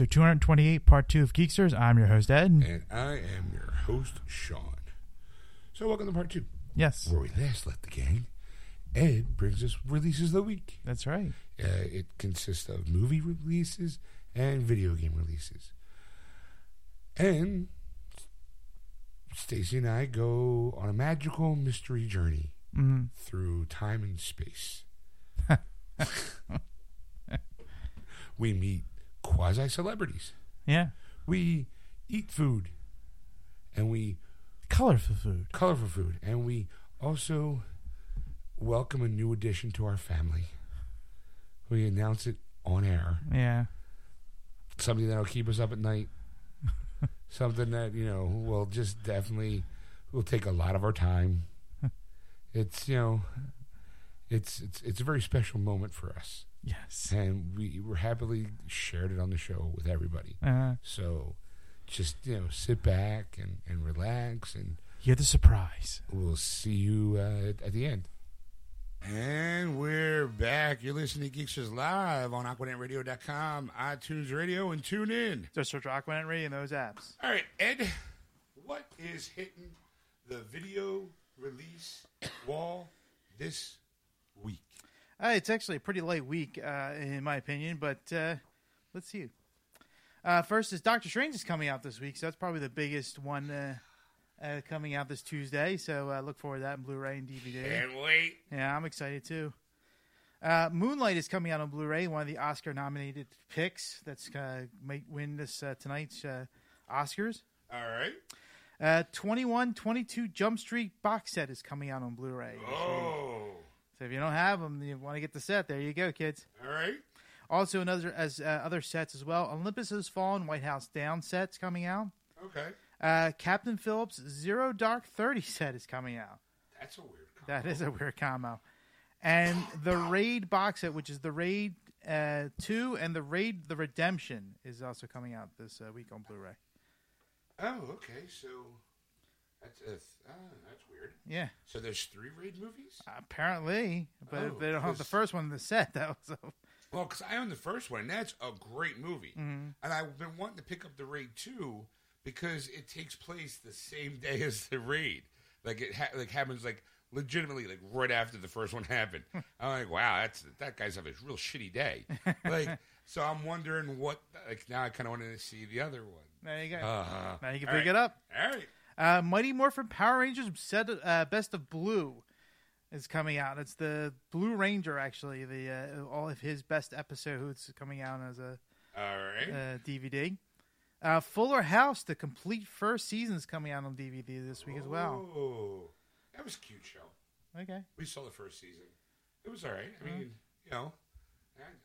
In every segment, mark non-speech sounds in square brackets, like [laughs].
episode 228, part two of Geeksters. I'm your host, Ed. And I am your host, Sean. So, welcome to part two, Yes, where we last left the gang. Ed brings us releases of the week. that's right. Uh, it consists of movie releases and video game releases. And Stacy and I go on a magical mystery journey Mm, through time and space. [laughs] [laughs] we meet quasi celebrities. yeah. We eat food. And we Colorful food. colorful food. And we also welcome a new addition to our family. We announce it on air. Yeah. something that'll keep us up at night. [laughs] something that you know will just definitely will take a lot of our time. [laughs] It's you know, it's it's it's a very special moment for us, Yes. and we were happily shared it on the show with everybody. Uh, So, just you know, sit back and and relax, and you're the surprise. we'll see you uh, at, at the end. And we're back. You're listening to Geeksters Live on AquanetRadio.com, iTunes Radio, and tune in. Just search Aquanet Radio in those apps. All right, Ed, what is hitting the video release wall this week? Uh, it's actually a pretty light week, uh, in my opinion, but uh, let's see. Uh, first is Doctor Strange is coming out this week, so that's probably the biggest one uh, uh, coming out this Tuesday. So uh, look forward to that in Blu-ray and DVD. Can't wait. Yeah, I'm excited too. Uh, Moonlight is coming out on Blu-ray, one of the Oscar-nominated picks that's uh, might win this uh, tonight's uh, Oscars. All right. Uh, 2122 Jump Street box set is coming out on Blu-ray. Oh, So if you don't have them, you want to get the set. There you go, kids. all right. Also, another as uh, other sets as well. Olympus Has Fallen, White House Down sets coming out. Okay. Uh, Captain Phillips Zero Dark Thirty set is coming out. That's a weird combo. That is a weird combo. And the Raid box set, which is the Raid uh, Two and the Raid The Redemption, is also coming out this uh, week on Blu-ray. Oh, okay. So that's a th- ah, that's weird. Yeah, So there's three raid movies. apparently, but Oh, they don't have the 'cause- first one in the set [laughs] though. So Well, because I own the first one, and that's a great movie. Mm-hmm. And I've been wanting to pick up the Raid two because it takes place the same [laughs] day as the Raid. Like it ha- like happens like legitimately like right after the first one [laughs] happened. I'm like, wow, that's that guy's having a real shitty day. Like, so I'm wondering what. Like now, I kind of wanted to see the other one. there you go. Uh, now you can all pick right. it up. All right. Uh, Mighty Morphin Power Rangers set, uh, Best of Blue is coming out. It's the Blue Ranger actually. The uh, all of his best episodes coming out as a All right. uh, DVD. Uh, Fuller House, the complete first season is coming out on DVD this week as well. Oh, that was a cute show. Okay, We saw the first season. It was all right. I mean, you know,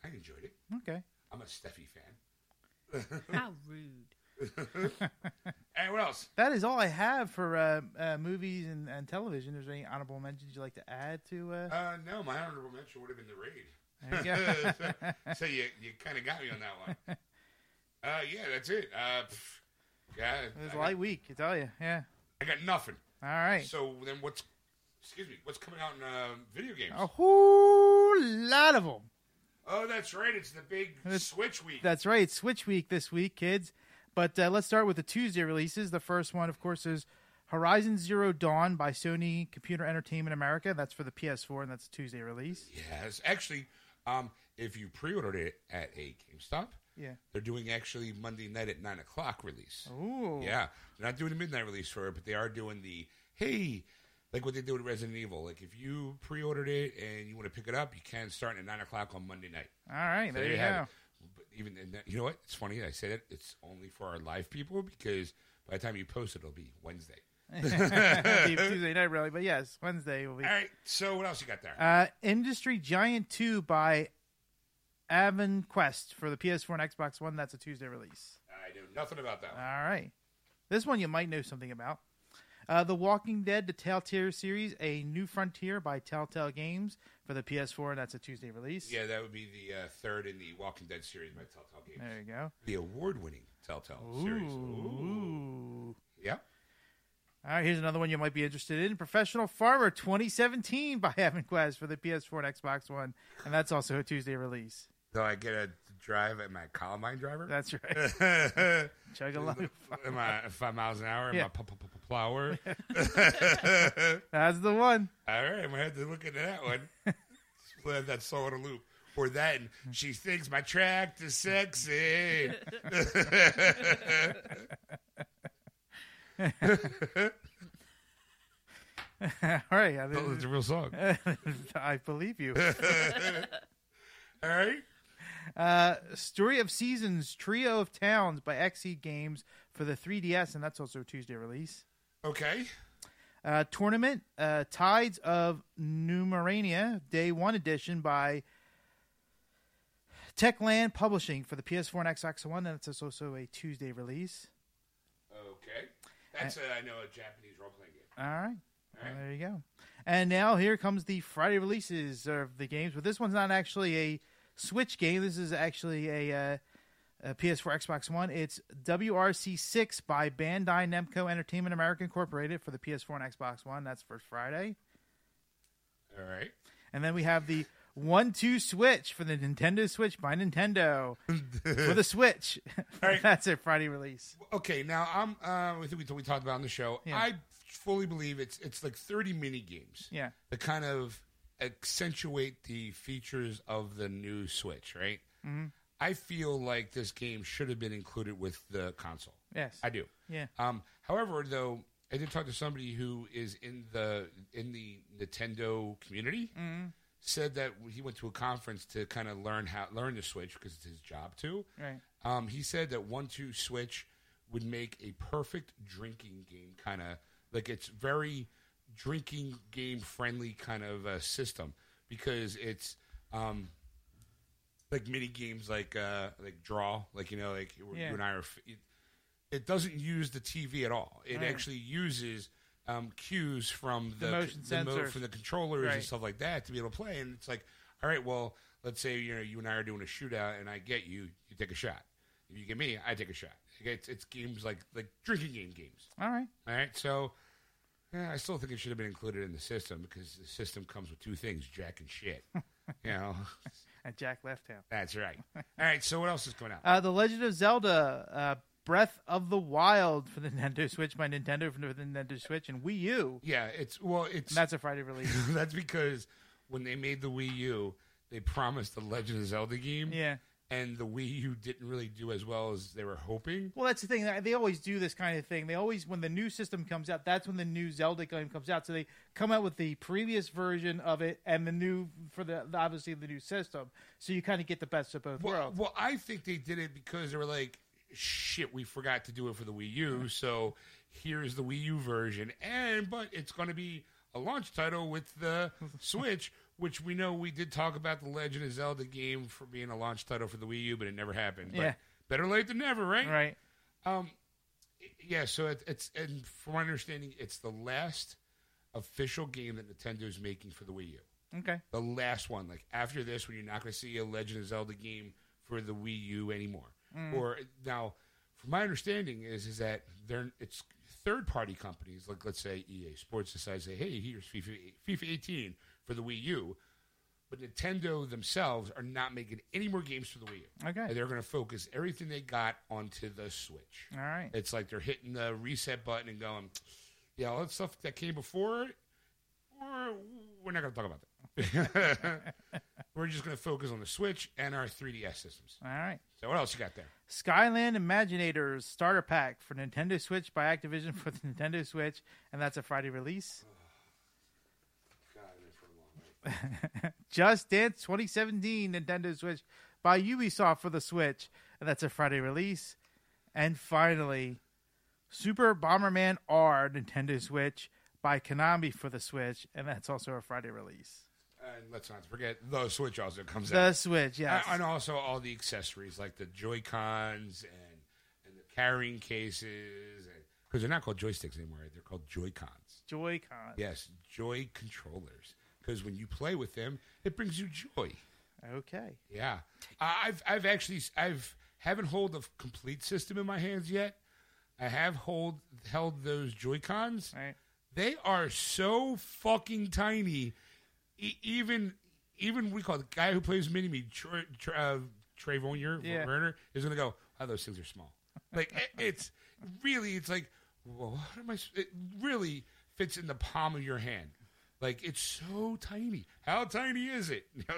I, I enjoyed it. okay. I'm a Steffi fan. How [laughs] rude. [laughs] And what else? That is all I have for uh, uh, movies and, and television. Is there any honorable mentions you'd like to add to? Uh, Uh, no, my honorable mention would have been the raid. there you go. so, [laughs] so you you kind of got me on that one. [laughs] Uh, yeah, that's it. Uh, pff, yeah, it was I a got, light week, I tell you. Yeah. I got nothing. All right. So then, what's excuse me? What's coming out in uh, video games? A whole lot of them. Oh, that's right. It's the big Switch week. That's right. Switch week this week, kids. But uh, let's start with the Tuesday releases. The first one, of course, is Horizon Zero Dawn by Sony Computer Entertainment America. That's for the PS4, and that's a Tuesday release. yes, actually, um, if you pre-ordered it at a GameStop, Yeah. they're doing actually Monday night at nine o'clock release. Ooh. Yeah, they're not doing the midnight release for it, but they are doing the hey, like what they do with Resident Evil. Like if you pre-ordered it and you want to pick it up, you can start at nine o'clock on Monday night. All right. So there you have go. Even that, you know what? It's funny. I say that it's only for our live people because by the time you post it, it'll be Wednesday. [laughs] Tuesday night, really. But yes, Wednesday will be. All right. So what else you got there? Uh, Industry Giant 2 by Avanquest for the PS4 and Xbox One. That's a Tuesday release. I know nothing about that. All right. This one you might know something about. Uh, the Walking Dead, the Telltale series, A New Frontier by Telltale Games for the PS4, and that's a Tuesday release. Yeah, that would be the uh, third in the Walking Dead series by Telltale Games. There you go. The award-winning Telltale series. Ooh. Ooh. Yeah. All right, here's another one you might be interested in. Professional Farmer 2017 by [laughs] Avanquest for the PS4 and Xbox One, and that's also a Tuesday release. So I get a drive at my Columbine driver. That's right. [laughs] Chug along. Am I five miles an hour? Am Yeah. I p- p- p- plower? [laughs] [laughs] That's the one. All right, I'm gonna have to look into that one. Let that song on a loop. Or that, and she thinks my tractor's sexy. All right, I, it's a real song. I believe you. All right. Uh, Story of Seasons Trio of Towns by Xseed Games for the 3DS, and that's also a Tuesday release. Okay. Uh, Tournament uh, Tides of Numenera Day 1 Edition by Techland Publishing for the PS4 and Xbox One, and it's also a Tuesday release. Okay. That's, uh, I know, a Japanese role playing game. All right. All right. There you go. And now here comes the Friday releases of the games, but this one's not actually a Switch game. This is actually a, uh, a PS4, Xbox One. It's WRC 6 by Bandai Namco Entertainment America Incorporated for the PS4 and Xbox One. That's for Friday. All right. And then we have the One Two Switch for the Nintendo Switch by Nintendo [laughs] for the Switch. right. [laughs] That's a Friday release. Okay, now I'm. Uh, I think we, we talked about on the show. Yeah. I fully believe it's it's like 30 mini games. Yeah. the kind of accentuate the features of the new Switch, right? Mm-hmm. I feel like this game should have been included with the console. Yes. I do. Yeah. Um, however, though, I did talk to somebody who is in the in the Nintendo community. Said that he went to a conference to kind of learn how learn the Switch because it's his job too. Right. Um, he said that one two switch would make a perfect drinking game, kind of like it's very drinking game friendly kind of uh, system because it's um, like mini games like uh, like draw, like you know, like Yeah. you and I are. It, it doesn't use the TV at all. It Right. actually uses um, cues from The the, motion the mo- from the controllers Right. and stuff like that to be able to play. And it's like, all right, well, let's say you know you and I are doing a shootout, and I get you, you take a shot. If you get me, I take a shot. It's, it's games like like drinking game games. All right. All right, so yeah, I still think it should have been included in the system because the system comes with two things: Jack and shit. you know, [laughs] And Jack left him. that's right. All right, so what else is coming out? Uh, the Legend of Zelda uh, Breath of the Wild for the Nintendo Switch by Nintendo for the Nintendo Switch and Wii U. yeah, it's well, it's And that's a Friday release. [laughs] that's because when they made the Wii U, they promised the Legend of Zelda game. yeah. And the Wii U didn't really do as well as they were hoping. Well, that's the thing. They always do this kind of thing. They always, when the new system comes out, that's when the new Zelda game comes out. So they come out with the previous version of it and the new for the obviously the new system. So you kind of get the best of both Well, worlds. well, I think they did it because they were like, shit, we forgot to do it for the Wii U, so here's the Wii U version. And but it's going to be a launch title with the [laughs] Switch, which we know we did talk about the Legend of Zelda game for being a launch title for the Wii U, but it never happened. But Yeah. better late than never, right? Right. Um, yeah. So it, it's and from my understanding, it's the last official game that Nintendo is making for the Wii U Okay. the last one. Like after this, when you're not going to see a Legend of Zelda game for the Wii U anymore. Or now, from my understanding is is that they're it's third party companies like let's say EA Sports decides say, hey, here's FIFA FIFA 18 for the Wii U. But Nintendo themselves are not making any more games for the Wii U. Okay. And they're going to focus everything they got onto the Switch. All right. It's like they're hitting the reset button and going, yeah, all that stuff that came before, we're, we're not going to talk about that. [laughs] [laughs] we're just going to focus on the Switch and our 3DS systems. All right. So what else you got there? Skylanders Imaginators Starter Pack for Nintendo Switch by Activision [laughs] for the Nintendo Switch, and that's a Friday release. [laughs] Just Dance 2017 Nintendo Switch by Ubisoft for the Switch, and that's a Friday release. And finally, Super Bomberman R Nintendo Switch by Konami for the Switch, and that's also a Friday release. And let's not forget the Switch also comes The out. The Switch, yes. And also all the accessories like the Joy Cons and, and the carrying cases. Because they're not called joysticks anymore. They're called Joy-Cons. Joy Cons. Yes, Joy controllers. Because when you play with them, it brings you joy. Okay. Yeah, I- I've I've actually I've haven't hold a complete system in my hands yet. I have hold held those Joy Cons. Right. They are so fucking tiny. E- even even we call the guy who plays mini me Trey, Trey, uh, Trey Vonier, Yeah. Werner is gonna go. Oh, those things are small. Like it, [laughs] it's really, it's like, well, what am I? It really fits in the palm of your hand. Like it's so tiny. How tiny is it? [laughs]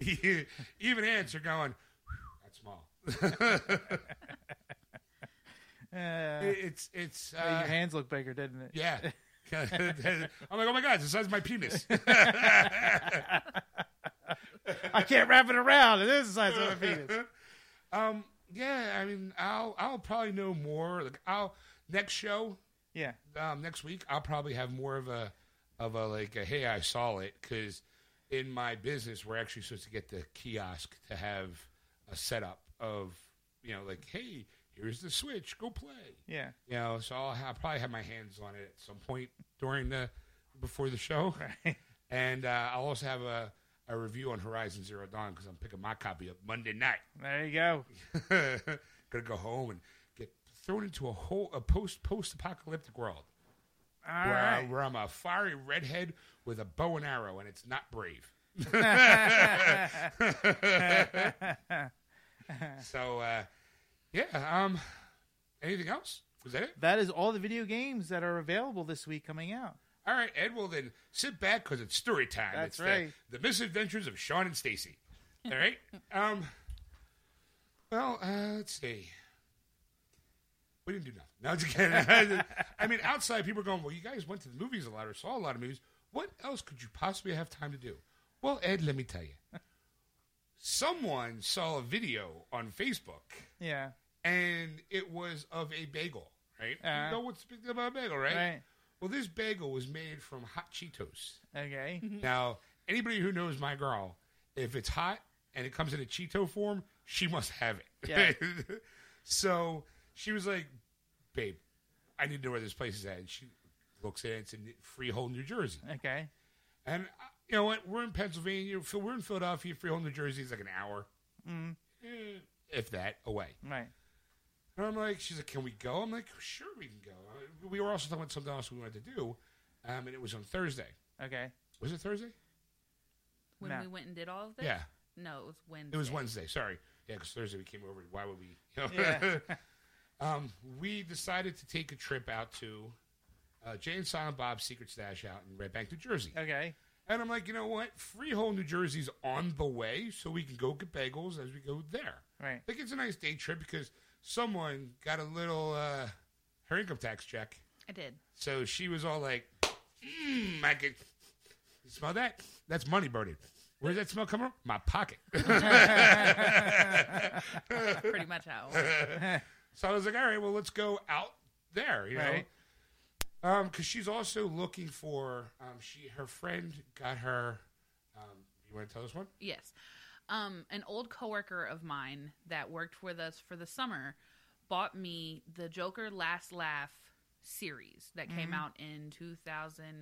[laughs] Even ants are going. "Whew, That's small. [laughs] Uh, It- it's it's. your Uh, hands look bigger, didn't it? yeah. I'm like, oh my god, it's the size of my penis. I can't wrap it around. It is the size of my penis. um, yeah, I mean, I'll I'll probably know more. Like, I'll next show, Yeah. um, next week, I'll probably have more of a of a like, a, hey, I saw it because in my business, we're actually supposed to get the kiosk to have a setup of you know, like, hey, here's the switch, go play. Yeah. You know, so I'll, have, probably have my hands on it at some point during the before the show. Right. [laughs] And uh, I'll also have a, a review on Horizon Zero Dawn because I'm picking my copy up Monday night. There you go. [laughs] Gonna go home and thrown into a whole a post post apocalyptic world All where, I, right. where I'm a fiery redhead with a bow and arrow, and it's not brave. [laughs] so uh, yeah. Um, anything else? Was that it? That is all the video games that are available this week coming out. All right, Ed. Well, then sit back because it's story time. That's it's right. The, the misadventures of Sean and Stacy. All right. [laughs] um. Well, uh, let's see. We didn't do nothing. No, just kidding. [laughs] I mean, outside people are going, "Well, you guys went to the movies a lot or saw a lot of movies. What else could you possibly have time to do?" Well, Ed, let me tell you. Someone saw a video on Facebook, Yeah. and it was of a bagel. Right? Uh-huh. you know what's big about a bagel, right? Right. Well, this bagel was made from hot Cheetos. Okay. Now, anybody who knows my girl, if it's hot and it comes in a Cheeto form, she must have it. Yeah. [laughs] so she was like, "Babe, I need to know where this place is at." And she looks at it. It's in Freehold, New Jersey. Okay. And uh, you know what? We're in Pennsylvania. Phil- We're in Philadelphia. Freehold, New Jersey is like an hour, Mm. eh, if that, away. Right. And I'm like, she's like, can we go? I'm like, sure, we can go. Uh, We were also talking about something else we wanted to do, um, and it was on Thursday. Okay. Was it Thursday? When No. we went and did all of this? Yeah, No, it was Wednesday. it was Wednesday. Sorry, yeah, because Thursday we came over. Why would we? You know? Yeah. [laughs] [laughs] um, we decided to take a trip out to uh, Jay and Silent Bob's Secret Stash out in Red Bank, New Jersey. Okay. And I'm like, you know what? Freehold, New Jersey's on the way, so we can go get bagels as we go there. Right. Like it's a nice day trip because someone got a little uh, her income tax check. I did. So she was all like, mm, I could smell that? That's money burning. Where's that smell coming from? My pocket. [laughs] [laughs] Pretty much how. [laughs] it was. so I was like, all right, well, let's go out there, you know. Right. Um, because she's also looking for um, she her friend got her. Um, you want to tell us one? Yes. Um, an old coworker of mine that worked with us for the summer bought me the Joker Last Laugh series that came out in 2001.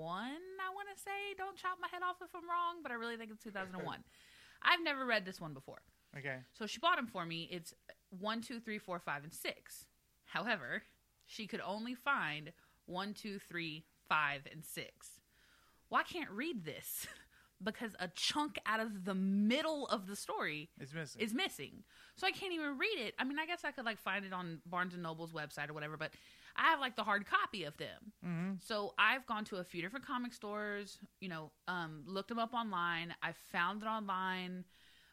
I want to say, don't chop my head off if I'm wrong, but I really think it's 2001. [laughs] I've never read this one before. Okay. So she bought them for me. It's one, two, three, four, five, and six. However, she could only find one, two, three, five, and six. Well, I can't read this [laughs] because a chunk out of the middle of the story is missing. is missing. So I can't even read it. I mean, I guess I could like find it on Barnes and Noble's website or whatever, but I have like the hard copy of them. mm-hmm. So I've gone to a few different comic stores, you know, um, looked them up online. I found it online,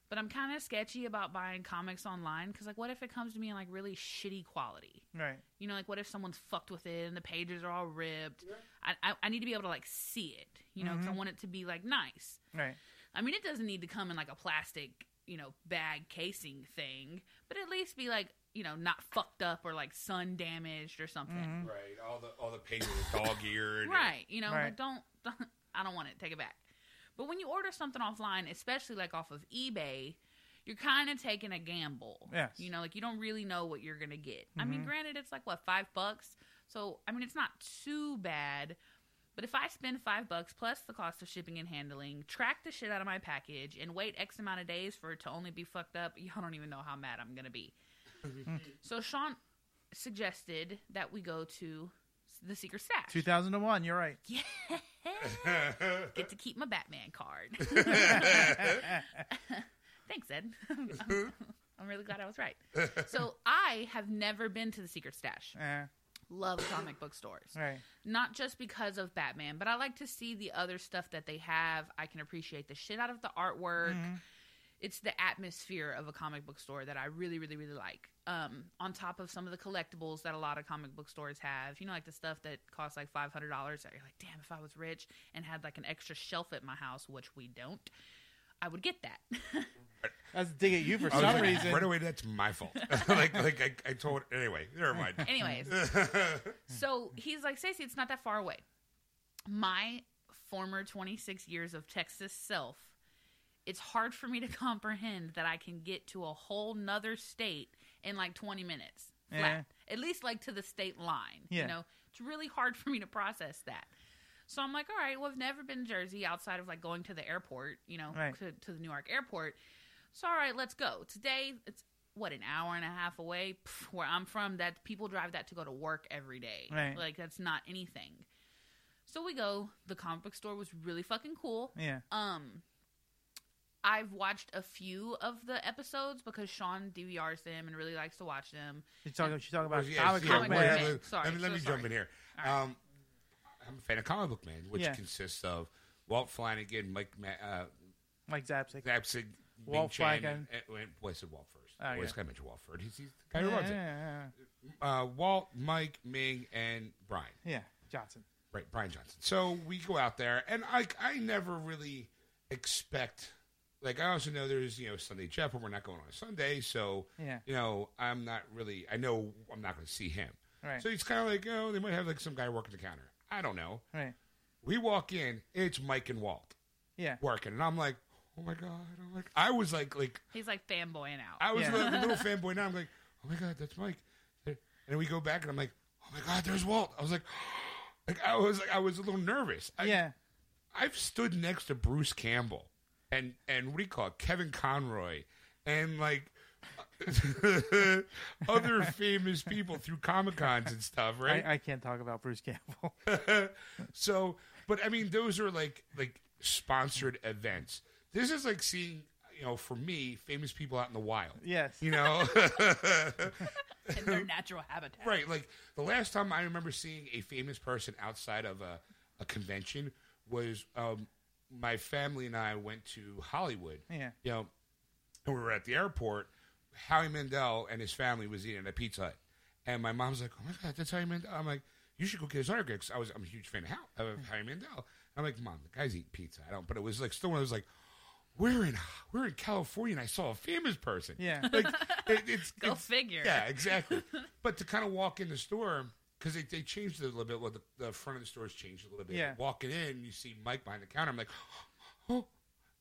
but I'm kind of sketchy about buying comics online because, like, what if it comes to me in like really shitty quality? Right. You know, like what if someone's fucked with it and the pages are all ripped? I, I, I need to be able to like see it, you know, because I mm-hmm. want it to be like nice. Right. I mean, it doesn't need to come in like a plastic, you know, bag casing thing, but at least be like, you know, not fucked up or like sun damaged or something. Mm-hmm. Right. All the all the pages are dog eared. Right. You know, Right. like don't, don't I don't want it. Take it back. But when you order something offline, especially like off of eBay, you're kind of taking a gamble. Yes. You know, like you don't really know what you're gonna get. I mean, Mhm. granted, it's like what five bucks, so I mean, it's not too bad. But if I spend five bucks plus the cost of shipping and handling, track the shit out of my package, and wait X amount of days for it to only be fucked up, [laughs] y'all don't even know how mad I'm gonna be. so Sean suggested that we go to the secret stash. 2001. You're right. Yeah. [laughs] Get to keep my Batman card. [laughs] Thanks, Ed. [laughs] I'm really glad I was right. So I have never been to the secret stash. Eh, Love comic book stores. right. Not just because of Batman, but I like to see the other stuff that they have. I can appreciate the shit out of the artwork. Mhm. It's the atmosphere of a comic book store that I really, really, really like. Um, on top of some of the collectibles that a lot of comic book stores have, you know, like the stuff that costs like five hundred dollars. That you're like, damn, if I was rich and had like an extra shelf at my house, which we don't, I would get that. [laughs] That's a dig at you for some like, reason. Right away, that's my fault. [laughs] like, like I, I told. Anyway, never mind. Anyways, [laughs] so he's like, Stacey, it's not that far away. My former 26 years of Texas self, it's hard for me to [laughs] comprehend that I can get to a whole nother state in like 20 minutes flat. At least like to the state line. Yeah. You know, it's really hard for me to process that. So I'm like, all right, well, I've never been to Jersey outside of like going to the airport, you know, Right. to, to the Newark airport. So all right, let's go. Today it's what an hour and a half away Pff, where I'm from. That people drive that to go to work every day. Right. Like that's not anything. So we go. The comic book store was really fucking cool. yeah. Um, I've watched a few of the episodes because Sean DVRs them and really likes to watch them. She's talking. She's talking about Well, yes, comic yeah, book Comic Book man. let- Man. Sorry, let me, let so me sorry. jump in here. All right. Um, I'm a fan of Comic Book Man, which Yeah. consists of Walt Flanagan, Mike Ma- uh, Mike Zapcic. Zapcic, Walt Ming Flanagan. and, and, well, I said Walt first. Oh, I always yeah. got to mention Walt first. He's, he's the guy who runs it. yeah, Uh, Walt, Mike, Ming, and Brian. yeah, yeah. Johnson. Right, Brian Johnson. So we go out there, and I, I never really expect. Like I also know there's you know Sunday Jeff, but we're not going on a Sunday, so Yeah. you know I'm not really. I know I'm not going to see him. Right. So it's kind of like oh they might have like some guy working the counter. I don't know. right. We walk in, it's Mike and Walt Yeah. working, and I'm like, oh my god, oh I'm like I was like like He's like fanboying out. I was Yeah. a little, little [laughs] fanboy. Now I'm like, oh my god, that's Mike. And then we go back, and I'm like, oh my god, there's Walt. I was like, [gasps] like I was like I was a little nervous. I, yeah. I've stood next to Bruce Campbell and and what do you call it, Kevin Conroy, and like [laughs] other [laughs] famous people through comic cons and stuff, right? I, I can't talk about Bruce Campbell. [laughs] so, but I mean, those are like like sponsored events. This is like seeing, you know, for me, famous people out in the wild. yes. You know, in their natural habitat. right? Like the last time I remember seeing a famous person outside of a, a convention was um, my family and I went to Hollywood. Yeah. You know, and we were at the airport. Howie Mandel and his family was eating at a Pizza Hut, and my mom's like, "Oh my god, that's Howie Mandel." I'm like, "You should go get his autograph." 'cause I was I'm a huge fan of, How, of Howie Mandel. I'm like, "Mom, the guy's eating pizza." I don't, but it was like still one of those like. We're in we're in California, and I saw a famous person. Yeah. like it, it's [laughs] Go it's- figure. Yeah, exactly. but to kind of walk in the store because they, they changed it a little bit. Well, the, the front of the store's changed a little bit. Yeah. Walking in, you see Mike behind the counter. I'm like, oh. [gasps]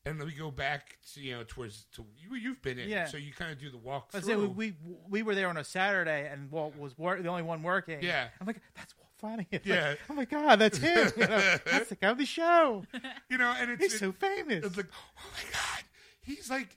And then we go back to you know towards to you. You've been in, Yeah. so you kind of do the walk Let's through. say we, we we were there on a Saturday and Walt was wor- the only one working. Yeah. I'm like, that's Walt Flanagan. [laughs] Like, Yeah. oh my God, that's him. [laughs] You know, that's the guy of the show. [laughs] you know, and it's, He's it- so famous. it's like, oh my god, he's like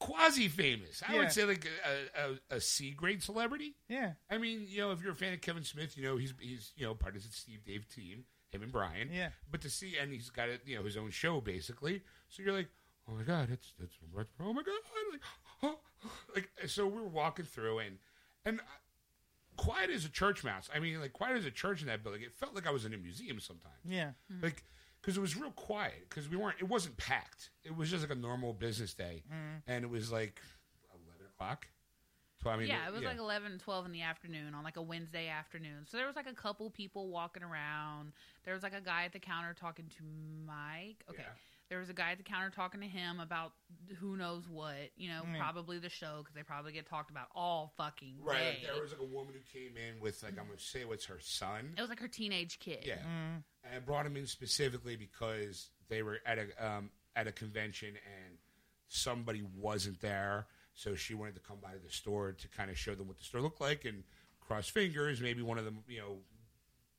quasi famous. I Yeah. would say like a, a, a C grade celebrity. Yeah. I mean, you know, if you're a fan of Kevin Smith, you know he's he's you know part of the Steve Dave team, him and Brian. Yeah. But to see, and he's got a, you know his own show basically. So you're like, oh my god, that's that's oh my god, like, [gasps] oh, [gasps] like so we're walking through and and quiet as a church mouse. I mean, like quiet as a church in that building. It felt like I was in a museum sometimes. Yeah. Like because it was real quiet because we weren't. It wasn't packed. It was just like a normal business day, mm-hmm. and it was like eleven o'clock. So I mean, yeah, it was like 11, 12 in the afternoon on like a Wednesday afternoon. So there was like a couple people walking around. There was like a guy at the counter talking to Mike. Okay. Yeah. There was a guy at the counter talking to him about who knows what, you know, Yeah. probably the show because they probably get talked about all fucking Right, day. like there was like a woman who came in with like I'm gonna say what's her son. it was like her teenage kid. Yeah, Mm. and I brought him in specifically because they were at a um, at a convention and somebody wasn't there, so she wanted to come by the store to kind of show them what the store looked like and cross fingers. Maybe one of them, you know,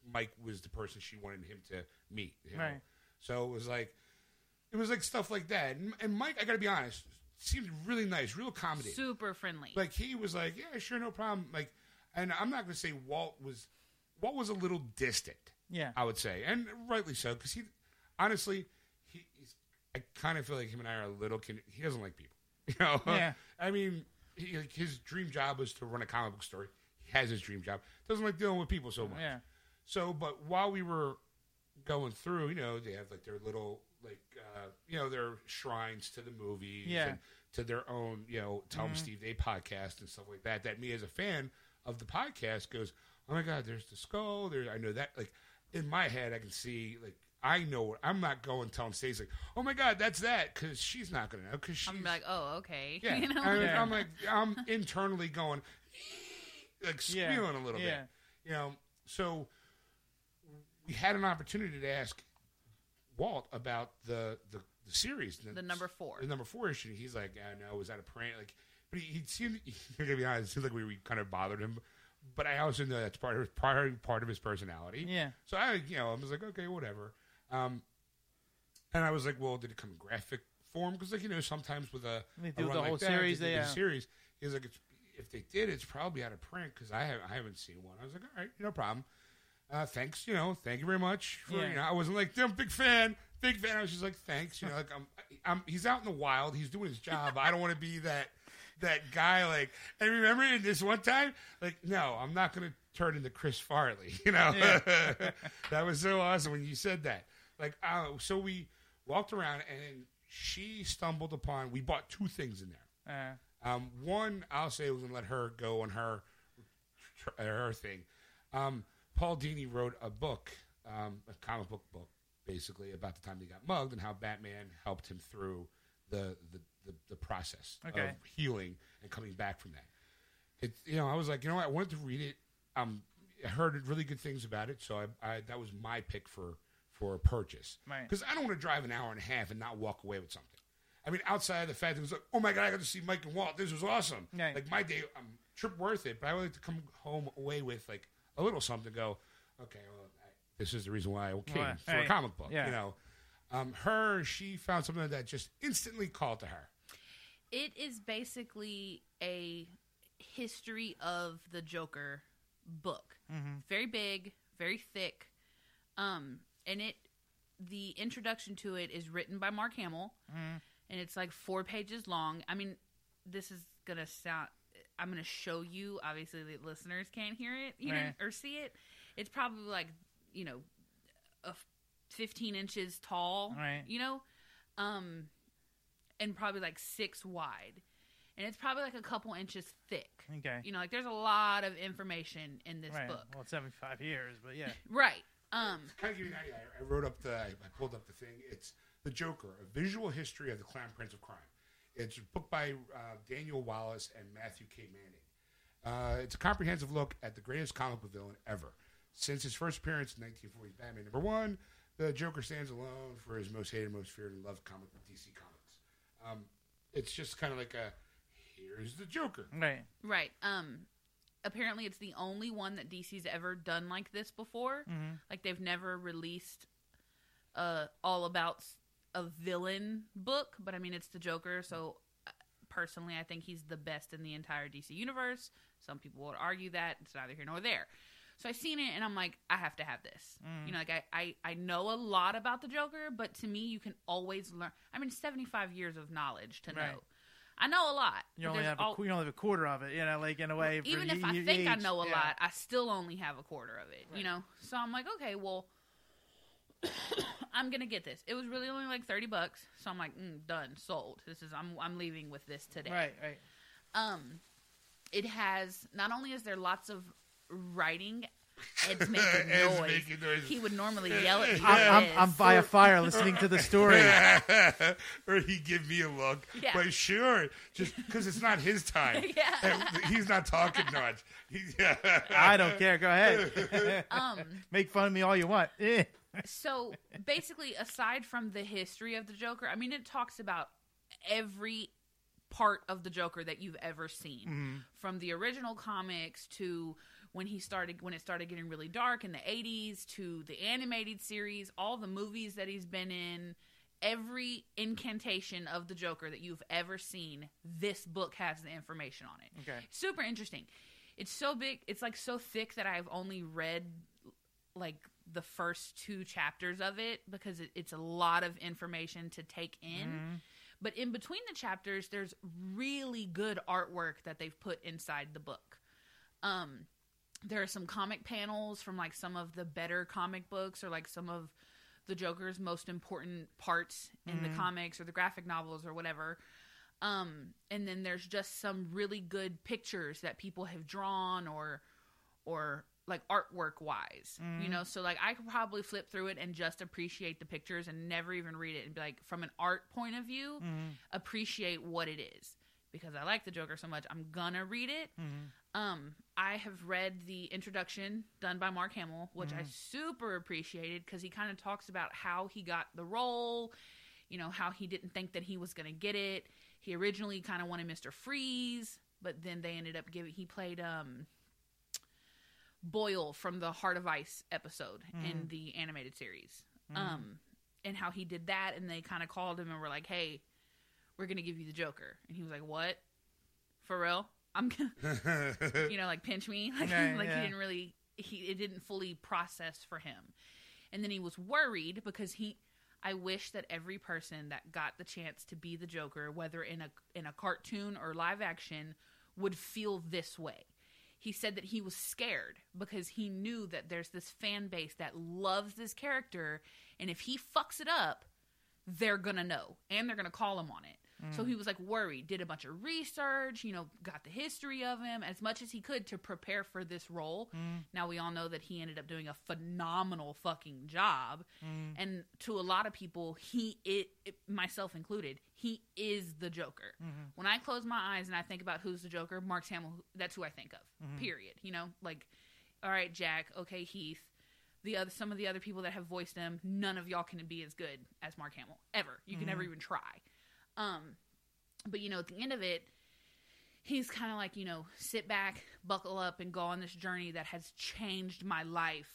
Mike was the person she wanted him to meet. you know? Right. So it was like, it was like stuff like that. And, and Mike, I got to be honest, seemed really nice, real accommodating. Super friendly. Like he was like, yeah, sure, no problem. Like, and I'm not going to say Walt was, Walt was a little distant. Yeah. I would say, and rightly so, because he, honestly, he, he's, I kind of feel like him and I are a little. Con- he doesn't like people, [laughs] you know. Yeah. I mean, he, like, his dream job was to run a comic book store. He has his dream job. Doesn't like dealing with people so much. Yeah. So, but while we were going through, you know, they have like their little, like, uh, you know, their shrines to the movies Yeah. and to their own, you know, Tell 'em Steve Dave podcast and stuff like that. That me as a fan of the podcast goes, oh my God, there's the skull. There, I know that. Like, in my head, I can see, like, I know what I'm not going telling Stacey, like, oh my God, that's that, because she's not going to know, because she's. I'm like, oh, okay. [laughs] Yeah, you know? I mean, Yeah. I'm like, I'm internally going, [laughs] like Yeah. a little Yeah. bit, you know. So we had an opportunity to ask Walt about the the, the series, The number four. the number four issue. He's like, I know, was that a prank? Like, but he, he seemed, [laughs] to be honest, it seemed like we, we kind of bothered him. But I also know that's part of his part, part of his personality. Yeah. So I, you know, I was like, okay, whatever. Um, and I was like, well, did it come in graphic form? Because, like, you know, sometimes with a, They a do run the like whole that, series, they they, do the uh, series. He's like, it's, if they did, it's probably out of print because I, have, I haven't seen one. I was like, all right, no problem. Uh, thanks, you know, thank you very much. For, Yeah. you know, I wasn't like, I'm a big fan, big fan. I was just like, thanks. You know, like I'm, I'm, he's out in the wild. He's doing his job. I don't want to be that, that guy. Like, and remember in this one time, like, no, I'm not going to turn into Chris Farley. [laughs] You know, [laughs] that was so awesome when you said that. Like, uh, so we walked around and she stumbled upon. We bought two things in there. Uh, Um, one, I'll say, was going to let her go on her her thing. Um, Paul Dini wrote a book, um, a comic book book, basically about the time he got mugged and how Batman helped him through the the, the, the process Okay. of healing and coming back from that. It, you know, I was like, you know what, I wanted to read it. Um, I heard really good things about it, so I, I that was my pick for for a purchase Right. because I don't want to drive an hour and a half and not walk away with something. I mean, outside of the fact that it was like, oh my god, I got to see Mike and Walt. This was awesome. Right. Like my day, um, trip worth it. But I would like to come home away with like a little something. to Go, okay, well, I, this is the reason why I came Right. for a comic book. Yeah. You know, um, her she found something that just instantly called to her. It is basically a history of the Joker book. Very big, very thick. Um, and it the introduction to it is written by Mark Hamill, and it's like four pages long. I mean, this is gonna sound. I'm gonna show you. Obviously, the listeners can't hear it, you know, or see it. It's probably like you know, a f- 15 inches tall. Right. You know, um, and probably like six wide, and it's probably like a couple inches thick. okay. You know, like there's a lot of information in this right. book. Well, it's 75 years, but yeah. [laughs] Right. Um, Kind of give you an idea. I, I wrote up the. I, I pulled up the thing. It's the Joker: A Visual History of the Clown Prince of Crime. It's a book by uh, Daniel Wallace and Matthew K. Manning. Uh, it's a comprehensive look at the greatest comic book villain ever. Since his first appearance in 1940's Batman number one, the Joker stands alone for his most hated, most feared, and loved comic book DC Comics. Um, it's just kind of like a here's the Joker. Right. right. Um, apparently, it's the only one that DC's ever done like this before. Mm-hmm. Like they've never released uh all about s- a villain book, but I mean it's the Joker, so uh, personally I think he's the best in the entire DC universe. Some people would argue that it's neither here nor there. So I've seen it and I'm like, I have to have this. You know, like I, I I know a lot about the Joker, but to me you can always learn. I mean, 75 years of knowledge to know. I know a lot. You only have al- a, you only have a quarter of it, you know, like in a way. even if I think I know a yeah. lot, I still only have a quarter of it. You know, so I'm like, okay, well, I'm gonna get this. It was really only like thirty bucks, so I'm like, mm, done, sold. This is I'm I'm leaving with this today. Right, right. Um, it has not only is there lots of writing. Ed's making [laughs] Ed's noise. making noise. He would normally [laughs] yell at me. I'm, I'm. I'm by a fire listening to the story. [laughs] or he give me a look. Yeah. But sure, just because it's not his time. Yeah. And He's not talking much. He, yeah. I don't care. Go ahead. um, Make fun of me all you want. Eh. So basically aside from the history of the joker i mean it talks about every part of the Joker that you've ever seen, Mm-hmm. from the original comics to when he started when it started getting really dark in the 80s to the animated series, all the movies that he's been in, every incantation of the Joker that you've ever seen, this book has the information on it. Okay. Super interesting. It's so big, it's like so thick that I've only read like the first two chapters of it because it, it's a lot of information to take in. But in between the chapters, there's really good artwork that they've put inside the book. Um, there are some comic panels from like some of the better comic books or like some of the Joker's most important parts in the comics or the graphic novels or whatever. Um, and then there's just some really good pictures that people have drawn or or like artwork wise, you know. So like I could probably flip through it and just appreciate the pictures and never even read it and be like, from an art point of view, appreciate what it is because I like the Joker so much. I'm gonna read it. Um, I have read the introduction done by Mark Hamill, which I super appreciated because he kind of talks about how he got the role. You know how he didn't think that he was gonna get it. He originally kind of wanted Mister Freeze, but then they ended up giving. He played um Boyle from the Heart of Ice episode in the animated series. Um, and how he did that, and they kind of called him and were like, "Hey, we're gonna give you the Joker," and he was like, "What? For real? I'm gonna, [laughs] you know, like pinch me, like, [laughs] like yeah. he didn't really, he it didn't fully process for him, and then he was worried because he." I wish that every person that got the chance to be the Joker, whether in a in a cartoon or live action, would feel this way. He said that he was scared because he knew that there's this fan base that loves this character, and if he fucks it up, they're gonna know and they're gonna call him on it. So he was like worried, did a bunch of research, you know, got the history of him as much as he could to prepare for this role. Mm. Now we all know that he ended up doing a phenomenal fucking job. Mm. And to a lot of people, he it, it myself included, he is the Joker. Mm-hmm. When I close my eyes and I think about who's the Joker, Mark Hamill, that's who I think of. Mm-hmm. Period. You know, like all right, Jack, okay, Heath, the other some of the other people that have voiced him, none of y'all can be as good as Mark Hamill ever. You can mm-hmm. never even try. Um, but you know, at the end of it, he's kind of like you know, sit back, buckle up, and go on this journey that has changed my life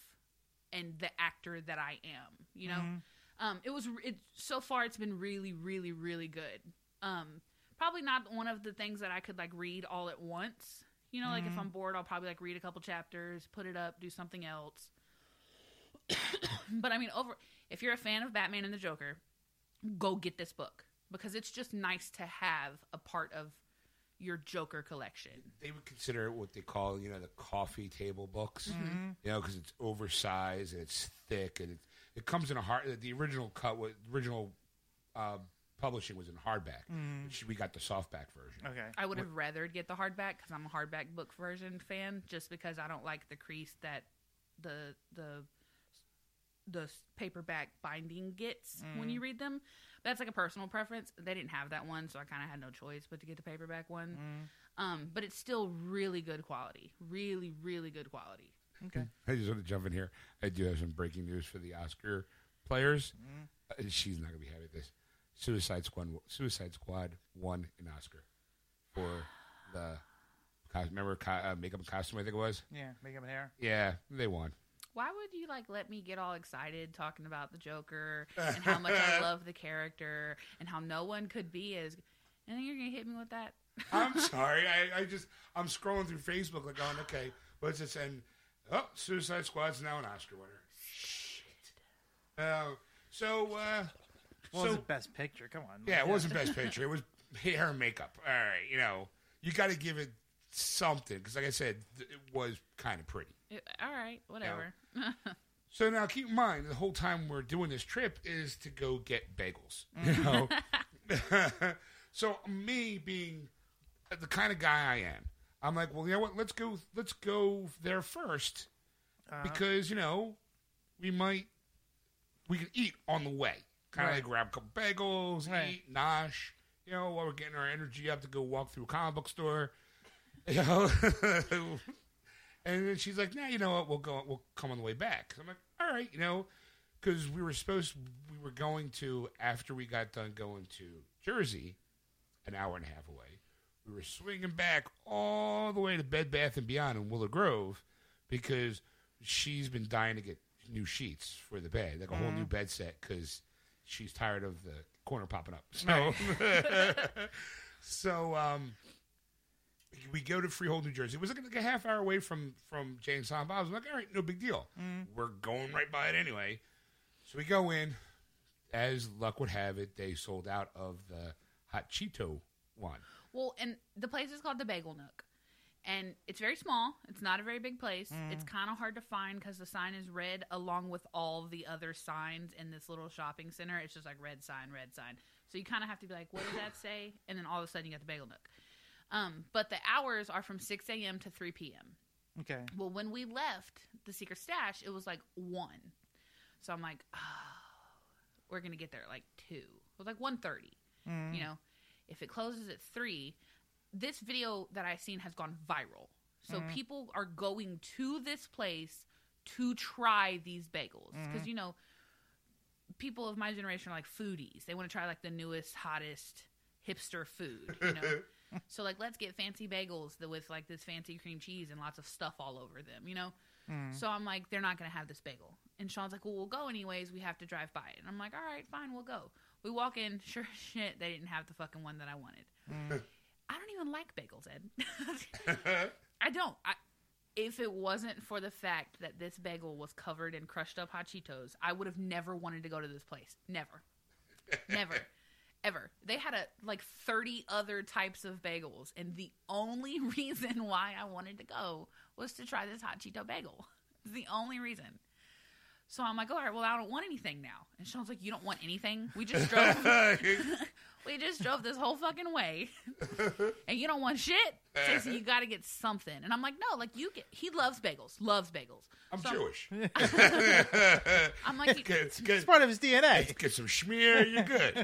and the actor that I am. You know, um, it was it so far. It's been really, really, really good. Um, probably not one of the things that I could like read all at once. You know, like if I'm bored, I'll probably like read a couple chapters, put it up, do something else. [coughs] but I mean, over if you're a fan of Batman and the Joker, go get this book because it's just nice to have a part of your Joker collection. they would consider it what they call, you know, the coffee table books. You know, because it's oversized and it's thick and it it comes in a hard. The original cut, was original uh, publishing was in hardback. Which we got the softback version. Okay. I would have rather get the hardback because I'm a hardback book version fan, just because I don't like the crease that the the the paperback binding gets when you read them. That's like a personal preference. They didn't have that one, so I kind of had no choice but to get the paperback one. Um, but it's still really good quality, really, really good quality. Okay. I just want to jump in here. I do have some breaking news for the Oscar players. Uh, she's not going to be happy with this. Suicide Squad. Suicide Squad won an Oscar for the cos- remember uh, makeup and costume. I think it was. Yeah. Makeup and hair. Yeah, they won. Why would you like let me get all excited talking about the Joker [laughs] and how much I love the character and how no one could be as and then you're gonna hit me with that? I'm [laughs] sorry. I, I just I'm scrolling through Facebook like going, okay, what's it saying? Oh, Suicide Squad's now an Oscar winner. Shit. Uh, so uh, Well, so it's best picture. Come on. yeah, it wasn't Best [laughs] Picture. It was hair and makeup. All right, you know, you got to give it something because, like I said, th- it was kind of pretty. It- all right, whatever. [laughs] So now keep in mind the whole time we're doing this trip is to go get bagels. You know? [laughs] [laughs] so me being the kind of guy I am, I'm like, well, you know what? Let's go. Let's go there 1st Uh-huh. because you know we might we can eat on the way. Kind of Right. like grab a couple bagels, Right. eat, nosh. You know, while we're getting our energy up to go walk through a comic book store. [laughs] You know. [laughs] And then she's like, "Nah, you know what? We'll go. We'll come on the way back." I'm like, "All right, you know," because we were supposed we were going to after we got done going to Jersey. an hour and a half away. We were swinging back all the way to Bed Bath and Beyond in Willow Grove because she's been dying to get new sheets for the bed, like a whole new bed set, because she's tired of the corner popping up. So, [laughs] so um, we go to Freehold, New Jersey. It was like, like a half hour away from from Jay and Silent Bob. I was like, all right, no big deal. Mm. We're going right by it anyway. So we go in. As luck would have it, they sold out of the hot Cheeto one. Well, and the place is called the Bagel Nook. And it's very small. It's not a very big place. Mm. It's kind of hard to find because the sign is red along with all the other signs in this little shopping center. It's just like red sign, red sign. So you kind of have to be like, what does that say? And then all of a sudden you got the Bagel Nook. Um, but the hours are from 6 a.m. to 3 p.m. Okay. Well, when we left the secret stash, it was like 1. So I'm like, oh, we're going to get there at like 2. It was like 1.30 mm-hmm. you know if it closes at three this video that i've seen has gone viral so mm-hmm. people are going to this place to try these bagels mm-hmm. because you know people of my generation are like foodies they want to try like the newest hottest hipster food you know [laughs] [laughs] so like let's get fancy bagels that with like this fancy cream cheese and lots of stuff all over them you know? Hmm. So i'm like they're not gonna have this bagel. And sean's like well we'll go anyways. We have to drive by it. And i'm like all right fine we'll go. We walk in [laughs] sure shit they didn't have the fucking one that i wanted. Hmm. [laughs] I don't even like bagels ed. I don't. I, if it wasn't for the fact that this bagel was covered in crushed up hot cheetos i would have never wanted to go to this place. Never. Never ever. They had a like 30 other types of bagels and the only [laughs] reason why i wanted to go was to try this hot cheeto bagel. It's the only reason. So i'm like all right well i don't want anything now. And sean's like you don't want anything? We just drove [laughs] [laughs] we just drove this whole fucking way [laughs] and you don't want shit Jason, you got to get something and i'm like no like you get he loves bagels loves bagels I'm So Jewish. [laughs] [laughs] i'm like Get, It's get, part of his DNA. get some schmear, you're good.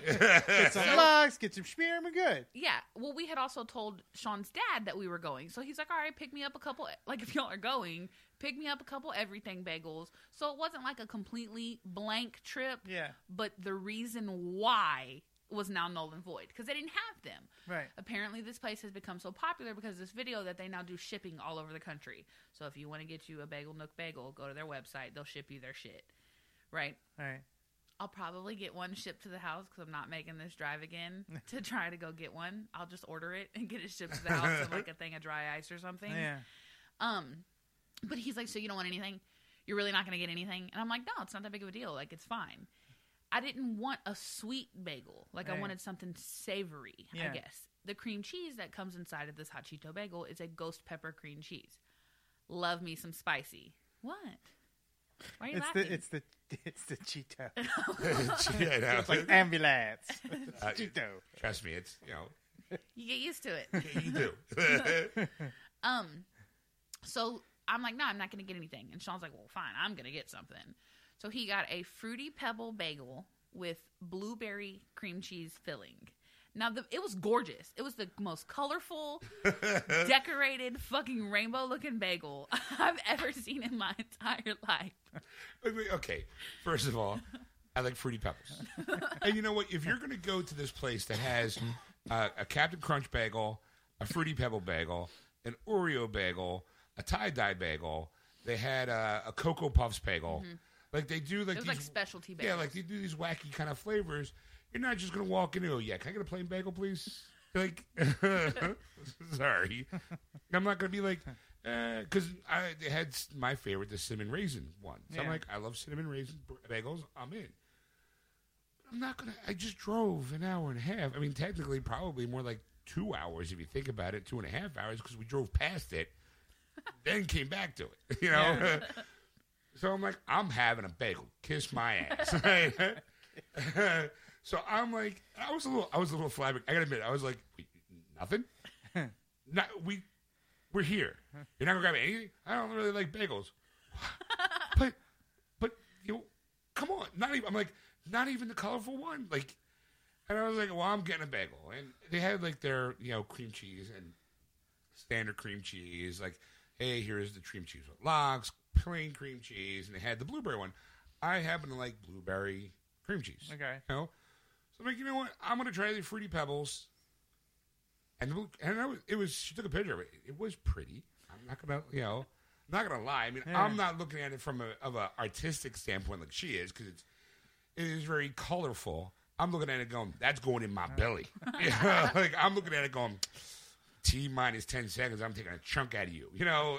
Get some logs, get some spear, and we're good. Yeah. Well, we had also told Sean's dad that we were going. So he's like, all right, pick me up a couple. Like, if y'all are going, pick me up a couple everything bagels. So it wasn't like a completely blank trip. Yeah. But the reason why was now null and void because they didn't have them. Right. Apparently, this place has become so popular because of this video that they now do shipping all over the country. So if you want to get you a Bagel Nook bagel, go to their website. They'll ship you their shit. Right. All right. I'll probably get one shipped to the house because I'm not making this drive again [laughs] to try to go get one. I'll just order it and get it shipped to the house in like a thing of dry ice or something. Yeah. Um, but he's like, so you don't want anything? You're really not going to get anything? And I'm like, no, it's not that big of a deal. Like it's fine. I didn't want a sweet bagel. Like I wanted something savory. Yeah. I guess the cream cheese that comes inside of this hot Cheeto bagel is a ghost pepper cream cheese. Love me some spicy. What? Why are you It's laughing? the it's the [laughs] it's the Cheeto. [laughs] yeah, no. It's like ambulance. [laughs] Uh, Cheeto. Trust me, it's you know you get used to it. yeah, you do. Um, so I'm like, no, I'm not going to get anything. And Sean's like, well, fine, I'm going to get something. So he got a fruity pebble bagel with blueberry cream cheese filling. Now the, it was gorgeous. It was the most colorful, [laughs] decorated, fucking rainbow-looking bagel [laughs] I've ever seen in my entire life. Okay, first of all, I like fruity pebbles, [laughs] and you know what? If you're going to go to this place that has uh, a Captain Crunch bagel, a fruity pebble bagel, an Oreo bagel, a tie dye bagel, they had uh, a Cocoa Puffs bagel. Like they do, like It was these, like specialty bagels. yeah, like they do these wacky kind of flavors. You're not just gonna walk in and go, "Yeah, can I get a plain bagel, please?" Like, [laughs] sorry, I'm not gonna be like, eh, because I they had s- my favorite, the cinnamon raisin one. So I'm Yeah. like, I love cinnamon raisin b- bagels. I'm in. I'm not gonna. I just drove an hour and a half. I mean, technically, probably more like two hours if you think about it, two and a half hours because we drove past it, [laughs] then came back to it. [laughs] You know. So I'm like, I'm having a bagel. Kiss my ass. [laughs] [laughs] So I'm like, I was a little, I was a little flabbergasted. I gotta admit, I was like, nothing. [laughs] Not we, we're here. You're not gonna grab anything. I don't really like bagels. but, but you, know, come on. Not even. I'm like, not even the colorful one. Like, and I was like, well, I'm getting a bagel, and they had like their, you know, cream cheese and standard cream cheese. Like, hey, here's the cream cheese with logs, plain cream cheese, and they had the blueberry one. I happen to like blueberry cream cheese. Okay. You know? So I'm like, you know what? I'm gonna try the fruity pebbles. and look- and I was, it was she took a picture of it. It was pretty. I'm not gonna you know. I'm not gonna lie. I mean, Yeah. I'm not looking at it from a of a artistic standpoint like she is because it's it is very colorful. I'm looking at it going, that's going in my belly. [laughs] [laughs] Like I'm looking at it going, T minus ten seconds, I'm taking a chunk out of you. You know.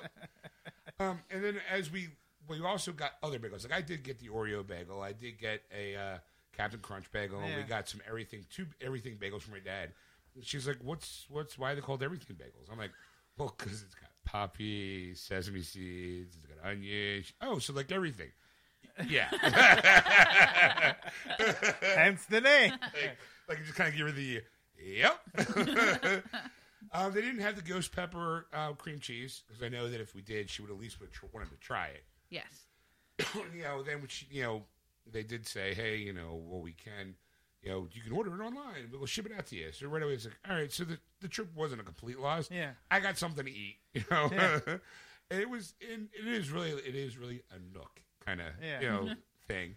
[laughs] um, and then as we we also got other bagels. Like I did get the Oreo bagel. I did get a uh, Captain Crunch bagel. and We got some everything two everything bagels from my dad. She's like, "What's what's why are they called everything bagels?" I'm like, "Well, because it's got poppy, sesame seeds, it's got onions. Oh, so like everything." Yeah, [laughs] Hence the name. [laughs] like, like just kind of give her the yep. Um, they didn't have the ghost pepper uh, cream cheese because I know that if we did, she would at least would tr- wanted to try it. [clears throat] Yes. you know, then which you know, they did say, hey, you know, well, we can, you know, you can order it online. We'll ship it out to you. So right away, it's like, all right. So the the trip wasn't a complete loss. Yeah. I got something to eat. [laughs] You know, Yeah. [laughs] and it was, and it is really, it is really a nook kind of, Yeah. you know, [laughs] thing.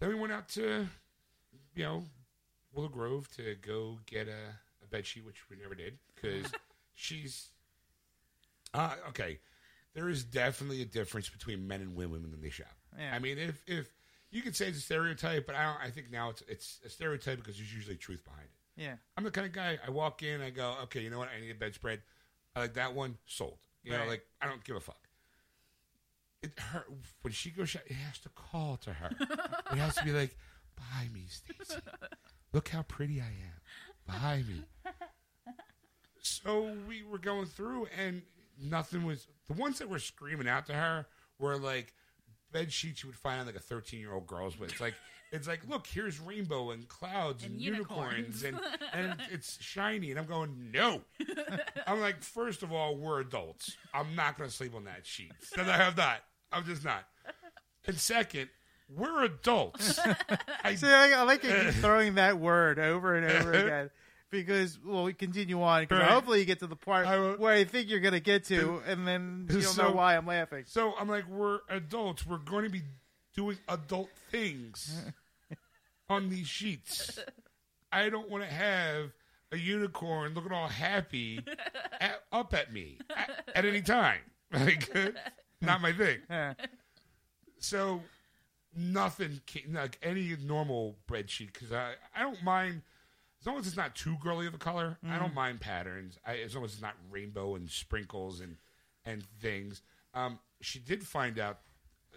Then we went out to, you know, Willow Grove to go get a, a bed sheet, which we never did because [laughs] she's. Uh, okay, there is definitely a difference between men and women when they shop. Yeah. I mean, if if you could say it's a stereotype, but I don't. I think now it's it's a stereotype because there's usually truth behind it. Yeah. I'm the kind of guy. I walk in, I go, okay, you know what? I need a bedspread. I like that one. Sold. You know, like I don't give a fuck. It her when she goes. shop, It has to call to her. [laughs] it has to be like, buy me, Stacy. Look how pretty I am. Buy me. So we were going through, and nothing was. The ones that were screaming out to her were like bed sheets you would find on like a 13 year old girl's. But it's like, it's like, look, here's rainbow and clouds and, And unicorns, unicorns. and [laughs] and it's shiny. And I'm going, no. [laughs] I'm like, first of all, we're adults. I'm not going to sleep on that sheet. No, I have not. I'm just not. And second, we're adults. [laughs] I, See, I, I like you [laughs] throwing that word over and over again because well, we continue on because Right. hopefully you get to the part I will- where I think you're gonna get to, and then you'll So- know why I'm laughing. So I'm like, we're adults. We're going to be doing adult things [laughs] on these sheets. I don't want to have a unicorn looking all happy at, up at me at, at any time. Like, not my thing. Yeah. So nothing, like any normal bread sheet, because I, I don't mind as long as it's not too girly of a color. I don't mind patterns. I, as long as it's not rainbow and sprinkles and and things. Um, she did find out,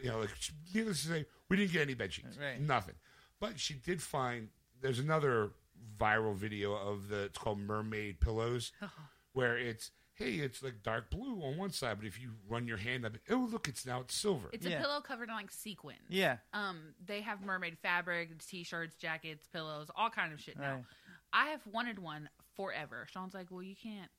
you know, like she- needless to say, we didn't get any bed sheets, Right. nothing. But she did find there's another viral video of the it's called mermaid pillows, [laughs] where it's hey, it's like dark blue on one side, but if you run your hand up, oh look, it's now it's silver. It's Yeah. a pillow covered in like sequins. Yeah. Um, they have mermaid fabric, t-shirts, jackets, pillows, all kind of shit now. Right. I have wanted one forever. Sean's like, "Well, you can't.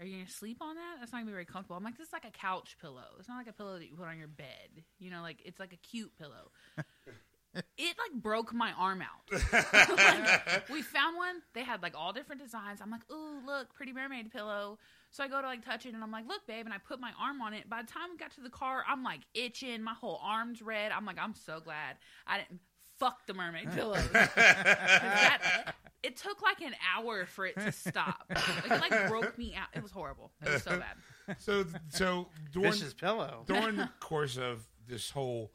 Are you gonna sleep on that? That's not gonna be very comfortable." I'm like, "This is like a couch pillow. It's not like a pillow that you put on your bed. You know, like it's like a cute pillow." [laughs] it like broke my arm out. [laughs] Like, we found one. They had like all different designs. I'm like, "Ooh, look, pretty mermaid pillow." So I go to like touch it, and I'm like, "Look, babe," and I put my arm on it. By the time we got to the car, I'm like itching. My whole arm's red. I'm like, I'm so glad I didn't fuck the mermaid [laughs] pillows. 'Cause that, it took like an hour for it to stop. Like, it like broke me out. It was horrible. It was so bad. So so during Vicious pillow. during the [laughs] course of this whole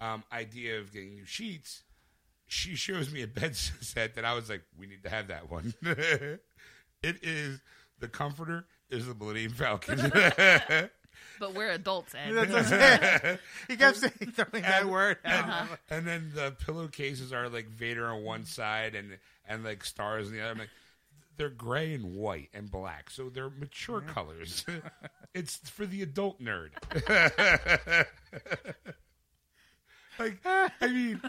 um, idea of getting new sheets, she shows me a bed [laughs] set that I was like, we need to have that one. it is the comforter is the Millennium Falcon. [laughs] But we're adults, Ed. That's what I'm [laughs] saying. He kept saying throwing that word out. Uh-huh. and then the pillowcases are like Vader on one side and and like stars on the other. I'm like, they're gray and white and black, so they're mature colors. [laughs] it's for the adult nerd. like, I mean,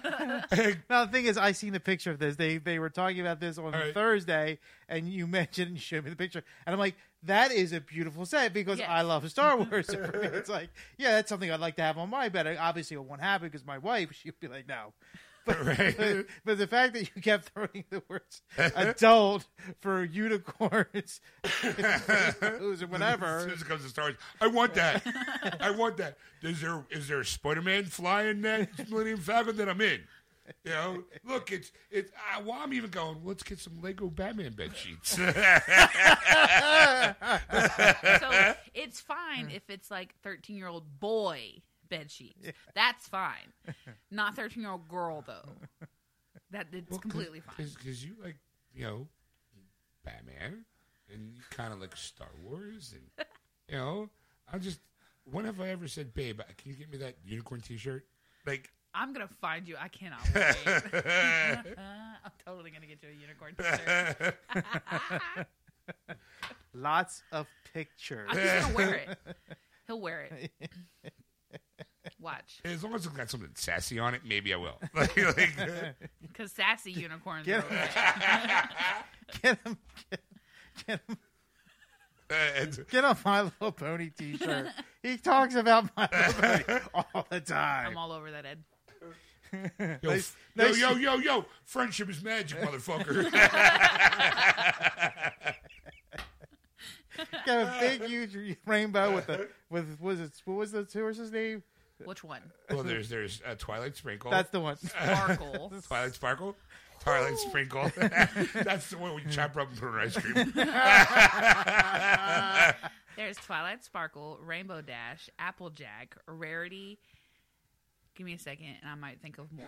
like, Now the thing is, I seen the picture of this. They they were talking about this on right. Thursday, and you mentioned and you showed me the picture, and I'm like, that is a beautiful set because Yes. I love Star [laughs] Wars. So for me, it's like, yeah, that's something I'd like to have on my bed. Obviously, it won't happen because my wife, [laughs] she'd be like, no. [laughs] But, Right. but, but the fact that you kept throwing the words adult for unicorns, and as whatever. soon as it comes to Star Wars, I want that. I want that. Is there is there a Spider Man fly in that Millennium Falcon that I'm in? You know, look, it's it's. Uh, well, I'm even going. Let's get some Lego Batman bed sheets. [laughs] So it's fine if it's like 13 year old boy bed sheets. That's fine. Not 13 year old girl though. That it's completely fine. because you like you know Batman and you kind of like Star Wars and you know I just when have I ever said, babe, can you get me that unicorn T-shirt? Like I'm gonna find you. I cannot wait. [laughs] [laughs] I'm totally gonna get you a unicorn t-shirt. [laughs] Lots of pictures. I'm just gonna wear it. He'll wear it. Watch, as long as it's got something sassy on it, maybe I will. Like, like, because sassy unicorns. Get Are him. okay. Get him. Get, get him. uh, and- Get a My Little Pony T-shirt. He talks about My Little Pony all the time. I'm all over that, Ed. [laughs] yo, Nice- yo, nice- yo, yo, yo, friendship is magic, [laughs] motherfucker. Got a big, huge rainbow with the with was it what was the horse's name? Which one? well, there's there's uh, Twilight Sprinkle. That's the one. Sparkle. [laughs] Twilight Sparkle. Twilight Sprinkle. That's the one we chop up and put in ice cream. There's Twilight Sparkle, Rainbow Dash, Applejack, Rarity. Give me a second, and I might think of more.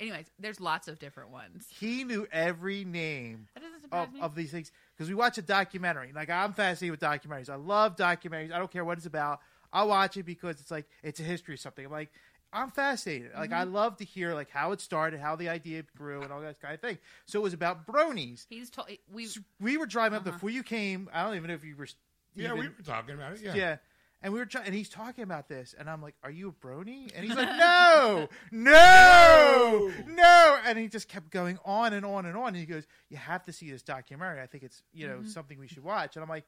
Anyways, there's lots of different ones. He knew every name That doesn't surprise of, me. of these things because we watch a documentary. Like I'm fascinated with documentaries. I love documentaries. I don't care what it's about. I watch it because it's like it's a history of something. I'm like I'm fascinated. Like I mm-hmm. love to hear like how it started, how the idea grew, and all that kind of thing. So it was about bronies. He's told we. We were driving up uh-huh. before you came. I don't even know if you were. Yeah, even- we were talking about it. Yeah. yeah. And we were trying, and he's talking about this, and I'm like, "Are you a brony?" And he's like, "No, [laughs] no, no!" And he just kept going on and on and on. And he goes, "You have to see this documentary. I think it's you know mm-hmm. something we should watch." And I'm like,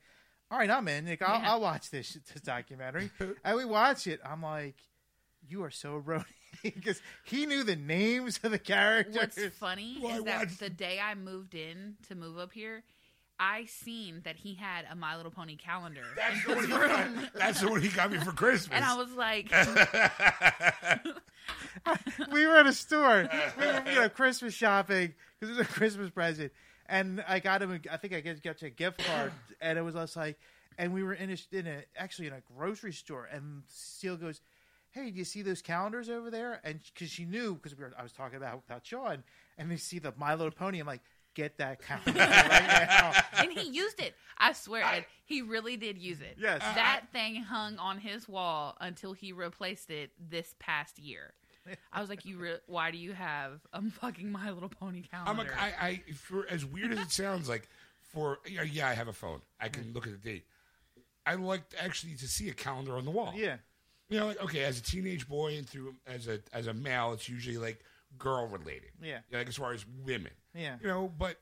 "All right, I'm in. Like, I'll, Yeah. I'll watch this this documentary." and we watch it. I'm like, "You are so a brony," [laughs] because he knew the names of the characters. What's funny Well, I is that the day I moved in to move up here, I seen that he had a My Little Pony calendar, That's the, one he got, that's the one he got me for Christmas. and I was like, [laughs] [laughs] we were at a store. We were, you know, [laughs] Christmas shopping because it was a Christmas present, and I got him. A, I think I got got you a gift card, and it was us like, and we were in a, in a actually in a grocery store, and Steele goes, "Hey, do you see those calendars over there?" And because she knew because we were, I was talking about about Sean, and they see the My Little Pony. I'm like, "Get that [laughs] calendar right now." and he used it. I swear, Ed, he really did use it. Yes. Uh-huh. that thing hung on his wall until he replaced it this past year. I was like, "You, re- why do you have a fucking My Little Pony calendar?" I'm like, I, I, for as weird as it sounds, like, for yeah, yeah, I have a phone. I can look at the date. I like actually to see a calendar on the wall. Yeah, you know, like okay, as a teenage boy and through as a as a male, it's usually like girl related. Yeah. like as far as women. Yeah. you know, but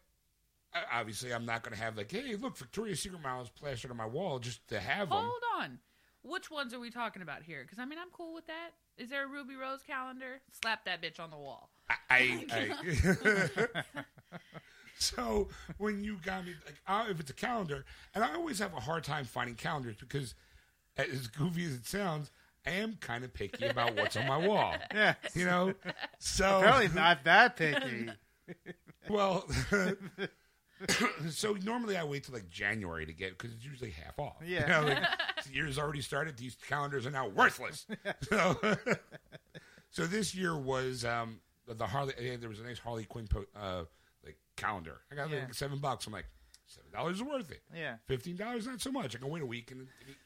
uh, obviously, I'm not going to have like, hey, look, Victoria's Secret models plastered on my wall just to have them. Hold on. Which ones are we talking about here? Because I mean, I'm cool with that. Is there a Ruby Rose calendar? Slap that bitch on the wall. I, I, [laughs] so when you got me like uh, if it's a calendar, and I always have a hard time finding calendars because as goofy as it sounds, I am kind of picky about what's on my wall. [laughs] yeah. You know, so Apparently not that picky. [laughs] well. [laughs] so normally I wait till like January to get because it's usually half off. Yeah. You know, like, the year's already started. These calendars are now worthless. [laughs] so, [laughs] so this year was um, the Harley. eh, There was a nice Harley Quinn po- uh, like calendar. I got Yeah. like seven bucks. I'm like seven dollars is worth it. Yeah. Fifteen dollars not so much. I can wait a week and, and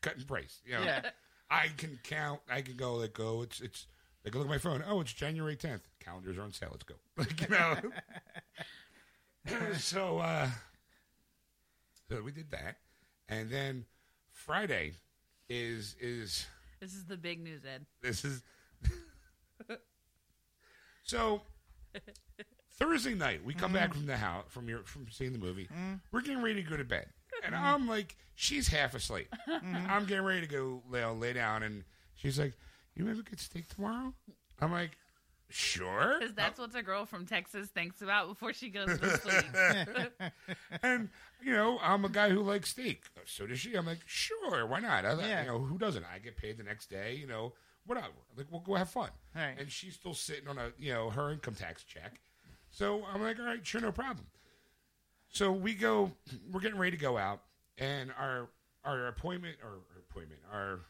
cut in price. You know, Yeah. I can count. I can go like go. It's it's. Like look at my phone. Oh, it's January tenth. Calendars are on sale. Let's go. [laughs] Like you know. [laughs] so uh, so we did that, and then Friday is is This is the big news, Ed. this is [laughs] so Thursday night we come back mm-hmm. from the house from your from seeing the movie. Mm-hmm. We're getting ready to go to bed, and mm-hmm. I'm like, she's half asleep. I'm getting ready to go lay, lay down, and she's like, "You ever get steak tomorrow?" I'm like, sure. Because that's what a girl from Texas thinks about before she goes to sleep. [laughs] and you know, I'm a guy who likes steak. So does she. I'm like, sure, why not? I, Yeah. You know, who doesn't? I get paid the next day. You know, whatever. Like, we'll go have fun. Right. And she's still sitting on a you know her income tax check. So I'm like, all right, sure, no problem. So we go. We're getting ready to go out, and our our appointment or our appointment our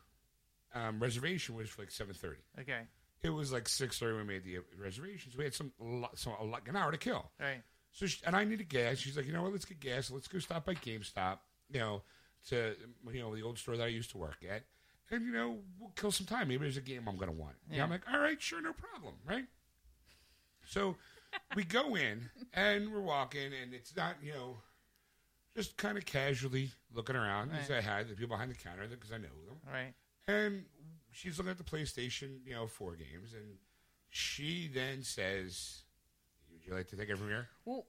um, reservation was for like seven thirty. Okay. It was like six thirty we made the reservations. We had some, some a lot, an hour to kill. Right. So she, and I needed gas. She's like, you know what? Let's get gas. Let's go stop by GameStop. You know, to you know the old store that I used to work at, and you know we'll kill some time. Maybe there's a game I'm going to want. Yeah. Yeah. I'm like, all right, sure, no problem, right? So we go in and we're walking, and it's not you know just kind of casually looking around. Right. As I had the people behind the counter because I know them, Right. And she's looking at the PlayStation, you know, four games, and she then says, "Would you like to take it from here?" Well,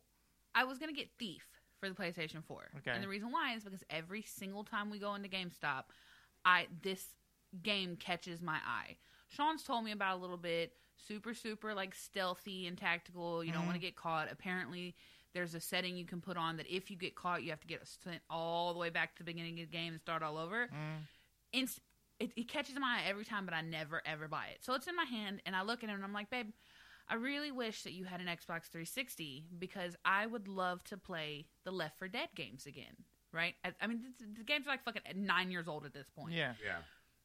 I was gonna get Thief for the PlayStation 4, Okay. and the reason why is because every single time we go into GameStop, I this game catches my eye. Sean's told me about a little bit. Super, super like stealthy and tactical. You don't mm-hmm. want to get caught. Apparently, there's a setting you can put on that if you get caught, you have to get sent all the way back to the beginning of the game and start all over. Mm. Inst- it, it catches my eye every time, but I never ever buy it. So it's in my hand, and I look at it and I'm like, babe, I really wish that you had an Xbox 360 because I would love to play the Left 4 Dead games again. Right? I, I mean, the, the games are like fucking nine years old at this point. Yeah. Yeah.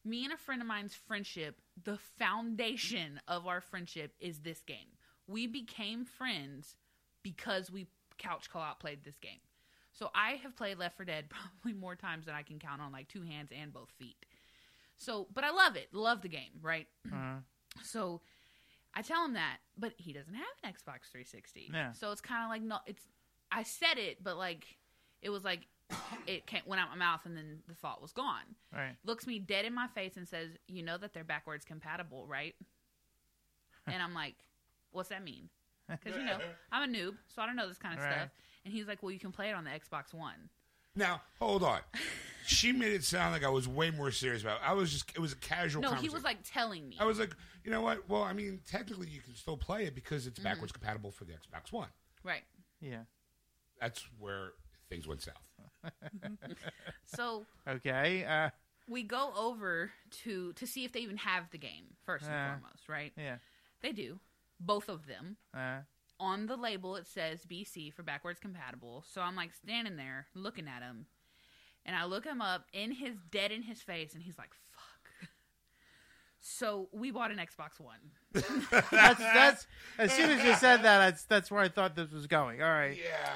Me and a friend of mine's friendship, the foundation of our friendship is this game. We became friends because we couch co-op played this game. So I have played Left 4 Dead [laughs] probably more times than I can count on like two hands and both feet. So, but I love it. Love the game, right? Uh, So I tell him that, but he doesn't have an Xbox 360. Yeah. So it's kind of like no, it's. I said it, but like it was like [coughs] it came, went out my mouth, and then the thought was gone. right. Looks me dead in my face and says, "You know that they're backwards compatible, right?" [laughs] and I'm like, "What's that mean?" Because you know [laughs] I'm a noob, so I don't know this kind of Right. stuff. And he's like, "Well, you can play it on the Xbox One." Now, hold on. she [laughs] made it sound like I was way more serious about it. I was just, it was a casual No, he conversation. was like telling me. I was like, you know what? Well, I mean, technically you can still play it because Mm-hmm. it's backwards compatible for the Xbox One. right. Yeah. That's where things went south. [laughs] So Okay. Uh, we go over to to see if they even have the game first and Uh. foremost, right? yeah. They do, both of them. Uh, On the label, it says BC for backwards compatible. So I'm like standing there looking at him, and I look him up in his dead in his face, and he's like, "Fuck." So we bought an Xbox One. [laughs] that's that's. As soon as you said that, that's that's where I thought this was going. All right. Yeah.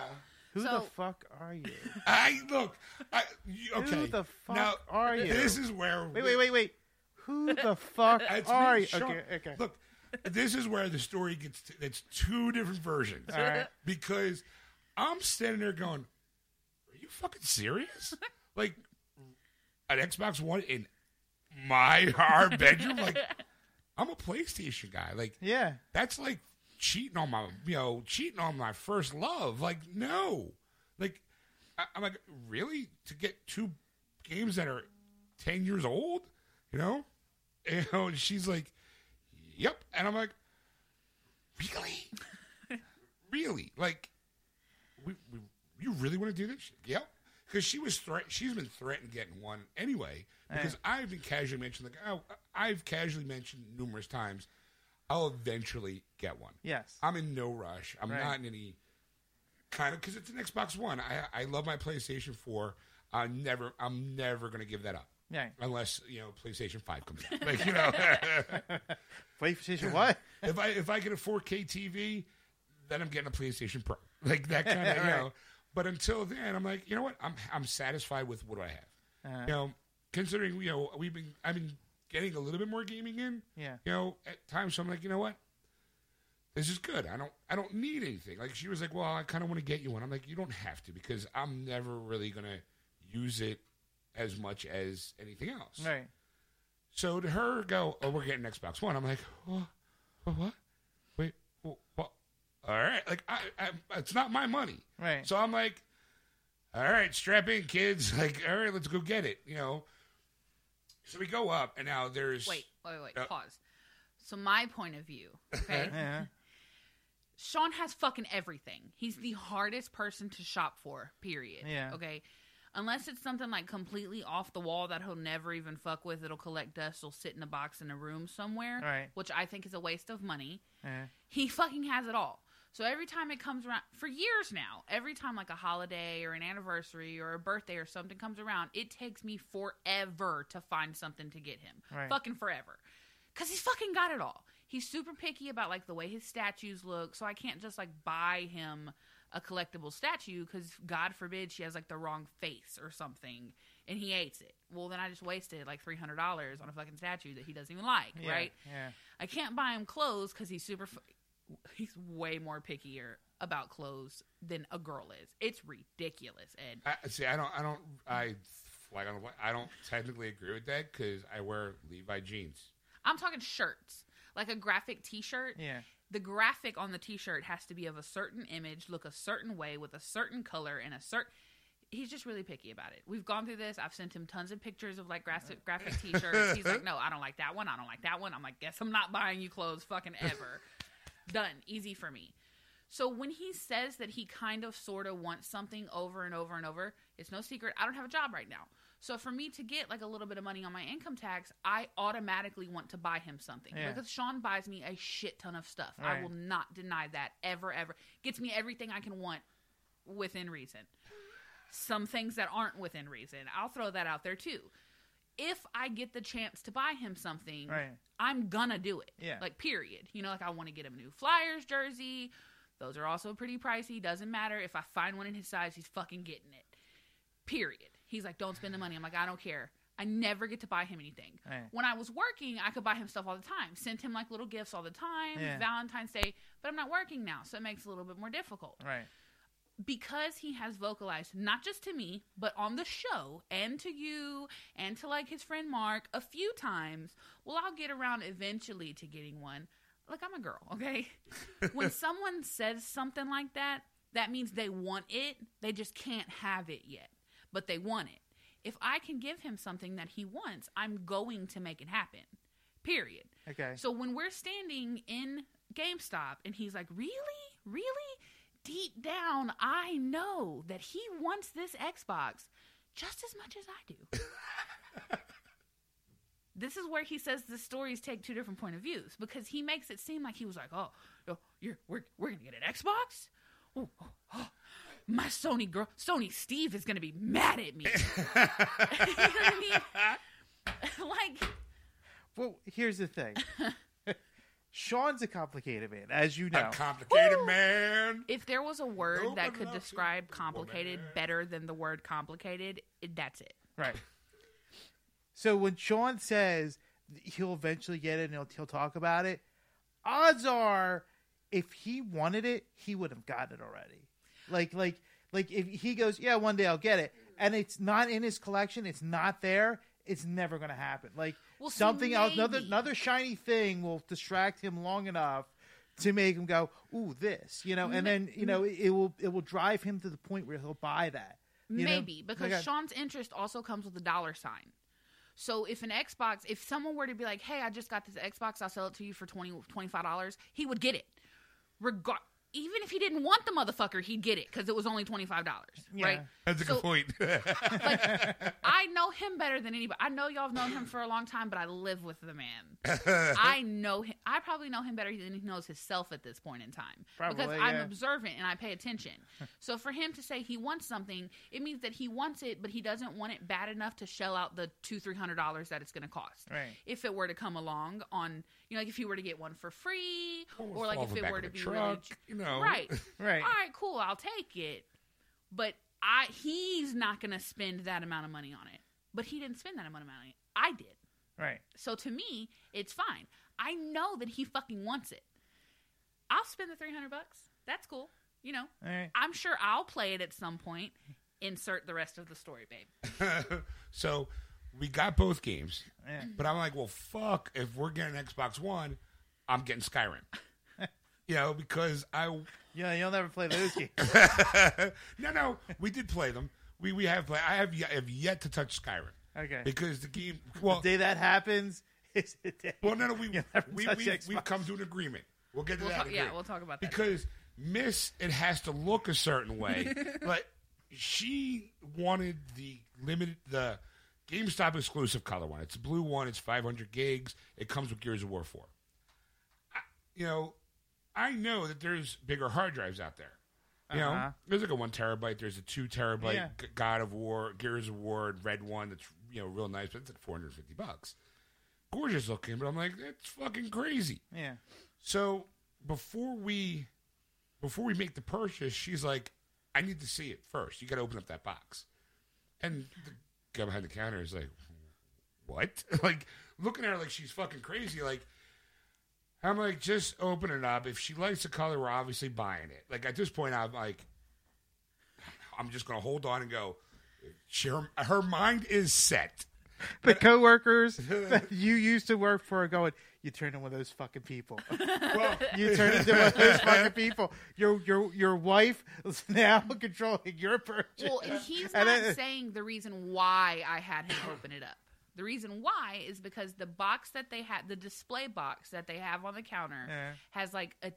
Who So- the fuck are you? [laughs] I look. I you- okay. Who the fuck now, are you? This is where. Wait, wait, wait, wait. Who the [laughs] fuck It's are me, you? Sean. Okay, okay. Look, this is where the story gets. To, it's two different versions. All right. [laughs] Because I'm standing there going, "Are you fucking serious? [laughs] like an Xbox One in my our bedroom? Like [laughs] I'm a PlayStation guy. Like Yeah. that's like cheating on my you know cheating on my first love like no like I, i'm like really to get two games that are 10 years old you know you know and she's like yep and i'm like really [laughs] really like we, we, you really want to do this yep because she was threat she's been threatened getting one anyway because i've been casually mentioned like oh, i've casually mentioned numerous times i'll eventually get one Yes. I'm in no rush. I'm Right. not in any kind of because it's an Xbox One. I I love my PlayStation Four. I'm never I'm never gonna give that up Yeah. unless you know PlayStation Five comes out. Like you know, [laughs] PlayStation what? if I if I get a 4K TV, then I'm getting a PlayStation Pro. Like that kind of you [laughs] Right. know. But until then, I'm like you know what? I'm I'm satisfied with what I have. Uh, You know, considering you know we've been I've been getting a little bit more gaming in. yeah. you know, at times so I'm like, you know what? This is good. I don't I don't need anything. Like she was like, Well, I kinda wanna get you one. I'm like, you don't have to because I'm never really gonna use it as much as anything else. Right. So to her go, Oh, we're getting Xbox One, I'm like, What? What? what? Wait, what? what? All right. Like I, I it's not my money. Right. So I'm like, all right, strap in, kids. [laughs] Like, all right, let's go get it. You know. So we go up, and now there's Wait, wait, wait, Uh, pause. So my point of view, [laughs] okay? Yeah. Sean has fucking everything. He's the hardest person to shop for, period. Yeah. Okay. Unless it's something like completely off the wall that he'll never even fuck with, it'll collect dust, it'll sit in a box in a room somewhere, Right. which I think is a waste of money. Yeah. He fucking has it all. So every time it comes around, for years now, every time like a holiday or an anniversary or a birthday or something comes around, it takes me forever to find something to get him. Right. Fucking forever. Because he's fucking got it all. He's super picky about like the way his statues look, so I can't just like buy him a collectible statue because God forbid she has like the wrong face or something and he hates it. Well, then I just wasted like three hundred dollars on a fucking statue that he doesn't even like, Yeah. right? Yeah. I can't buy him clothes because he's super. F- he's way more pickier about clothes than a girl is. It's ridiculous, Ed. I, see, I don't, I don't, I flag on the I don't technically agree with that because I wear Levi jeans. I'm talking shirts, like a graphic T-shirt. Yeah. The graphic on the T-shirt has to be of a certain image, look a certain way, with a certain color and a certain. He's just really picky about it. We've gone through this. I've sent him tons of pictures of like graphic uh-huh. graphic T-shirts. He's like, [laughs] "No, I don't like that one. I don't like that one." I'm like, "Guess I'm not buying you clothes, fucking ever." Done. Easy for me. So when he says that he kind of sort of wants something over and over and over, it's no secret. I don't have a job right now. So for me to get like a little bit of money on my income tax, I automatically want to buy him something Yeah. because Sean buys me a shit ton of stuff. I will not deny that ever, ever. Gets me everything I can want within reason. Some things that aren't within reason, I'll throw that out there too. If I get the chance to buy him something, Right. I'm gonna do it. Yeah. Like period. You know, like I want to get him a new Flyers jersey. Those are also pretty pricey. Doesn't matter if I find one in his size, he's fucking getting it. Period. He's like, don't spend the money. I'm like, I don't care. I never get to buy him anything. Right. When I was working, I could buy him stuff all the time. Sent him like little gifts all the time, Yeah. Valentine's Day. But I'm not working now, so it makes it a little bit more difficult Right. because he has vocalized not just to me but on the show and to you and to like his friend mark a few times well i'll get around eventually to getting one look i'm a girl okay [laughs] when someone says something like that that means they want it they just can't have it yet but they want it if i can give him something that he wants i'm going to make it happen period Okay. so when we're standing in GameStop and he's like, "Really? Really?" Deep down, I know that he wants this Xbox just as much as I do. [laughs] this is where he says the stories take two different point of views because he makes it seem like he was like, "Oh, you're we're we're gonna get an Xbox." Oh, oh, oh, my Sony girl, Sony Steve is gonna be mad at me. [laughs] you know what I mean? [laughs] like, Well, here's the thing. [laughs] Sean's a complicated man, as you know. A complicated man. If there was a word that could describe complicated woman. better than the word complicated, that's it. Right. So when Sean says he'll eventually get it and he'll, he'll talk about it, odds are if he wanted it, he would have gotten it already. Like like like if he goes, yeah, one day I'll get it, and it's not in his collection, it's not there, it's never going to happen. Like Well, something else, another another shiny thing will distract him long enough to make him go, ooh, this, you know, and then you know it, it will it will drive him to the point where he'll buy that. you know? Maybe because Like Sean's interest also comes with a dollar sign. So if an Xbox, if someone were to be like, "Hey, I just got this Xbox, I'll sell it to you for 20 dollars," he would get it. Regard, even if he didn't want the motherfucker, he'd get it because it was only twenty five dollars, Yeah. right? That's a So- good point. [laughs] [laughs] I know him better than anybody. I know y'all have known him for a long time, but I live with the man. [laughs] I know him. I probably know him better than he knows himself at this point in time probably, because I'm yeah. observant and I pay attention. so for him to say he wants something, it means that he wants it, but he doesn't want it bad enough to shell out the two three hundred dollars that it's going to cost. Right. If it were to come along on, you know, like if you were to get one for free, Or or like if it were to be truck, really you know. right [laughs] Right. all right, cool, I'll take it. But I he's not gonna spend that amount of money on it. But he didn't spend that amount of money. I did. Right. So to me, it's fine. I know that he fucking wants it. I'll spend the three hundred bucks. That's cool. You know, All right. I'm sure I'll play it at some point. Insert the rest of the story, babe. [laughs] so we got both games, Yeah. but I'm like, well, fuck. If we're getting Xbox One, I'm getting Skyrim. [laughs] you know, because I Yeah, you'll never play those games. [laughs] no, no, we did play them. We we have play. I have yet, have yet to touch Skyrim Okay. because the game. Well, the day that happens, is a day. Well, no, no, we we we've, we've come to an agreement. We'll get to We'll that. talk- yeah, we'll talk about that. because Miss it has to look a certain way, [laughs] but she wanted the limited the GameStop exclusive color one. It's a blue one. It's 500 gigs. It comes with Gears of War 4. I, you know, I know that there's bigger hard drives out there. You Uh-huh. know, there's like a one terabyte. There's a two terabyte Yeah. God of War, Gears of War, red one. That's you know real nice, but it's like 450 bucks. Gorgeous looking, but I'm like, that's fucking crazy. Yeah. So before we before we make the purchase, she's like, I need to see it first. You got to open up that box. And the guy behind the counter is like, What? [laughs] like looking at her like she's fucking crazy. Like I'm like, just open it up. If she likes the color, we're obviously buying it. Like at this point, I'm like, I'm just gonna hold on and go. She, her, her mind is set. The [laughs] coworkers that you used to work for are going, you turn into one of those fucking people. [laughs] Well, [laughs] You turn into one of those [laughs] fucking people. Your your your wife is now controlling your purchase. Well, and he's And not then- uh, saying the reason why I had him [coughs] open it up. The reason why is because the box that they had, the display box that they have on the counter, Yeah. has like a.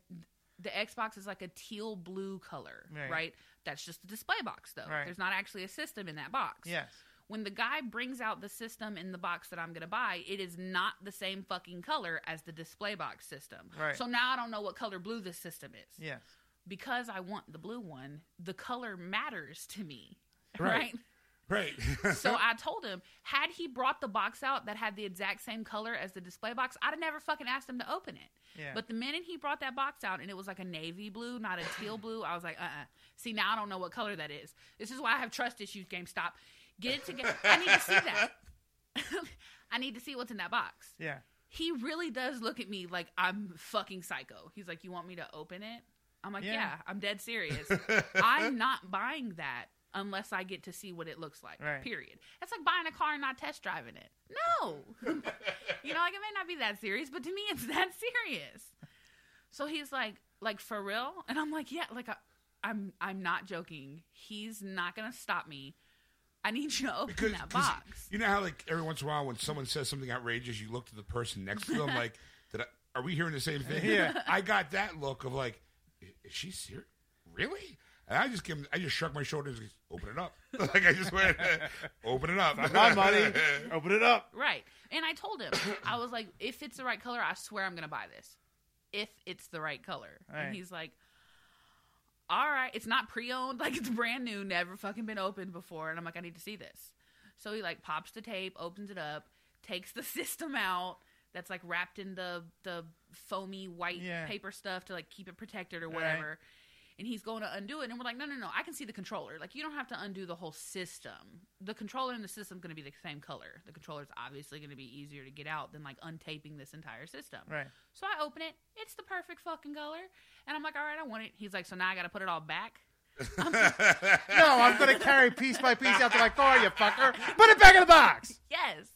The Xbox is like a teal blue color, Right. right? That's just the display box, though. Right. There's not actually a system in that box. Yes. When the guy brings out the system in the box that I'm going to buy, it is not the same fucking color as the display box system. Right. So now I don't know what color blue this system is Yes. because I want the blue one, the color matters to me. Right. [laughs] Right. right. [laughs] So I told him, had he brought the box out that had the exact same color as the display box, I'd have never fucking asked him to open it. Yeah. But the minute he brought that box out and it was like a navy blue, not a teal blue, I was like, uh uh See, now I don't know what color that is. This is why I have trust issues, GameStop. Get it together. I need to see that. [laughs] I need to see what's in that box. yeah. He really does look at me like I'm fucking psycho. He's like, "You want me to open it?" I'm like, Yeah. "Yeah, I'm dead serious. [laughs] I'm not buying that unless I get to see what it looks like." Right. Period. It's like buying a car and not test driving it. No, [laughs] you know, like it may not be that serious, but to me, it's that serious. So he's like, "Like for real?" And I'm like, "Yeah, like I, I'm, I'm not joking. He's not gonna stop me." I need you to open Because- that 'cause box. You know how like every once in a while when someone says something outrageous, you look to the person next to them [laughs] like, "Did I, are we hearing the same thing?" Yeah. [laughs] I got that look of like, "Is she serious? Really?" And I just give him, I just shrugged my shoulders. and Open it up. [laughs] like I just went, "Open it up." My money. Open it up. Right. And I told him, I was like, if it's the right color, I swear I'm going to buy this. If it's the right color. Right. And he's like, all right. It's not pre owned. [laughs] Like, it's brand new, never fucking been opened before. And I'm like, I need to see this. So he, like, pops the tape, opens it up, takes the [laughs] system out that's, like, wrapped in the, the foamy white Yeah. paper stuff to, like, keep it protected or Right. whatever. And he's going to undo it, and we're like, no, no, no! I can see the controller. Like, you don't have to undo the whole system. The controller and the system going to be the same color. The controller's obviously going to be easier to get out than like untaping this entire system. Right. So I open it. It's the perfect fucking color, and I'm like, all right, I want it. He's like, so now I got to put it all back. [laughs] No, I'm going to carry piece by piece out to my car, you fucker. Put it back in the box. Yes.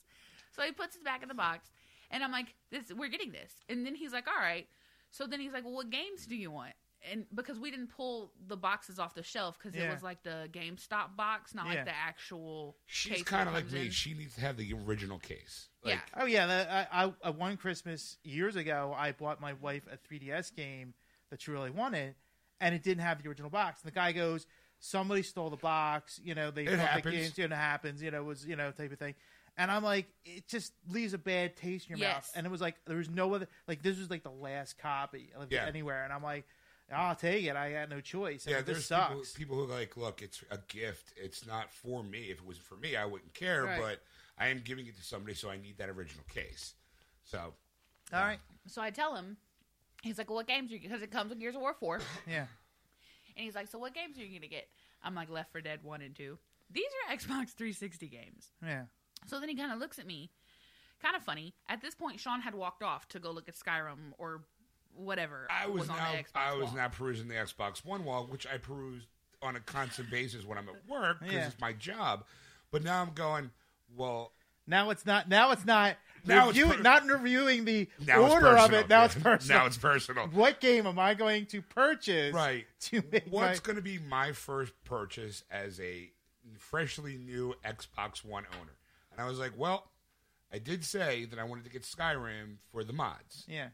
So he puts it back in the box, and I'm like, "This, we're getting this." And then he's like, "All right." So then he's like, "Well, what games do you want?" And because we didn't pull the boxes off the shelf because Yeah. it was like the GameStop box, not Yeah. like the actual. She's kind of like comes me. She needs to have the original case. Like, Yeah. Oh yeah, that, I, I, I one Christmas years ago, I bought my wife a 3DS game that she really wanted, and it didn't have the original box. And the guy goes, "Somebody stole the box." You know, they It bought the happens. games. You know, it happens. You know, it was you know type of thing. And I'm like, it just leaves a bad taste in your mouth. And it was like there was no other like this was like the last copy of Yeah. anywhere. And I'm like, I'll take it. I had no choice. And Yeah, this there's people, sucks. people who are like, look, it's a gift. It's not for me. If it was for me, I wouldn't care. Right. But I am giving it to somebody, so I need that original case. So All right. So I tell him, he's like, well, "What games are you?" Because it comes with Gears of War four, [laughs] yeah. and he's like, "So what games are you gonna get?" I'm like, "Left 4 Dead one and two. These are Xbox 360 games." Yeah. So then he kind of looks at me, kind of funny. At this point, Sean had walked off to go look at Skyrim or whatever. I was, on now the Xbox I was wall. now perusing the Xbox One wall, which I peruse on a constant basis when I'm at work because Yeah. it's my job. But now I'm going, well, Now it's not. Now it's not. Now it's per- not reviewing the now it's order of personal. it. Now it's personal. Now it's personal. what game am I going to purchase? Right. To make What's my, going to be my first purchase as a freshly new Xbox One owner? And I was like, well, I did say that I wanted to get Skyrim for the mods, Yeah.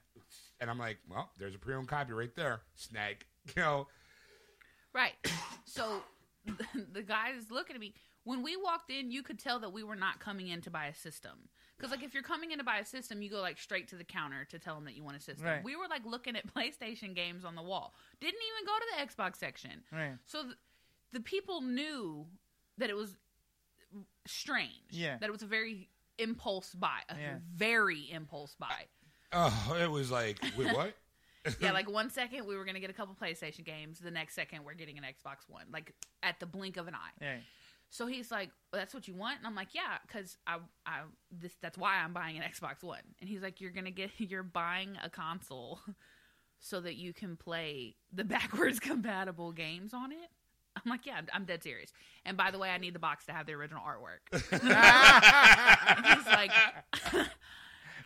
And I'm like, well, there's a pre-owned copy right there. Snag, [laughs] you know. Right. [coughs] So [laughs] the guy is looking at me. When we walked in, you could tell that we were not coming in to buy a system. Because like if you're coming in to buy a system, you go like straight to the counter to tell them that you want a system. Right. We were like looking at [laughs] PlayStation games on the wall. Didn't even go to the Xbox section. Right. So th- the people knew that it was strange. Yeah. That it was a very impulse buy. A Yeah. very impulse buy. Oh, it was like, wait, [laughs] what? yeah, [laughs] like one second we were gonna get a couple PlayStation games, the next second we're getting an Xbox One, like at the blink of an eye. Yeah. So he's like, well, "That's what you want," and I'm like, "Yeah, because I, I, this, that's why I'm buying an Xbox One." And he's like, "You're gonna get, [laughs] you're buying a console so that you can play the backwards compatible games on it." I'm like, "Yeah, I'm, I'm dead serious." And by the way, I need the box to have the original artwork. he's like,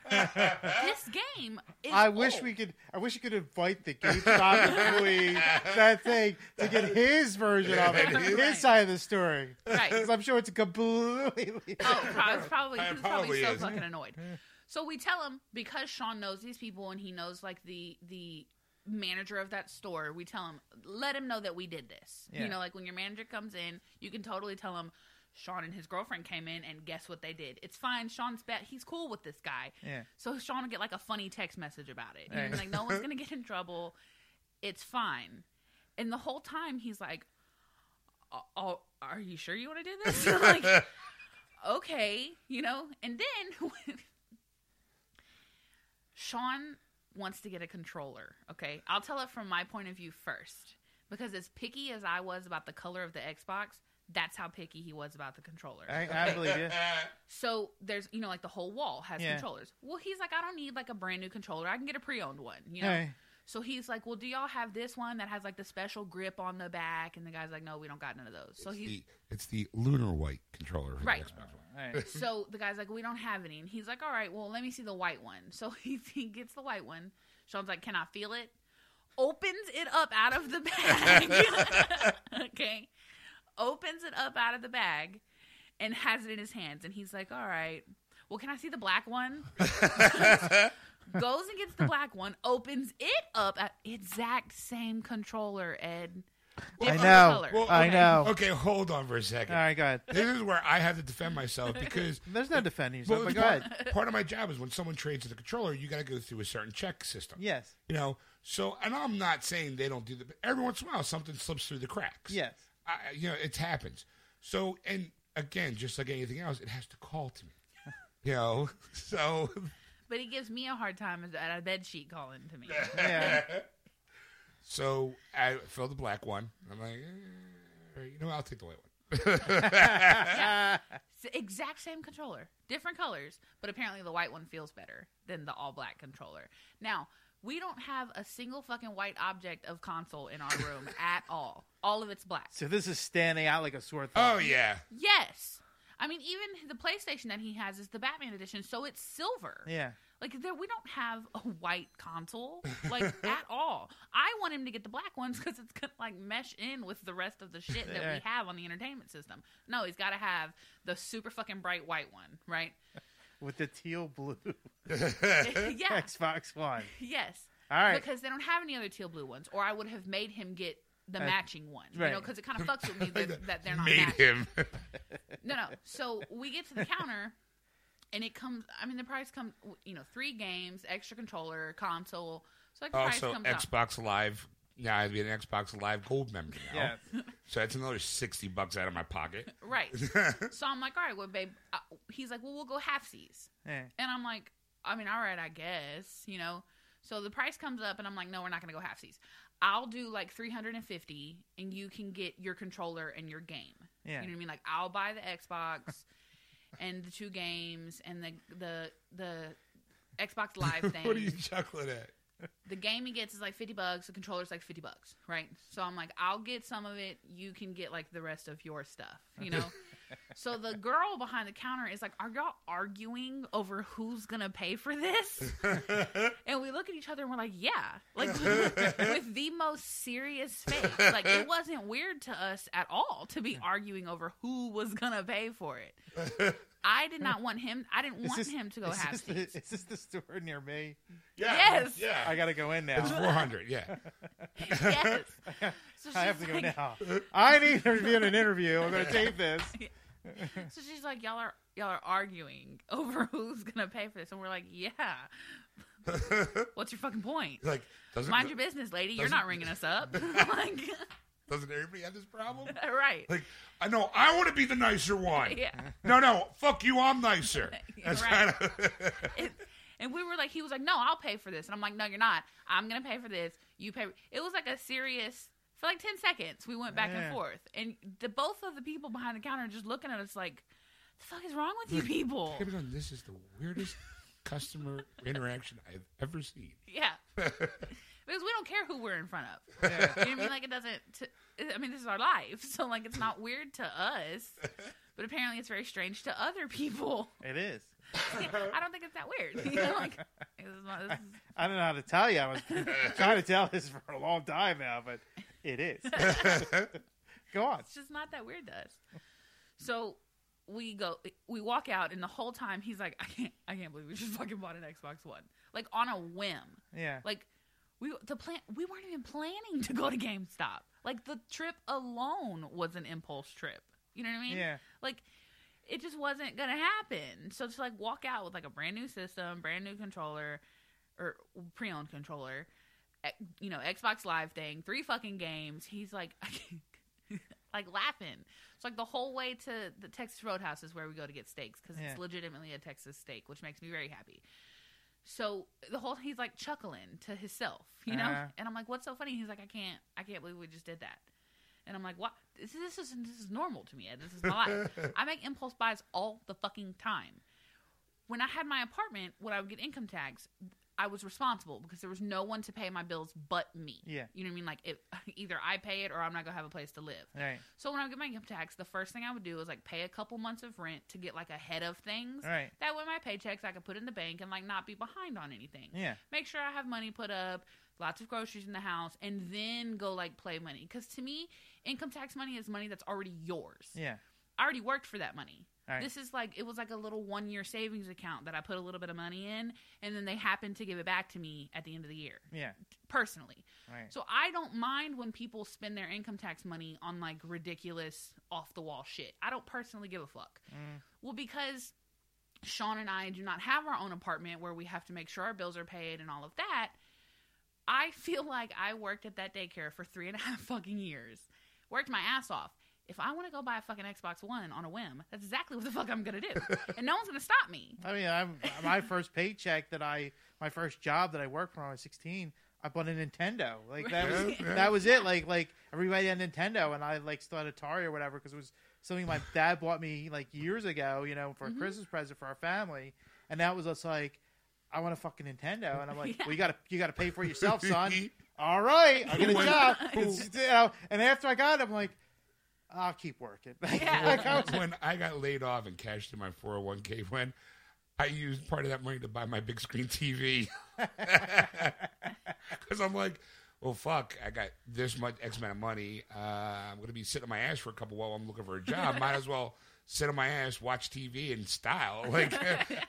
[laughs] "This game is." I wish old." we could. I wish you could invite the GameStop [laughs] employee that thing to get his version of it, his Right. side of the story. Right. Because I'm sure it's completely. [laughs] Oh, probably, it's probably, It he was probably probably so is. fucking annoyed. So we tell him because Sean knows these people and he knows like the the manager of that store. We tell him, let him know that we did this. Yeah. You know, like when your manager comes in, you can totally tell him. Sean and his girlfriend came in, and guess what they did? It's fine. Sean's bet he's cool with this guy. Yeah. So Sean will get like a funny text message about it. Right. like no one's gonna [laughs] get in trouble. It's fine. And the whole time he's like, "Oh, oh, are you sure you want to do this?" [laughs] like, okay, you know. And then [laughs] Sean wants to get a controller. Okay, I'll tell it from my point of view first, because as picky as I was about the color of the Xbox, that's how picky he was about the controller. I, I believe you. [laughs] So there's, you know, like the whole wall has Yeah. controllers. Well, he's like, I don't need like a brand new controller. I can get a pre-owned one, you know. Hey. So he's like, well, do y'all have this one that has like the special grip on the back? And the guy's like, no, we don't got none of those. So It's he's the, it's the lunar white controller for Right. the Xbox One. All right. [laughs] so the guy's like, we don't have any. And he's like, all right, well, let me see the white one. So [laughs] he, he gets the white one. Sean's like, can I feel it? Opens it up out of the bag. okay. Opens it up out of the bag and has it in his hands. And he's like, all right, well, can I see the black one? [laughs] Goes and gets the black one, opens it up at exact same controller, Ed. I know. color. Well, I Okay. know. Okay, hold on for a second. All right, go ahead. This is where I have to defend myself because [laughs] There's no defending yourself, well, but go part, ahead. [laughs] part of my job is when someone trades the controller, you got to go through a certain check system. Yes. You know, so and I'm not saying they don't do that, but every once in a while something slips through the cracks. Yes. I, you know, it happens. So, and again, just like anything else, it has to call to me. [laughs] You know, so [laughs] But he gives me a hard time at a bed sheet calling to me. [laughs] Yeah. so I fill the black one. I'm like, eh, you know, I'll take the white one. yeah. Exact same controller, different colors, but apparently the white one feels better than the all black controller. Now, we don't have a single fucking white object of console in our room at all. All of it's black. So this is standing out like a sore thumb. Oh yeah, Yes. I mean, even the PlayStation that he has is the Batman edition, so it's silver. Yeah. Like there, we don't have a white console like [laughs] at all. I want him to get the black ones because it's gonna like mesh in with the rest of the shit that we have on the entertainment system. No, he's got to have the super fucking bright white one, right? [laughs] With the teal blue [laughs] yeah, Xbox One. yes. All right. Because they don't have any other teal blue ones, or I would have made him get the Uh, matching one. You know, because it kind of fucks with me that, [laughs] that they're not made matching. him. [laughs] No, no. So we get to the counter, and it comes. I mean, the price comes. You know, three games, extra controller, console. So like the also, price comes out. Xbox Live. Yeah, I'd be an Xbox Live Gold member now. Yeah. So that's another sixty bucks out of my pocket. [laughs] Right. so I'm like, all right, well, babe. Uh, he's like, well, we'll go half seas. Yeah. And I'm like, I mean, all right, I guess, you know. So the price comes up, and I'm like, no, we're not going to go half seas. I'll do like 350, and you can get your controller and your game. Yeah. You know what I mean? Like, I'll buy the Xbox [laughs] and the two games and the the the Xbox [laughs] Live thing. what are you chuckling at? [laughs] the game he gets is like 50 bucks the controller's like 50 bucks right so i'm like i'll get some of it you can get like the rest of your stuff you know so the girl behind the counter is like are y'all arguing over who's gonna pay for this [laughs] and we look at each other and we're like yeah like with the most serious face like it wasn't weird to us at all to be arguing over who was gonna pay for it I did not want him. I didn't Is want this- him to go is have this, the, is this the store near me? Yeah. Yes. Yeah. I gotta go in now. it's 400. Yeah. [laughs] yes. So [laughs] I have she's to go now. I need to be in an interview. I'm gonna tape this. So she's like, y'all are y'all are arguing [laughs] over who's gonna pay for this, and we're like, yeah. [laughs] What's your fucking point? like doesn't Mind your business, lady. You're not ringing us up. [laughs] like, doesn't everybody have this problem? right? Like I know I want to be the nicer one. Yeah. No, no, fuck you. I'm nicer. That's Right. It- and we were like, he was like, no, I'll pay for this, and I'm like, no, you're not. I'm gonna pay for this. You pay. It was like a serious. For like ten seconds, we went back Yeah. and forth, and the both of the people behind the counter just looking at us like, "The fuck is wrong with you people?" Hey, man, this is the weirdest [laughs] customer interaction I've ever seen. Yeah. [laughs] because we don't care who we're in front of. Yeah. You know what I mean? Like it doesn't. T- I mean, this is our life, so like it's not weird to us, but apparently it's very strange to other people. It is. [laughs] I don't think it's that weird. You know, like this is not, this is, I don't know how to tell you. I was trying to tell this for a long time now, but it is. [laughs] Go on. it's just not that weird to us. So we go, we walk out, and the whole time he's like, "I can't, I can't believe we just fucking bought an Xbox One, like on a whim." Yeah. Like we the plan we weren't even planning to go to GameStop. Like the trip alone was an impulse trip. You know what I mean? Yeah. Like it just wasn't gonna happen. So to like walk out with like a brand new system, brand new controller, or pre-owned controller, you know, Xbox Live thing, three fucking games. He's like, [laughs] like laughing. It's like the whole way to the Texas Roadhouse is where we go to get steaks because Yeah. it's legitimately a Texas steak, which makes me very happy. So the whole he's like chuckling to himself, you know, Uh-huh. and I'm like, "What's so funny?" He's like, "I can't, I can't believe we just did that." And I'm like, "What? This, this is this is normal to me. Ed. This is my life. [laughs] I make impulse buys all the fucking time. When I had my apartment, when I would get income tax, I was responsible because there was no one to pay my bills but me. Yeah. you know what I mean? Like, if [laughs] either I pay it or I'm not gonna have a place to live. Right. So when I would get my income tax, the first thing I would do is like pay a couple months of rent to get like ahead of things. Right. That way my paychecks I could put in the bank and like not be behind on anything. Yeah. Make sure I have money put up, lots of groceries in the house, and then go like play money. Because to me, income tax money is money that's already yours. Yeah. I already worked for that money. Right. This is like it was like a little one year savings account that I put a little bit of money in, and then they happened to give it back to me at the end of the year Yeah. personally. Right. So I don't mind when people spend their income tax money on like ridiculous off the wall shit. I don't personally give a fuck. Mm. Well, because Sean and I do not have our own apartment where we have to make sure our bills are paid and all of that, I feel [laughs] like I worked at that daycare for three and a half fucking years. Worked my ass off. If I want to go buy a fucking Xbox One on a whim, that's exactly what the fuck I'm gonna do. [laughs] and no one's gonna stop me. I mean, I'm my first paycheck that I, my first job that I worked for when I was 16. I bought a Nintendo. Like that was Yeah, [laughs] yeah. that was it. Like like everybody had Nintendo, and I like still had Atari or whatever because it was something my dad bought me like years ago. You know, for a mm-hmm. Christmas present for our family, and that was us like. I want a fucking Nintendo, and I'm like, [laughs] Yeah. "Well, you gotta, you gotta pay for it yourself, son." All right, I get a job, you know, and after I got it, I'm like, "I'll keep working." [laughs] Yeah. Like, I was- when I got laid off and cashed in my 401k when I used part of that money to buy my big screen TV. Because [laughs] I'm like, well, fuck, I got this much X amount of money. Uh, I'm going to be sitting on my ass for a couple while I'm looking for a job. Might as well sit on my ass, watch TV in style. [laughs] Like,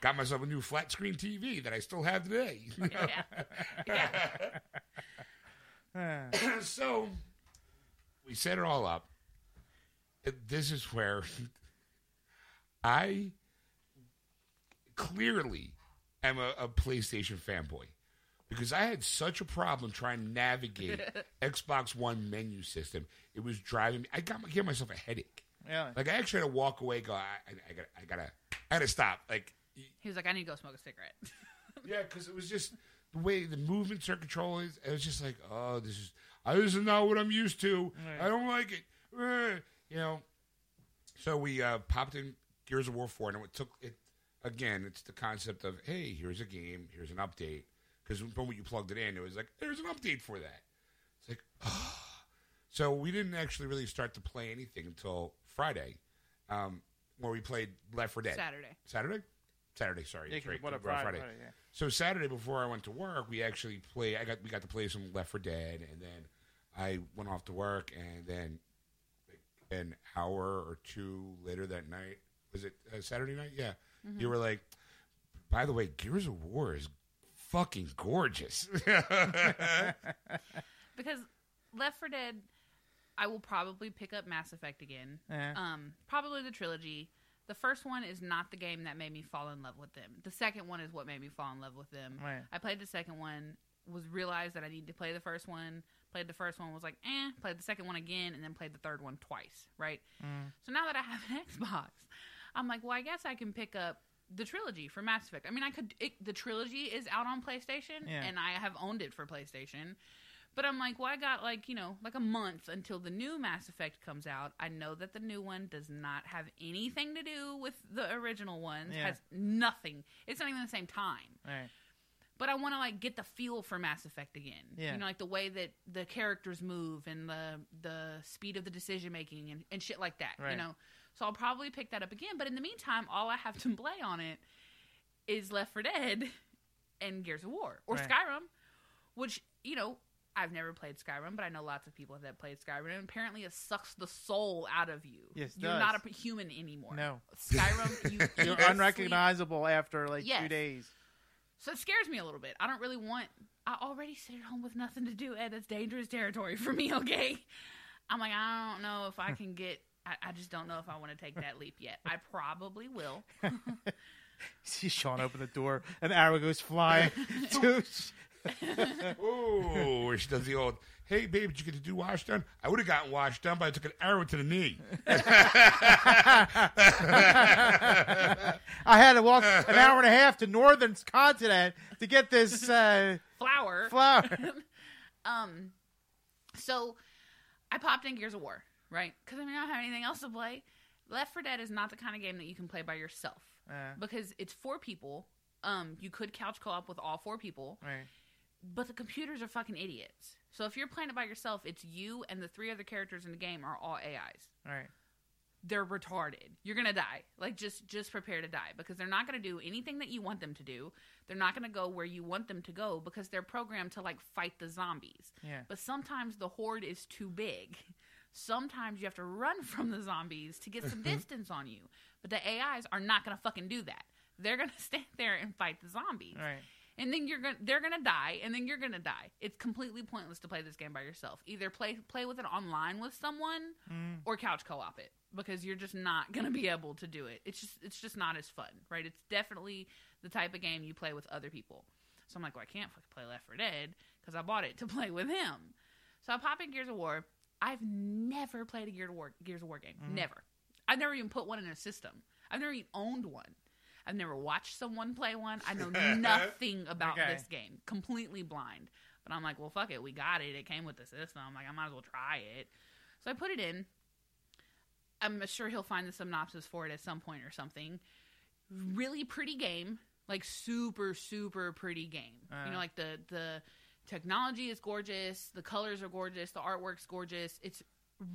got myself a new flat screen TV that I still have today. Yeah. yeah. so we set it all up. This is where I clearly am a, a PlayStation fanboy because I had such a problem trying to navigate [laughs] Xbox One menu system. It was driving me. I got give myself a headache. yeah. Like I actually had to walk away. Go. I, I, I got. I gotta. I gotta stop. Like. He was like, I need to go smoke a cigarette. [laughs] Yeah, because it was just the way the movements are controlled. It was just like, oh, this is uh, this is not what I'm used to. Right. I don't like it. You know. So we uh, popped in Gears of War four, and it took it again. It's the concept of hey, here's a game, here's an update. Because when you plugged it in, it was like there's an update for that. It's like, oh. [sighs] so we didn't actually really start to play anything until Friday, um, where we played Left 4 Dead. Saturday. Saturday. Saturday, sorry. Yeah, right. what a We're Friday, Friday, yeah. So Saturday before I went to work, we actually play. I got we got to play some Left 4 Dead, and then I went off to work, and then like, an hour or two later that night, was it uh, Saturday night? Yeah, Mm-hmm. you were like, by the way, Gears of War is fucking gorgeous. [laughs] [laughs] because Left 4 Dead, I will probably pick up Mass Effect again. Yeah. Um, probably the trilogy. The first one is not the game that made me fall in love with them. The second one is what made me fall in love with them. Right. I played the second one, was realized that I needed to play the first one. Played the first one, was like, eh. Played the second one again, and then played the third one twice. Right. So now that I have an [laughs] Xbox, I'm like, well, I guess I can pick up the trilogy for Mass Effect. I mean, I could. It, the trilogy is out on PlayStation, Yeah. and I have owned it for PlayStation. But I'm like, well, I got like you know, like a month until the new Mass Effect comes out. I know that the new one does not have anything to do with the original ones. Yeah. Has nothing. It's not even the same time Right. But I want to like get the feel for Mass Effect again. Yeah. You know, like the way that the characters move and the the speed of the decision making and, and shit like that. Right. You know, so I'll probably pick that up again. But in the meantime, all I have to [laughs] play on it is Left 4 Dead and Gears of War or Right. Skyrim, which you know. I've never played Skyrim, but I know lots of people that played Skyrim, and apparently it sucks the soul out of you. Yes, it You're does. not a human anymore. No. Skyrim, you, eat, [laughs] You're sleep, unrecognizable after like two days. So it scares me a little bit. I don't really want. I already sit at home with nothing to do, Ed. That's dangerous territory for me. [laughs] Okay, I'm like, I don't know if I can get. I, I just don't know if I want to take that leap yet. I probably will. [laughs] See Sean open the door, an arrow goes flying. [laughs] to, oh, she does the old, hey, babe, did you get to do wash done? I would have gotten washed done, but I took an arrow to the knee. [laughs] I had to walk an hour and a half to northern continent to get this uh, [laughs] Flower. flower. [laughs] Um, so I popped in Gears of War, right? Because I mean, I don't have anything else to play. Left 4 Dead is not the kind of game that you can play by yourself Uh, because it's four people. Um, you could couch co-op with all four people, right. but the computers are fucking idiots. So if you're playing it by yourself, it's you and the three other characters in the game are all AIs. Right. They're retarded. You're gonna die. Like just just prepare to die because they're not gonna do anything that you want them to do. They're not gonna go where you want them to go because they're programmed to like fight the zombies. Yeah. But sometimes the horde is too big. Sometimes you have to run [laughs] from the zombies to get some [laughs] distance on you. But the AIs are not gonna fucking do that. They're gonna [laughs] stand there and fight the zombies Right. And then you're gonna they're gonna die, and then you're gonna die. It's completely pointless to play this game by yourself. Either play play with it online with someone, Mm. or couch co-op it because you're just not gonna be able to do it. It's just it's just not as fun, right? It's definitely the type of game you play with other people. So I'm like, well, I can't fucking play Left 4 Dead because I bought it to [laughs] play with him. So I pop in Gears of War. I've never played a Gears of War Gears of War game. Never. I've never even put one in a system. I've never even owned one. I've never watched someone play one. I know [laughs] nothing about Okay. this game. Completely blind. But I'm like, well, fuck it. We got it. It came with the system. I'm like, I might as well try it. So I put it in. I'm sure he'll find the synopsis for it at some point or something. Really pretty game. Like super, super pretty game. you know, Uh. like the the technology is gorgeous, the colors are gorgeous, the artwork's gorgeous. It's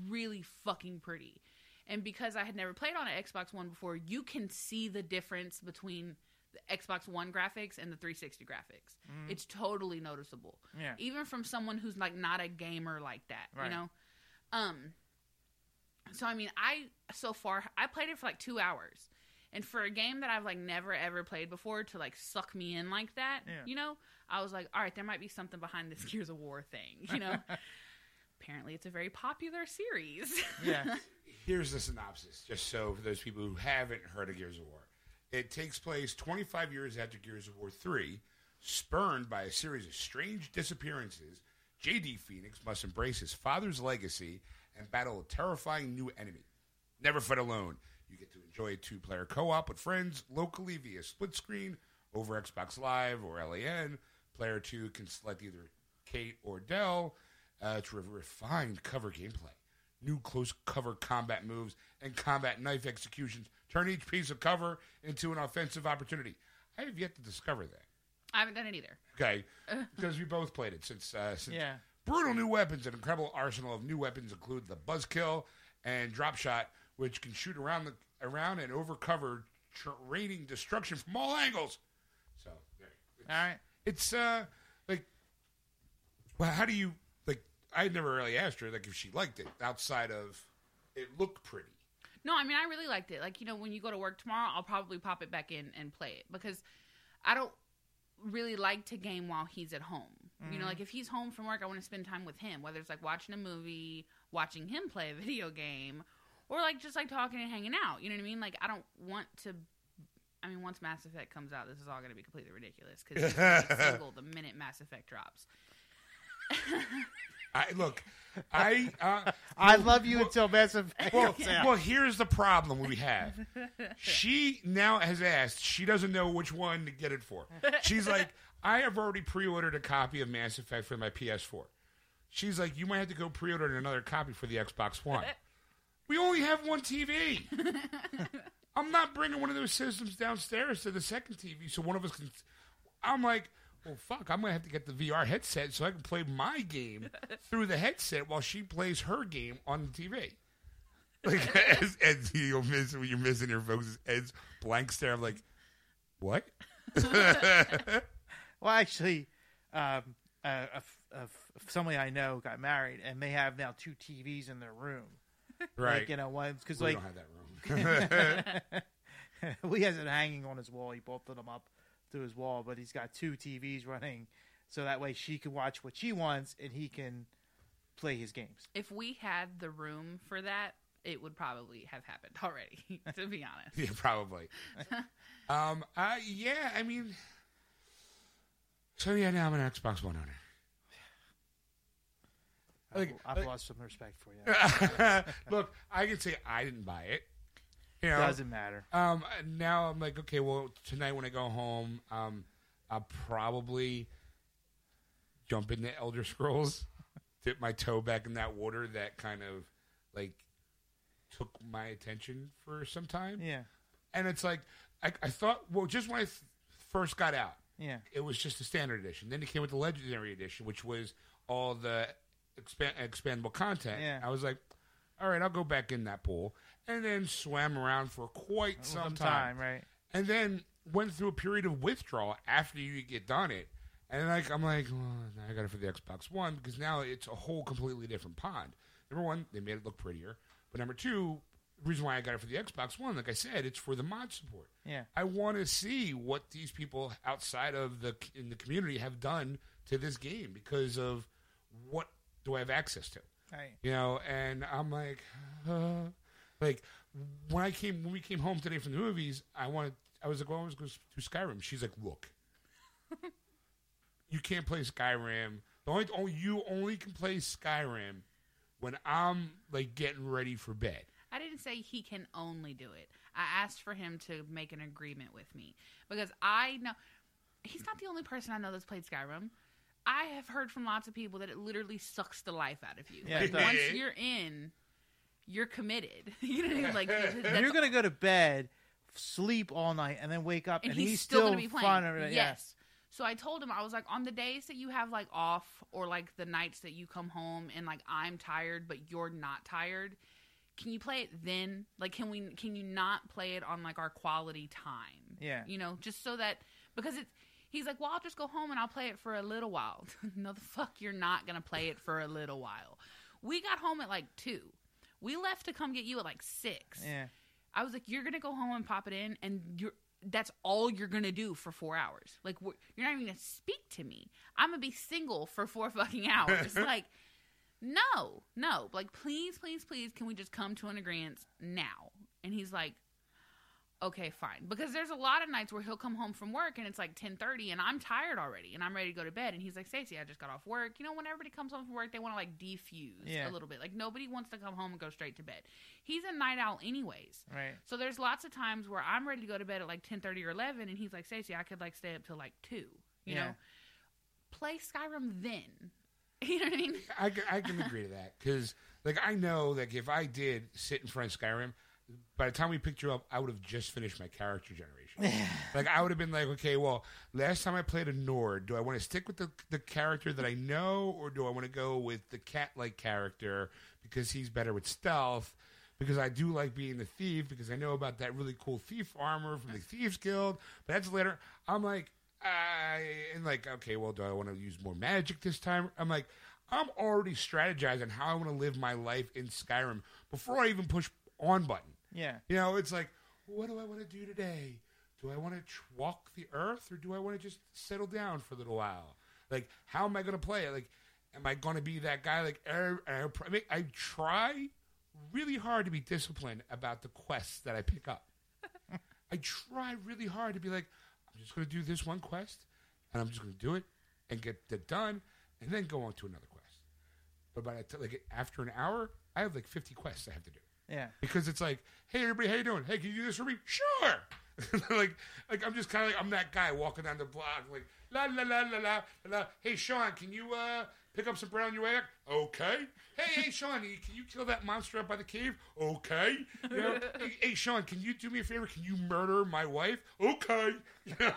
really fucking pretty. And because I had never played on an Xbox One before, you can see the difference between the Xbox One graphics and the 360 graphics. It's totally noticeable. Yeah. Even from someone who's like not a gamer like that, Right. you know. Um so I mean, I so far I played it for like 2 hours. And for a game that I've like never ever played before to like suck me in like that, Yeah. you know, I was like, all right, there might be something behind this [laughs] Gears of War thing, you know. [laughs] Apparently, it's a very popular series. Yeah. [laughs] Here's the synopsis, just so for those people who haven't heard of Gears of War. It takes place 25 years after Gears of War 3. Spurned by a series of strange disappearances, J.D. Phoenix must embrace his father's legacy and battle a terrifying new enemy. Never fight alone. You get to enjoy a two player co op with friends locally via split screen over Xbox Live or LAN. Player 2 can select either Kait or Del. Uh, it's re- refined cover gameplay. New close cover combat moves and combat knife executions turn each piece of cover into an offensive opportunity. I have yet to discover that. I haven't done it either. Okay, [laughs] because we both played it since. Uh, since Yeah. Brutal new weapons. An incredible arsenal of new weapons include the Buzzkill and Drop Shot, which can shoot around the around and over cover, raining destruction from all angles. So, there. All right. it's uh like, well, how do you like? I never really asked her like if she liked it outside of it looked pretty. No, I mean I really liked it. Like you know, when you go to work tomorrow, I'll probably pop it back in and play it because I don't really like to game while he's at home. You know, mm-hmm. like if he's home from work, I want to spend time with him. Whether it's like watching a movie, watching him play a [laughs] video game, or like just like talking and hanging out. You know what I mean? Like I don't want to. I mean, once Mass Effect comes out, this is all going to be completely ridiculous because he's [laughs] single the minute Mass Effect drops. [laughs] I look, I uh, I love you until Mass Effect well, comes well, here's the problem we have. She now has asked. She doesn't know which one to get it for. She's like, I have already pre-ordered a copy of Mass Effect for my PS4. She's like, you might have to go pre-order another copy for the Xbox One. We only have one TV. [laughs] I'm not bringing one of those systems downstairs to the second TV, so one of us can. I'm like, well, fuck. I'm gonna have to get the VR headset so I can play my game [laughs] through the headset while she plays her game on the TV. Like, [laughs] as, as you'll miss you're missing your folks, Ed's blank stare. I'm like, what? [laughs] Well, actually, um, uh, a f- a f- somebody I know got married, and they have now two TVs in their room. Right. Like, you know, one because we like don't have that room. he has it hanging on his wall. He bolted them up to his wall, but he's got two TVs running, so that way she can watch what she wants and he can play his games. If we had the room for that, it would probably have happened [laughs] already. to be honest. yeah, probably. [laughs] um. Uh. Yeah. I mean. So yeah, now I'm an Xbox One owner. Like, I've lost some respect for you. [laughs] Look, I can say I didn't buy it. You know, Doesn't matter. Um, now I'm like, okay, well, tonight when I go home, um, I'll probably jump into Elder Scrolls, [laughs] dip my toe back in that water that kind of like took my attention for some time. Yeah, And it's like, I, I thought, well, just when I th- first got out, yeah, it was just a standard edition. Then it came with the legendary edition, which was all the expand, expandable content. Yeah. I was like, all right, I'll go back in that pool, and then swam around for quite some, time. right? and then went through a period of withdrawal after you get done it. And like I'm like, well, I got it for the Xbox One because now it's a whole completely different pond. Number one, they made it look prettier, but number two, the reason why I got it for the Xbox One, like I said, it's for the mod support. Yeah, I want to see what these people outside of the in the community have done to this game because of what do I have access to, right. you know? And I'm like, uh, like when I came when we came home today from the movies, I wanted I was like, well, I was going to Skyrim. She's like, look, [laughs] you can't play Skyrim. The only, only you only can play Skyrim when I'm like getting ready for bed. I didn't say he can only do it. I asked for him to make an agreement with me because I know he's not the only person I know that's played Skyrim. I have heard from lots of people that it literally sucks the life out of you. Yeah, like once you're in, you're committed. [laughs] you know what I mean? Like [laughs] that's you're gonna go to bed, sleep all night, and then wake up, and, and, he's, still, going to be fun playing. of it, Yes. So I told him I was like, on the days that you have like off, or like the nights that you come home and like I'm tired, but you're not tired. Can you play it then? Like, can we? Can you not play it on like our quality time? Yeah. You know, just so that because it's. He's like, well, I'll just go home and I'll play it for a little while. [laughs] no, the fuck, you're not gonna play it for a little while. We got home at like two. We left to come get you at like six. Yeah. I was like, you're gonna go home and pop it in, and you're that's all you're gonna do for four hours. Like you're not even gonna speak to me. I'm gonna be single for four [laughs] fucking hours. [laughs] like, no, no. Like, please, please, please, can we just come to an agreement now? And he's like, okay, fine. Because there's a lot of nights where he'll come home from work and it's like 10:30, and I'm tired already, and I'm ready to go to bed. And he's like, Stacey, I just got off work. You know, when everybody comes home from work, they want to like defuse Yeah. a little bit. Like nobody wants to come home and go straight to bed. He's a night owl, anyways. Right. So there's lots of times where I'm ready to go to bed at like 10:30 or 11 and he's like, "Stacey, I could like stay up till like 2." You Yeah. know. Play Skyrim then. [laughs] You know what I mean? I, I can agree to that because, like, I know like if I did sit in front of Skyrim, by the time we picked you up, I would have just finished my character generation. like, I would have been like, okay, well, last time I played a Nord, do I want to stick with the the character that I know, or do I want to go with the cat-like character because he's better with stealth? Because I do like being the thief because I know about that really cool thief armor from the Thieves Guild. But that's later. I'm like, I and like, okay, well, do I want to use more magic this time? I'm like, I'm already strategizing how I want to live my life in Skyrim before I even push on button. Yeah. You know, it's like, what do I want to do today? Do I want to tr- walk the earth or do I want to just settle down for a little while? Like, how am I going to play it? Like, am I going to be that guy? Like, er, er, I, mean, I try really hard to be disciplined about the quests that I pick up. [laughs] I try really hard to be like, I'm just going to do this one quest and I'm just going to do it and get it done and then go on to another quest. But by t- like after an hour, I have like 50 quests I have to do Yeah. because it's like, hey everybody, how you doing? Hey, can you do this for me? Sure. [laughs] like, like I'm just kind of like I'm that guy walking down the block, like la la la la la la. Hey Sean, can you uh pick up some brown on your way back? Okay. Hey, hey Sean, can you kill that monster up by the cave? Okay. You know, [laughs] hey, hey Sean, can you do me a favor? Can you murder my wife? Okay. [laughs] You know,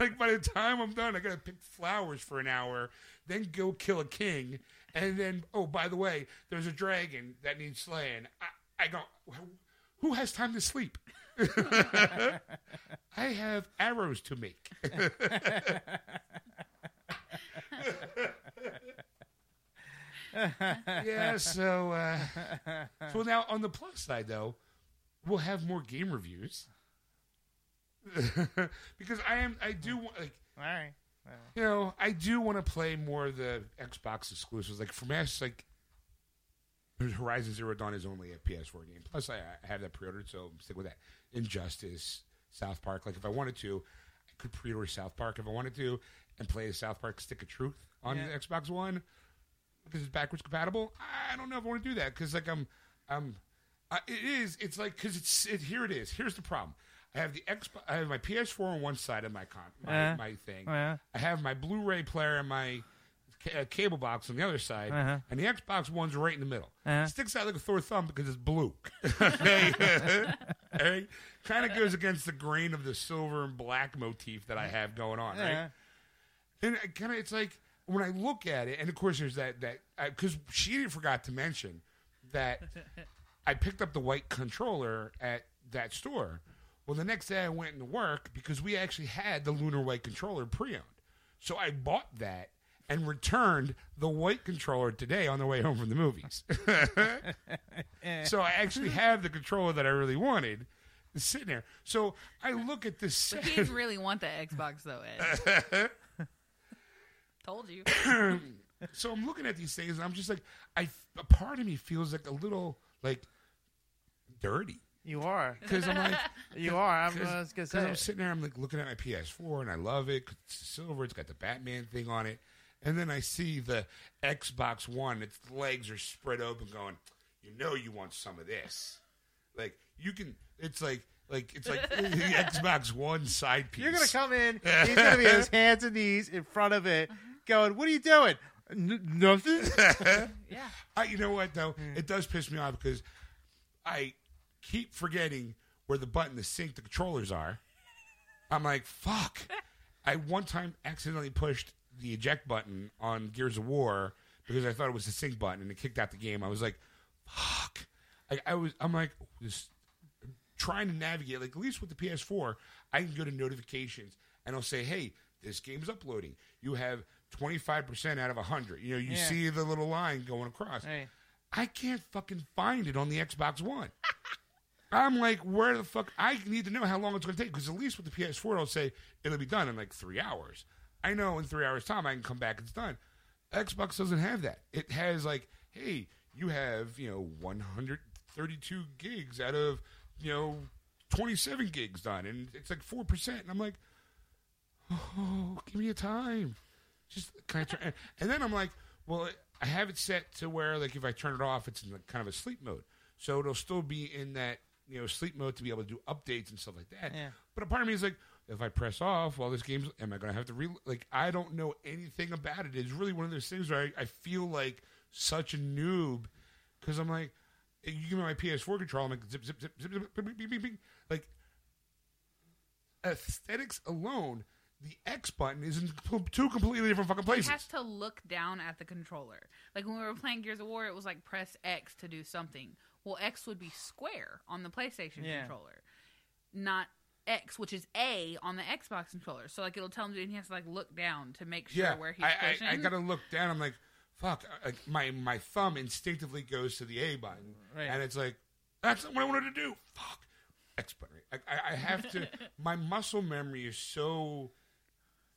like by the time I'm done, I gotta pick flowers for an hour, then go kill a king, and then oh by the way, there's a dragon that needs slaying. I, I go, who has time to sleep? [laughs] I have arrows to make. [laughs] yeah, so uh, so now on the plus side though, we'll have more game reviews [laughs] because I am I do want like All right. You know I do want to play more of the Xbox exclusives. Like for me, it's like Horizon Zero Dawn is only a PS4 game. Plus, I, I have that pre-ordered, so I'm stick with that. Injustice, South Park. Like if I wanted to, I could pre-order South Park if I wanted to, and play South Park Stick of Truth on Yeah. the Xbox One because it's backwards compatible. I don't know if I want to do that because like I'm, I'm, uh, it is. It's like because it's it, here. It is. Here's the problem. I have the Xbox. I have my PS4 on one side of my con my, Uh-huh. my thing. Uh-huh. I have my Blu-ray player and my ca- uh, cable box on the other side, Uh-huh. and the Xbox One's right in the middle. Uh-huh. Sticks out like a Thor thumb because it's blue. [laughs] [laughs] kind of goes against the grain of the silver and black motif that I have going on. Right? Yeah. And kind of, it's like when I look at it, and of course, there's that that because she forgot to mention that [laughs] I picked up the white controller at that store. Well, the next day I went into work because we actually had the Lunar White controller pre-owned, so I bought that and returned the white controller today on the way home from the movies. [laughs] so I actually have the controller that I really wanted. Sitting there. So I look at this But set. really want the Xbox though, Ed. [laughs] Told you. [clears throat] so I'm looking at these things and I'm just like, I a part of me feels like a little like dirty You are. [laughs] because I'm like, You are. I'm uh, was gonna say. I'm it. sitting there, I'm like looking at my PS4 and I love it. 'cause It's silver. It's got the Batman thing on it, and then I see the Xbox One. Its legs are spread open, going, you know, you want some of this. Like you can. It's like. Like it's like [laughs] the Xbox One side piece. You're gonna come in. He's gonna be on his [laughs] hands and knees in front of it, going, "What are you doing? N- nothing." Yeah. I, you know what though? It does piss me off because I keep forgetting where the button to sync the controllers are. I'm like, fuck. I one time accidentally pushed the eject button on Gears of War because I thought it was the sync button and it kicked out the game. I was like, fuck. I, I was. I'm like this trying to navigate. Like at least with the PS4, I can go to notifications and it'll say, hey, this game's uploading. You have 25% out of 100. You know, you Yeah. see the little line going across. Hey. I can't fucking find it on the Xbox One. I'm like, where the fuck? I need to know how long it's going to take because at least with the PS4, it'll say it'll be done in like three hours. I know in three hours' time I can come back, and it's done. Xbox doesn't have that. It has like, hey, you have, you know, 132 gigs out of, you know, 27 gigs done. And it's like 4%. And I'm like, oh, give me a time. Just kind of turn? And then I'm like, well, I have it set to where like if I turn it off, it's in like kind of a sleep mode, so it'll still be in that you know sleep mode to be able to do updates and stuff like that. Yeah. But a part of me is like, if I press off while this game's, am I going to have to re? Like I don't know anything about it. It's really one of those things where I, I feel like such a noob because I'm like, you give me my PS4 controller, I'm like zip zip zip zip zip, zip, zip, zip, zip, zip. like aesthetics alone. The X button is in com- two completely different fucking He places. has to look down at the controller. Like when we were playing Gears of War, it was like press X to do something. Well, X would be square on the PlayStation Yeah. controller, not X, which is A on the Xbox controller. So like it'll tell him, and he has to like look down to make sure yeah, where he's I, pushing. I, I gotta look down. I'm like, fuck. Uh, like my my thumb instinctively goes to the A button, Right. and it's like, That's not what I wanted to do. Fuck. X button. I, I, I have to. [laughs] my muscle memory is so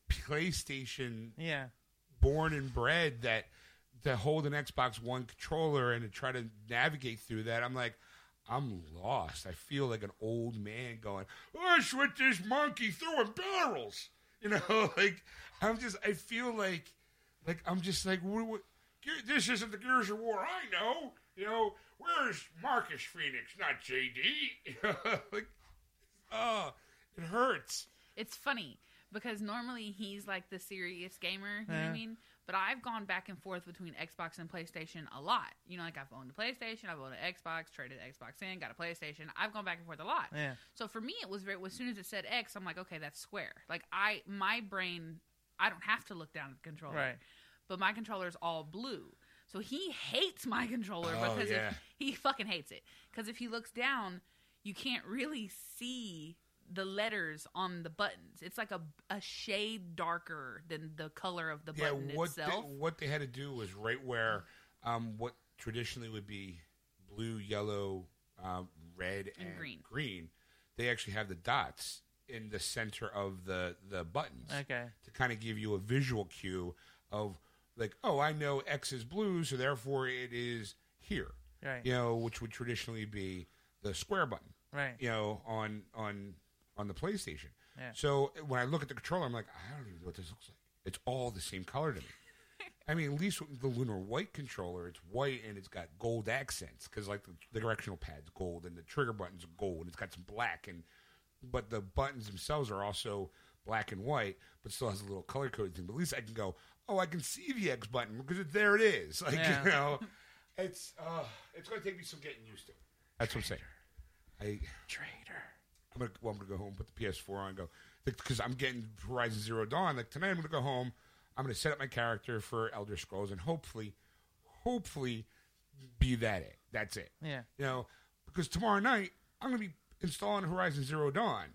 PlayStation Yeah. born and bred that to hold an Xbox One controller and to try to navigate through that, I'm like, I'm lost. I feel like an old man going, "What's with this monkey throwing barrels?" [laughs] You know, [laughs] like I'm just. I feel like, like I'm just like, what, what, this isn't the Gears of War I know. You know, where's Marcus Phoenix, not JD? [laughs] Like, oh, it hurts. It's funny because normally he's like the serious gamer, you know what I mean? But I've gone back and forth between Xbox and PlayStation a lot. You know, like I've owned a PlayStation, I've owned an Xbox, traded Xbox in, got a PlayStation. I've gone back and forth a lot. Yeah. So for me, it was very. As soon as it said X, I'm like, okay, that's square. Like I, my brain, I don't have to look down at the controller. Right. But my controller's all blue. So he hates my controller Oh, because yeah. if, he fucking hates it. Because if he looks down, you can't really see the letters on the buttons. It's like a, a shade darker than the color of the yeah, button what they, itself. what they had to do was right where um, what traditionally would be blue, yellow, um, red, And and, green. green. They actually have the dots in the center of the the buttons Okay. to kind of give you a visual cue of like, oh, I know X is blue, so therefore it is here. Right. You know, which would traditionally be the square button Right. you know, on on on the PlayStation. Yeah. So when I look at the controller, I'm like, I don't even know what this looks like. It's all the same color to me. [laughs] I mean, at least with the Lunar White controller, it's white and it's got gold accents because like the, the directional pad's gold and the trigger buttons are gold and it's got some black and but the buttons themselves are also black and white, but still has a little color coded thing. But at least I can go, oh, I can see the X button because it, there it is. [laughs] Like Yeah. you know, [laughs] it's uh, it's going to take me some getting used to. That's what I'm saying. I Traitor. I'm gonna, well, I'm gonna go home, put the PS4 on, and go because I'm getting Horizon Zero Dawn. Like tonight, I'm gonna go home. I'm gonna set up my character for Elder Scrolls, and hopefully, hopefully, be that it. That's it. Yeah. You know, because tomorrow night I'm gonna be installing Horizon Zero Dawn.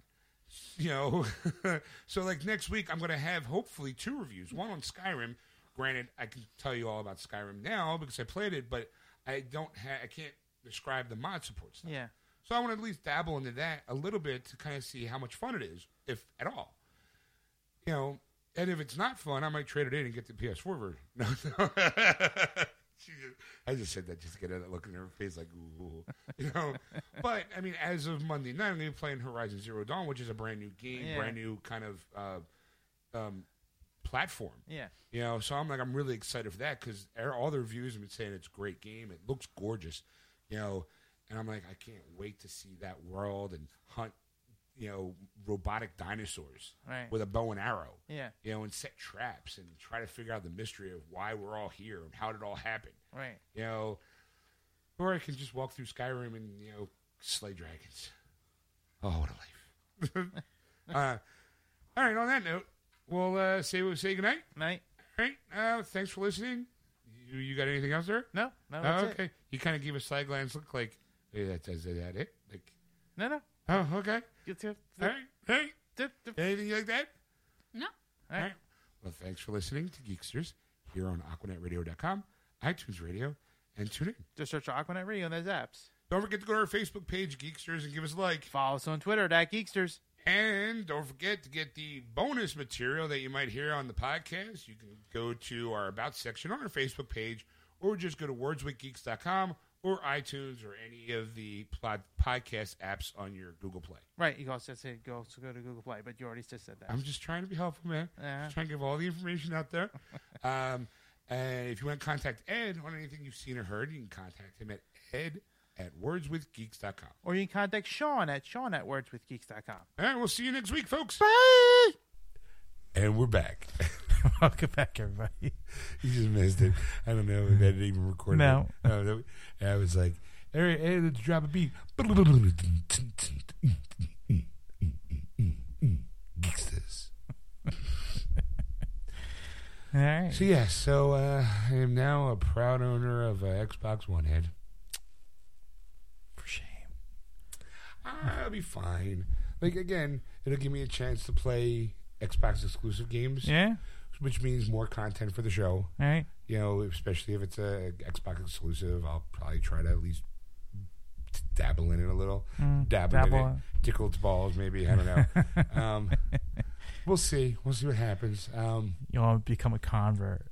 You know, [laughs] so like next week I'm gonna have hopefully two reviews. One on Skyrim. Granted, I can tell you all about Skyrim now because I played it, but I don't. Ha- I can't describe the mod support stuff. Yeah. So I want to at least dabble into that a little bit to kind of see how much fun it is, if at all. You know, and if it's not fun, I might trade it in and get the PS4 version. [laughs] No, no. [laughs] Just, I just said that just to get that look in her face, like ooh, you know. [laughs] But I mean, as of Monday night, I'm going to be playing Horizon Zero Dawn, which is a brand new game, Yeah. brand new kind of uh, um, platform. Yeah. You know, so I'm like, I'm really excited for that because all the reviews have been saying it's a great game. It looks gorgeous, you know, and I'm like, I can't wait to see that world and hunt, you know, robotic dinosaurs Right. with a bow and arrow, Yeah. you know, and set traps and try to figure out the mystery of why we're all here and how did it all happen, Right. you know, or I can just walk through Skyrim and you know slay dragons. Oh, what a life! [laughs] uh, all right. On that note, we'll uh, say we'll say goodnight. Night. All right. Uh, thanks for listening. You, you got anything else there? No. No. Oh, okay. it. You kind of gave a side glance look like, hey, that's is that it? Like, No. No. oh, okay. Get to. All right. Hey, Dip, dip. anything like that? No. All right. All right. Well, thanks for listening to Geeksters here on AquanetRadio.com, iTunes Radio, and tune in. Just search for Aquanet Radio on those apps. Don't forget to go to our Facebook page, Geeksters, and give us a like. Follow us on Twitter at Geeksters. And don't forget to get the bonus material that you might hear on the podcast. You can go to our About section on our Facebook page, or just go to wordswithgeeks.com or iTunes or any of the pod- podcast apps on your Google Play. Right. You also said go so go to Google Play, but you already just said that. I'm just trying to be helpful, man. Uh-huh. Just trying to give all the information out there. [laughs] um, and if you want to contact Ed on anything you've seen or heard, you can contact him at ed at wordswithgeeks.com. or you can contact Sean at Sean at wordswithgeeks.com. All right, we'll see you next week, folks. Bye. And we're back. [laughs] [laughs] Welcome back, everybody. You just missed it. I don't know if that even recorded. No. it. no. that- I was like, "All right, hey, let's drop a beat." Geeksters. [laughs] All right. So yeah, so uh, I am now a proud owner of a Xbox One head. For shame. I'll be fine. Like again, it'll give me a chance to play Xbox exclusive games, Yeah. Which means more content for the show. All right. You know, especially if it's a Xbox exclusive, I'll probably try to at least dabble in it a little, Mm, dabble, dabble in it, tickle its balls, maybe. I don't know. [laughs] um, we'll see. We'll see what happens. Um, You want to become a convert?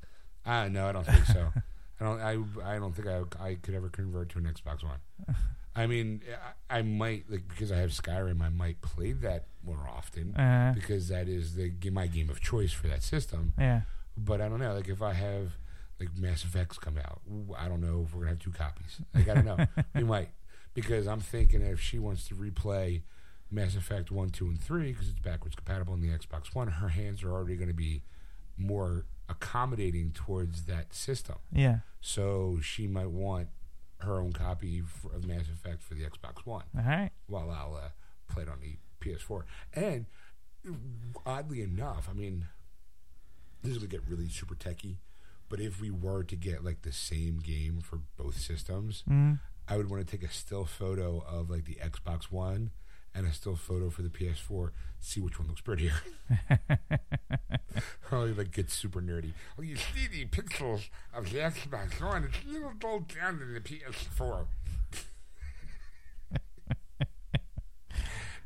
I no, I don't think so. [laughs] I don't. I I don't think I I could ever convert to an Xbox One. [laughs] I mean, I, I might like because I have Skyrim. I might play that more often Uh, because that is the my game of choice for that system. yeah. But I don't know. Like if I have like Mass Effects come out, I don't know if we're gonna have two copies. Like I don't know. [laughs] we might because I'm thinking if she wants to replay Mass Effect one, two, and three because it's backwards compatible in the Xbox One, her hands are already going to be more accommodating towards that system. Yeah. So she might want her own copy of Mass Effect for the Xbox One All right. while I'll uh, play it on the PS4. And oddly enough, I mean, this is going to get really super techy, but if we were to get like the same game for both systems, Mm. I would want to take a still photo of like the Xbox One and a still photo for the PS4, see which one looks prettier. [laughs] oh, he like gets super nerdy. Oh, you see the pixels of the Xbox One, it's a little dulled down than the PS4. [laughs]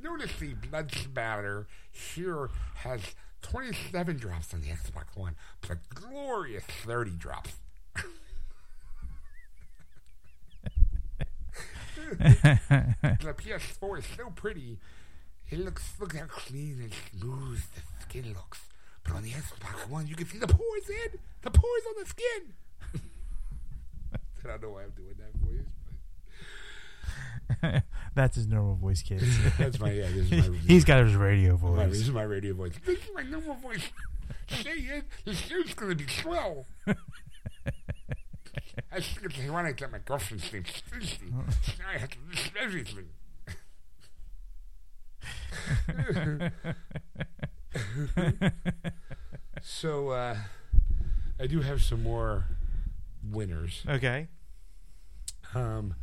Notice the blood spatter here has 27 drops on the Xbox One, but glorious 30 drops. [laughs] the PS4 is so pretty. It looks look how clean and smooth the skin looks. But on the Xbox One, you can see the pores in the pores on the skin. [laughs] I don't know why I'm doing that voice, [laughs] That's his normal voice, kids. that's my yeah. This is my, He's got his radio my, this is my radio voice. This is my normal voice. Say it. The suit's gonna be swell. I think it's ironic that my girlfriend's name's Susie. I have to listen to everything. so uh, I do have some more winners. Okay. Um,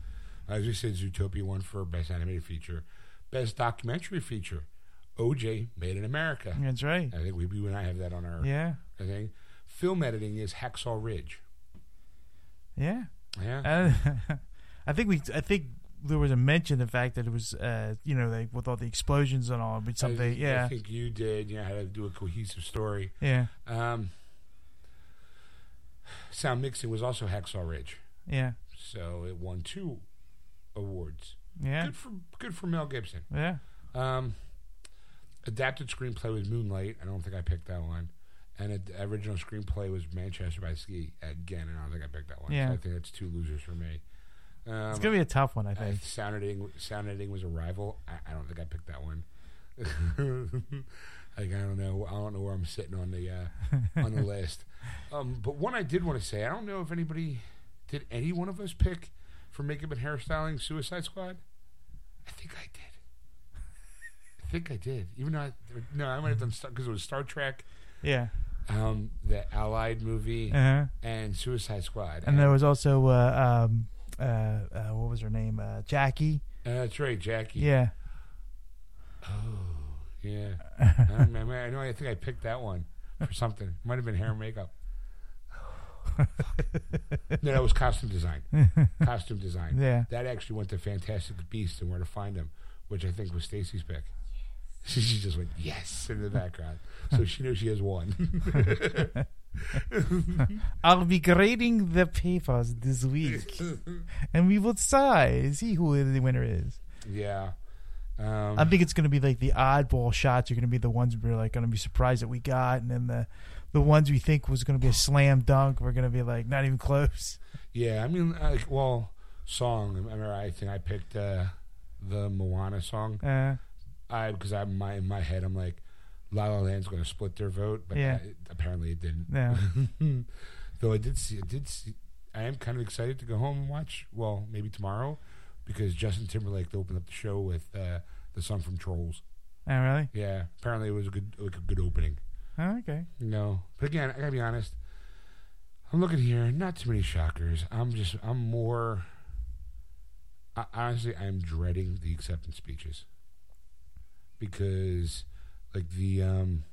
as we said, Zootopia won for best animated feature, best documentary feature. OJ Made in America. That's right. I think we, you and I have that on our. Yeah. I think film editing is Hacksaw Ridge. Yeah. Yeah, Uh, [laughs] I think we. I think there was a mention of the fact that it was, uh, you know, like with all the explosions and all, but something. I, yeah. I think you did. You know how to do a cohesive story. yeah. Um, sound mixing was also Hacksaw Ridge, Yeah. so it won two awards. Yeah. Good for good for Mel Gibson. Yeah. Um, adapted screenplay was Moonlight. I don't think I picked that one. And the original screenplay was Manchester by the Sea. Again, and I don't think I picked that one. Yeah. So I think that's two losers for me. Um, It's gonna be a tough one, I uh, think. sound editing. Sound editing was Arrival. I, I don't think I picked that one. [laughs] like I don't know. I don't know where I'm sitting on the uh, on the [laughs] list. Um, but one I did want to say. I don't know if anybody did. Any one of us pick for makeup and hairstyling Suicide Squad? I think I did. I think I did. Even though I, no, I might have done because it was Star Trek, Yeah. Um, the Allied movie, Uh-huh. and Suicide Squad. And there was also uh, um, uh, uh, what was her name? Uh, Jackie. Uh, that's right, Jackie. Yeah. Oh, yeah. [laughs] I, remember. I know. I think I picked that one for something. It might have been hair and makeup. [laughs] no, that was costume design. [laughs] costume design. Yeah. That actually went to Fantastic Beasts and Where to Find Them, which I think was Stacy's pick. [laughs] She just went yes in the background, so she knows she has one. [laughs] I'll be grading the papers this week, [laughs] and we will decide see who the winner is. yeah. Um, I think it's going to be like the oddball shots are going to be the ones we're like going to be surprised that we got, and then the the ones we think was going to be a slam dunk, we're going to be like not even close. Yeah, I mean, like, well, song. I remember, I think I picked uh, the Moana song. Uh, I because I my in my head I'm like, La La Land's going to split their vote, but Yeah. I, apparently it didn't. no, [laughs] Though I did see, I did see. I am kind of excited to go home and watch. Well, maybe tomorrow, because Justin Timberlake opened up the show with uh, the song from Trolls. oh really? Yeah, apparently it was a good like a good opening. Oh, okay. No, but again, I gotta be honest. I'm looking here, not too many shockers. I'm just, I'm more. I, honestly, I'm dreading the acceptance speeches because, like the um,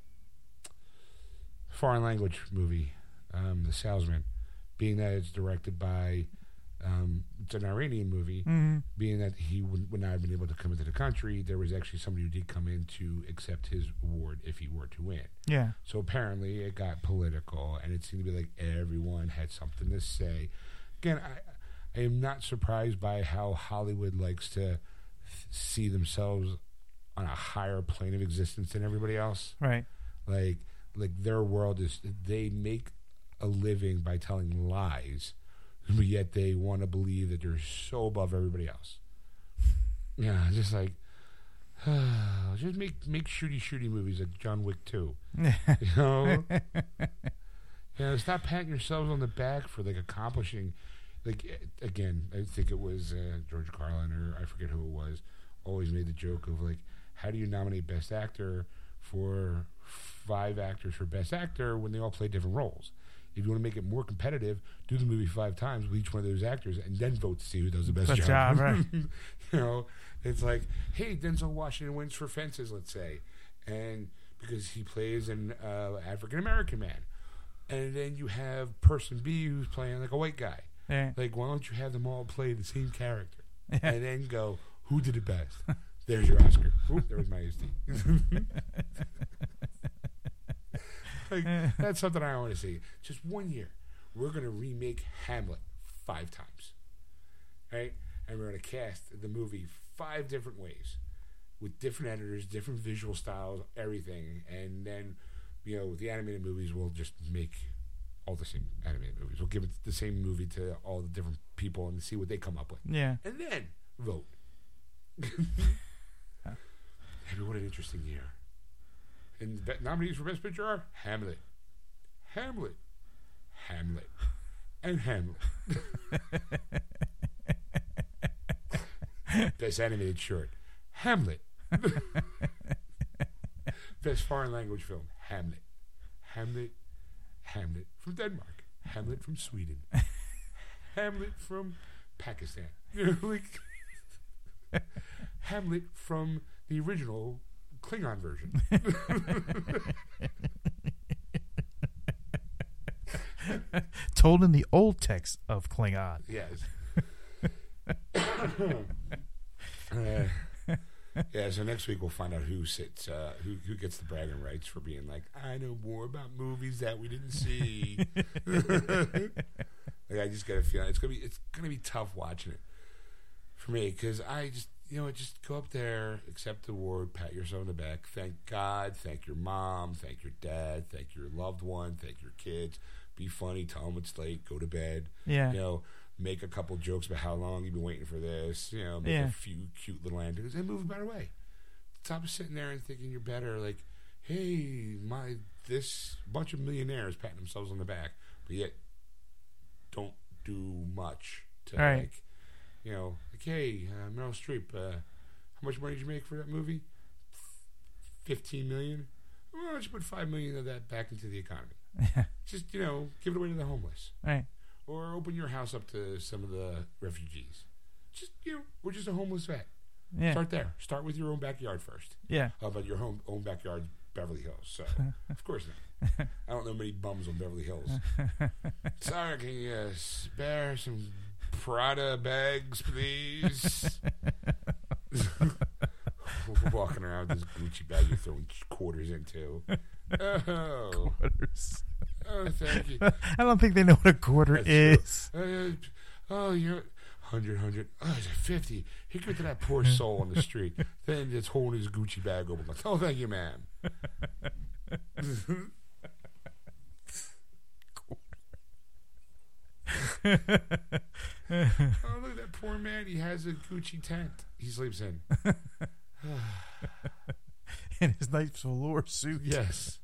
foreign language movie, um, The Salesman, being that it's directed by Um, it's an Iranian movie, Mhm. being that he would, would not have been able to come into the country. There was actually somebody who did come in to accept his award if he were to win. Yeah. So apparently it got political, and it seemed to be like everyone had something to say. Again, I, I am not surprised by how Hollywood likes to th- see themselves on a higher plane of existence than everybody else. Right. Like, like their world is they make a living by telling lies, but yet they want to believe that they're so above everybody else. Yeah, just like. [sighs] just make make shooty shooty movies like John Wick two. [laughs] You know, you know, stop patting yourselves on the back for like accomplishing. Like again, I think it was uh, George Carlin or I forget who it was. Always made the joke of like, how do you nominate Best Actor for five actors for Best Actor when they all play different roles? If you want to make it more competitive, do the movie five times with each one of those actors, and then vote to see who does the best job. job, right. [laughs] you know, it's like, hey, Denzel Washington wins for Fences, let's say, and because he plays an uh, African American man, and then you have person B who's playing like a white guy. Yeah. Like, why don't you have them all play the same character, [laughs] and then go, who did it best? [laughs] There's your Oscar. Oop, there was my SD. [laughs] like, that's something I want to see. Just one year, we're going to remake Hamlet five times, right? And we're going to cast the movie five different ways, with different editors, different visual styles, everything. And then, you know, the animated movies will just make all the same animated movies. We'll give it the same movie to all the different people and see what they come up with, Yeah. and then vote. [laughs] Maybe what an interesting year. And the nominees for Best Picture are Hamlet, Hamlet, Hamlet, and Hamlet. [laughs] Best animated short, Hamlet. [laughs] Best foreign language film, Hamlet, Hamlet, Hamlet from Denmark, Hamlet from Sweden, [laughs] Hamlet from Pakistan. You know, like Hamlet from the original Klingon version. [laughs] Told in the old text of Klingon. Yes. Uh, [coughs] yeah, so next week we'll find out who sits, uh, who who gets the bragging rights for being like, I know more about movies that we didn't see. [laughs] like I just got a feeling it's gonna be it's gonna be tough watching it for me because I just you know just go up there, accept the award, pat yourself on the back, thank God, thank your mom, thank your dad, thank your loved one, thank your kids. Be funny, tell them it's late, go to bed Yeah. you know, make a couple jokes about how long you've been waiting for this, you know, make Yeah. a few cute little anecdotes and move about away. Stop sitting there and thinking you're better. Like, hey, my this bunch of millionaires patting themselves on the back, but yet don't do much to Right. like, you know, like, hey, uh, Meryl Streep, uh, how much money did you make for that movie? Fifteen million. Well, why don't you put five million of that back into the economy? Just you know, give it away to the homeless Right. or open your house up to some of the refugees. Just you know, or just a homeless vet. Yeah. Start there. Start with your own backyard first. Yeah. How about your home own backyard, Beverly Hills? So [laughs] of course not. I don't know many bums on Beverly Hills. [laughs] Sorry, can you uh, spare some Prada bags, please? [laughs] Walking around with this Gucci bag you're throwing quarters into. Oh, Quarters. oh, thank you. I don't think they know what a quarter That's is. Uh, oh, you're 100, 100. Oh, it's a 50. He give to that poor [laughs] soul on the street. then just holding his Gucci bag open. Like, oh, thank you, ma'am. [laughs] [laughs] oh, look at that poor man. He has a Gucci tent he sleeps in. [laughs] [sighs] In his nice velour suit. Yes.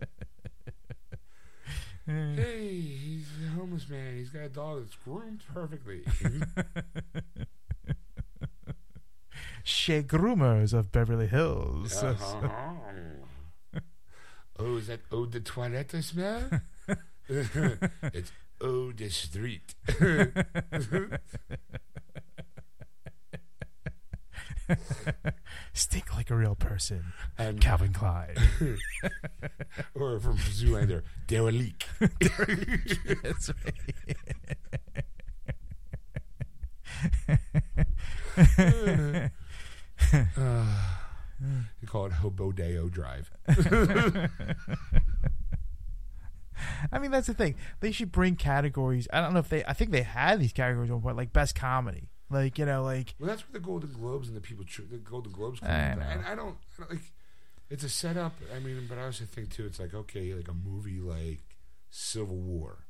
[laughs] hey, he's a homeless man. He's got a dog that's groomed perfectly. Chez Groomers of Beverly Hills. Uh-huh. oh, is that eau de toilette smell? it's eau de street. [laughs] Stink like a real person. and Calvin Klein. [laughs] or from Zoolander, derelict. [laughs] That's right. Uh, you call it Hobodeo Drive. I mean, that's the thing. They should bring categories. I don't know if they. I think they had these categories at one point, like best comedy. Like you know, like Well, that's where the Golden Globes and the people, cho- the Golden Globes. Come I with. know. And I don't, I don't like. It's a setup. I mean, but I also think too, it's like okay, like a movie like Civil War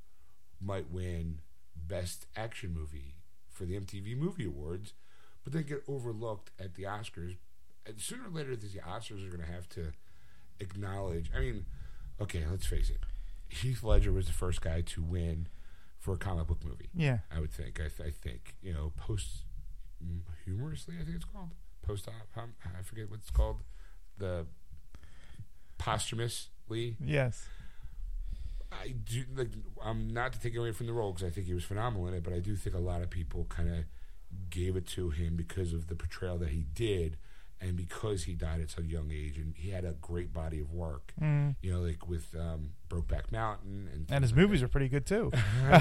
might win Best Action Movie for the MTV Movie Awards, but then get overlooked at the Oscars. And sooner or later, the Oscars are going to have to acknowledge. I mean, okay, let's face it. Heath Ledger was the first guy to win for a comic book movie. yeah, I would think. I, th- I think you know, post mm, humorously. I think it's called post op. Um, I forget what it's called. The posthumously. yes, I do like. I'm not to take away from the role because I think he was phenomenal in it, but I do think a lot of people kind of gave it to him because of the portrayal that he did, and because he died at such a young age, and he had a great body of work. mm. You know, like with um, Brokeback Mountain, and and his like movies are pretty good too. [laughs]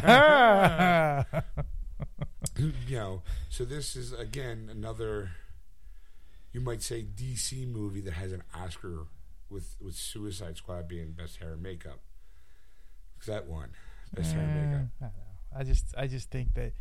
you know. So this is again another, you might say DC movie that has an Oscar with with Suicide Squad being best hair and makeup. 'Cause that one, best hair and makeup. I don't know. I just, I just think that.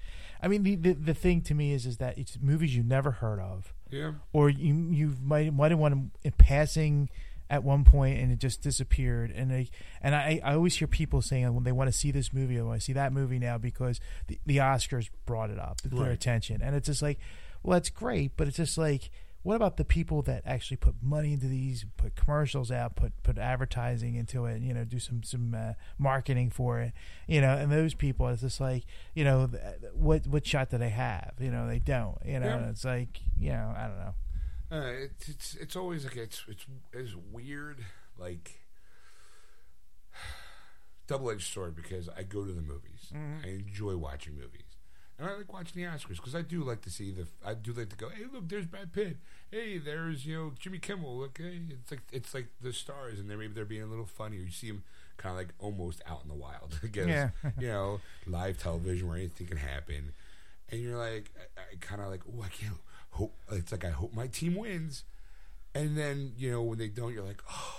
I mean, the, the the thing to me is, is that it's movies you've never heard of, Yeah. or you you might might have won in passing at one point and it just disappeared. And I and I, I always hear people saying when they want to see this movie, or I want to see that movie now because the, the Oscars brought it up, their attention, and it's just like, well, that's great, but it's just like. What about the people that actually put money into these, put commercials out, put put advertising into it, you know, do some some uh, marketing for it, you know, and those people, it's just like, you know, th- what what shot do they have? You know, they don't, you know, Yeah. and it's like, you know, I don't know. Uh, it's it's it's always like it's it's it's weird, like [sighs] double edged sword because I go to the movies. I enjoy watching movies, and I like watching the Oscars because I do like to see the. I do like to go. Hey, look, there's Brad Pitt. Hey, there's you know Jimmy Kimmel. Look, hey, it's like it's like the stars, and they're maybe they're being a little funny. Or you see them kind of like almost out in the wild. [laughs] because Yeah. [laughs] you know live television where anything can happen, and you're like, I, I kind of like, oh, I can't hope. It's like I hope my team wins, and then you know when they don't, you're like, oh.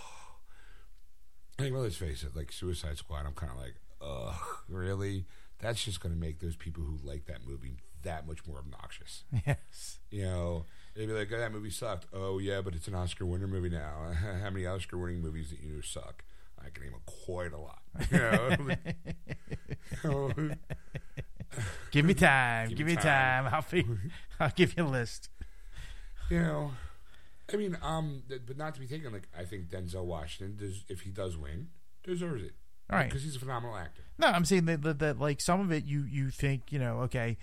I mean, well, let's face it, like Suicide Squad, I'm kind of like, ugh, really? That's just going to make those people who like that movie that much more obnoxious. [laughs] Yes. You know, they'd be like, oh, that movie sucked. Oh, yeah, but it's an Oscar winner movie now. [laughs] How many Oscar winning movies that you know suck? I can name quite a lot. [laughs] You know? Give me time. Give Give, me me time. time. I'll, I'll give you a list. you know, I mean, um, but not to be taken. Like, I think Denzel Washington, does, if he does win, deserves it. All right. because he's a phenomenal actor. No, I'm saying that, that, that like some of it, you you think you know, okay,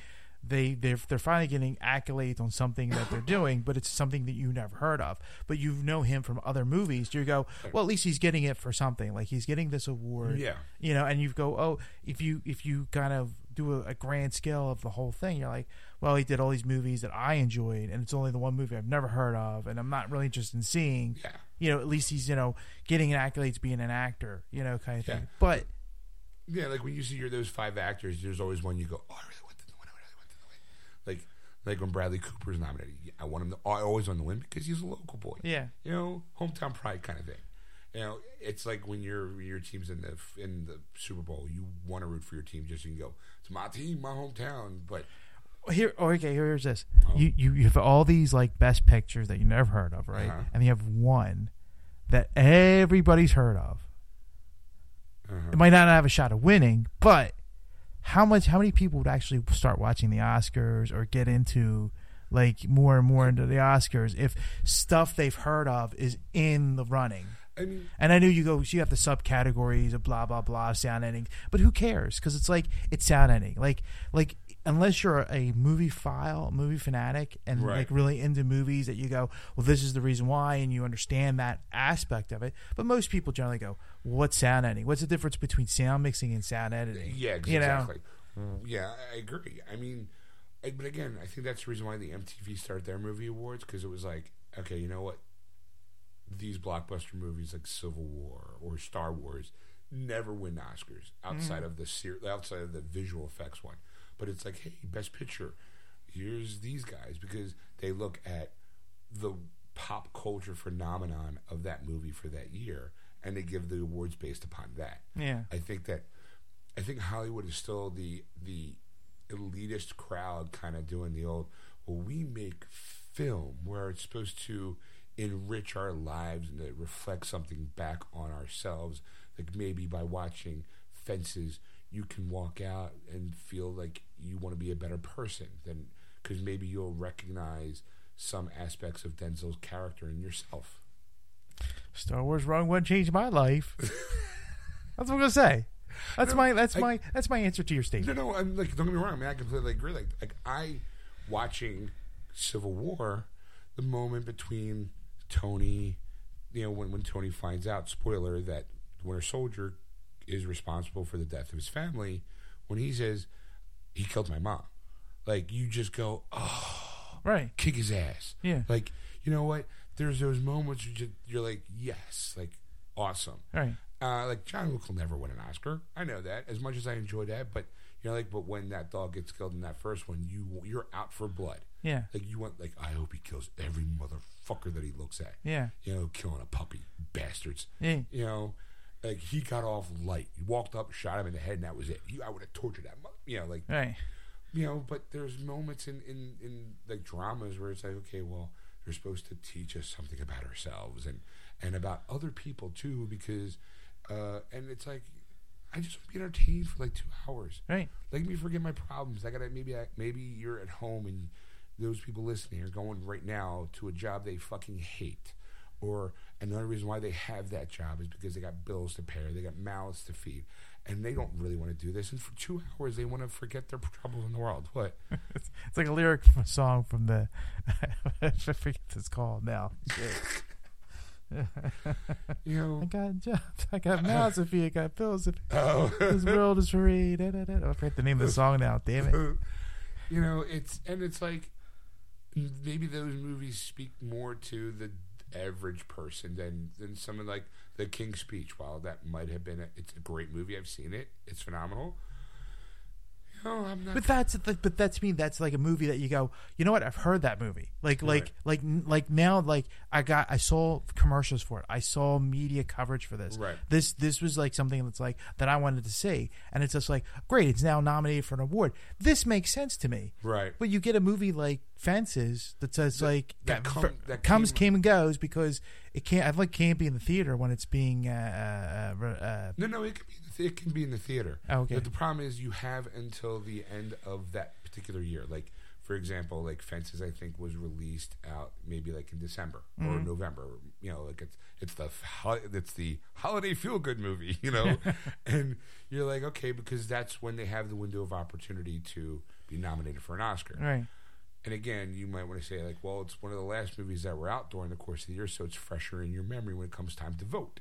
they they're they're finally getting accolades on something that they're doing, but it's something that you never heard of. But you know him from other movies. You go, well, at least he's getting it for something. Like he's getting this award. Yeah. You know, and you go, oh, if you if you kind of do a, a grand scale of the whole thing, you're like, well, he did all these movies that I enjoyed, and it's only the one movie I've never heard of, and I'm not really interested in seeing. Yeah. You know, at least he's you know getting accolades being an actor. You know, kind of thing. But Yeah, like when you see your those five actors, there's always one you go, oh, I really want them to win. I really want them to win. Like, like when Bradley Cooper's nominated, I want him. To, I always want to win because he's a local boy. yeah. you know, hometown pride kind of thing. You know, it's like when your your team's in the in the Super Bowl, you want to root for your team just so you can go, it's my team, my hometown. But Here, oh, okay. Here's this. Oh. You, you you have all these like best pictures that you never heard of, right? Uh-huh. And you have one that everybody's heard of. uh It might not have a shot of winning, but how much? How many people would actually start watching the Oscars or get into like more and more into the Oscars if stuff they've heard of is in the running? I mean, And I knew you go, so you have the subcategories of blah blah blah sound ending, but who cares? Because it's like it's sound ending. Like like unless you're a movie file, movie fanatic, and Right. like really into movies, that you go, well, this is the reason why, and you understand that aspect of it. But most people generally go, what's sound editing? What's the difference between sound mixing and sound editing? yeah, You know? exactly. Yeah, I agree. I mean, I, but again, I think that's the reason why the MTV started their movie awards because it was like, okay, you know what? These blockbuster movies like Civil War or Star Wars never win Oscars mm-hmm. outside of the ser- outside of the visual effects one. But it's like, hey, Best Picture, here's these guys because they look at the pop culture phenomenon of that movie for that year and they give the awards based upon that. Yeah. I think that I think Hollywood is still the the elitist crowd kind of doing the old well we make film where it's supposed to enrich our lives and to reflect something back on ourselves like maybe by watching fences you can walk out and feel like you want to be a better person than because maybe you'll recognize some aspects of Denzel's character in yourself. Star Wars Rogue One changed my life. [laughs] that's what I'm gonna say. That's No, my that's I- my that's my answer to your statement. no, no, I'm like, don't get me wrong. I mean, I completely agree. Like, like I watching Civil War, the moment between Tony, you know, when when Tony finds out, spoiler, that Winter Soldier is responsible for the death of his family, when he says he killed my mom, like you just go, oh, Right. kick his ass. Yeah. Like, you know what? There's those moments you just, you're like, yes, like awesome. Right. Uh, like John will never win an Oscar. I know that. As much as I enjoy that, but you know, like, but when that dog gets killed in that first one, you you're out for blood. Yeah. Like you want, like, I hope he kills every motherfucker that he looks at. Yeah. You know, killing a puppy, bastards. Yeah. You know, like he got off light. He walked up, shot him in the head, and that was it. You, I would have tortured that. You know, like Right. you know, but there's moments in, in, in like dramas where it's like, okay, well, they're supposed to teach us something about ourselves and, and about other people too, because, uh, and it's like, I just want to be entertained for like two hours. Right. Let me forget my problems. I gotta maybe I, maybe you're at home and those people listening are going right now to a job they fucking hate, or another reason why they have that job is because they got bills to pay, they got mouths to feed, and they don't really want to do this. And for two hours, they want to forget their troubles in the world. What? [laughs] It's, like a lyric from a song from the [laughs] I forget what it's called now. You know? [laughs] I got jobs, I got mouths to feed, I got bills to pay. Oh. This world is free. Da, da, da. I forget the name of the song now. Damn it. you know, it's and it's like maybe those movies speak more to the average person than than some of like the King's Speech. While that might have been a, it's a great movie, I've seen it. It's phenomenal. I'm not. But that's but that's me. That's like a movie that you go. You know what? I've heard that movie. Like like like like now like I got I saw commercials for it. I saw media coverage for this. Right. This this was like something that's like that I wanted to see, and it's just like great. It's now nominated for an award. This makes sense to me. right. But you get a movie like Fences that says like that that, come- ver- that comes, came- came and goes because it can't. I like can't be in the theater when it's being. Uh, uh, uh, No, no, it can be in the th- it can be in the theater. Oh, okay. But the problem is you have until the end of that particular year. Like for example, like Fences, I think was released out maybe like in December or Mm-hmm. November. You know, like it's it's the it's the holiday feel good movie. [laughs] You know, [laughs] and you're like okay because that's when they have the window of opportunity to be nominated for an Oscar. right. And again, you might want to say like, well, it's one of the last movies that were out during the course of the year, so it's fresher in your memory when it comes time to vote.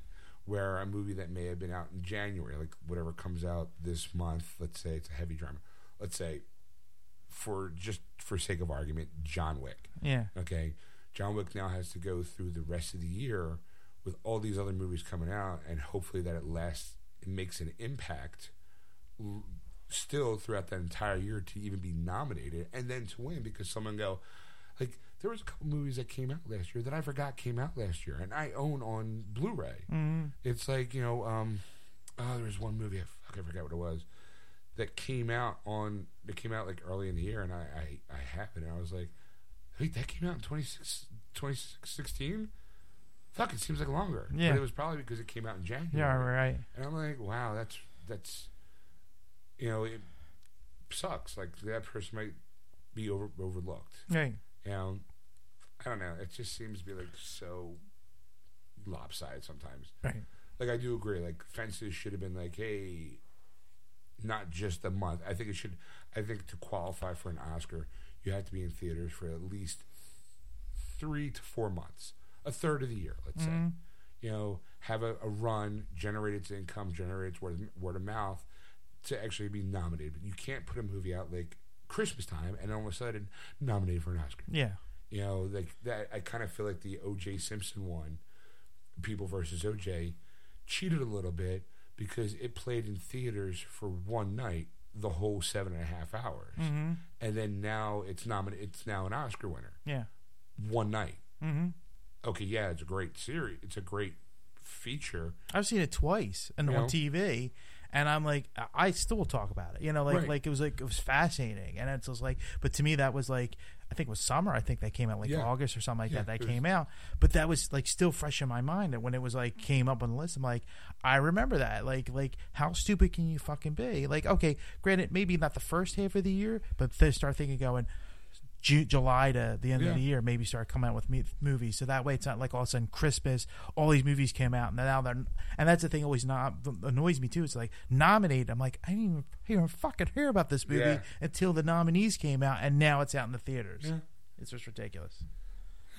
Where a movie that may have been out in January, like whatever comes out this month, let's say it's a heavy drama, let's say, for just for sake of argument, John Wick. Yeah. Okay, John Wick now has to go through the rest of the year with all these other movies coming out, and hopefully that it lasts, it makes an impact l- still throughout that entire year to even be nominated and then to win because someone go, like there was a couple movies that came out last year that I forgot came out last year, and I own on Blu-ray. Mm-hmm. It's like you know, um, oh, there was one movie I, fuck, I forgot what it was that came out on that came out like early in the year, and I I, I it, and I was like, wait, that came out in 26 2016? Fuck, it seems like longer. Yeah. but it was probably because it came out in January. Yeah. Right. And I'm like, wow, that's that's you know, it sucks. Like that person might be over overlooked. Right. You know, I don't know. It just seems to be like so lopsided sometimes. Right. Like I do agree. Like fences should have been like, hey, not just a month. I think it should. I think to qualify for an Oscar, you have to be in theaters for at least three to four months, a third of the year, let's say. Mm-hmm. You know, have a, a run, generate its income, generate its word, word of mouth to actually be nominated. But you can't put a movie out like Christmas time and all of a sudden nominated for an Oscar. Yeah. You know, like that. I kind of feel like the O.J. Simpson one, People versus O.J., cheated a little bit because it played in theaters for one night the whole seven and a half hours, Mm-hmm. and then now it's nominated. It's now an Oscar winner. Yeah. One night. Mm-hmm. Okay, yeah, it's a great series. It's a great feature. I've seen it twice and You on know? TV, and I'm like, I- still talk about it. You know, like Right. like it was like it was fascinating, and it's just like, but to me that was like, I think it was summer. I think that came out like Yeah. August or something like Yeah, that. That it was- came out, but that was like still fresh in my mind. And when it was like came up on the list, I'm like, I remember that. Like like how stupid can you fucking be? Like okay, granted, maybe not the first half of the year, but then start thinking going. Ju- July to the end Yeah. of the year, maybe start coming out with me- movies. So that way, it's not like all of a sudden Christmas, all these movies came out, and now they're. And that's the thing always not annoys me too. It's like nominated. I'm like, I didn't even, even fucking hear about this movie Yeah. until the nominees came out, and now it's out in the theaters. Yeah. It's just ridiculous.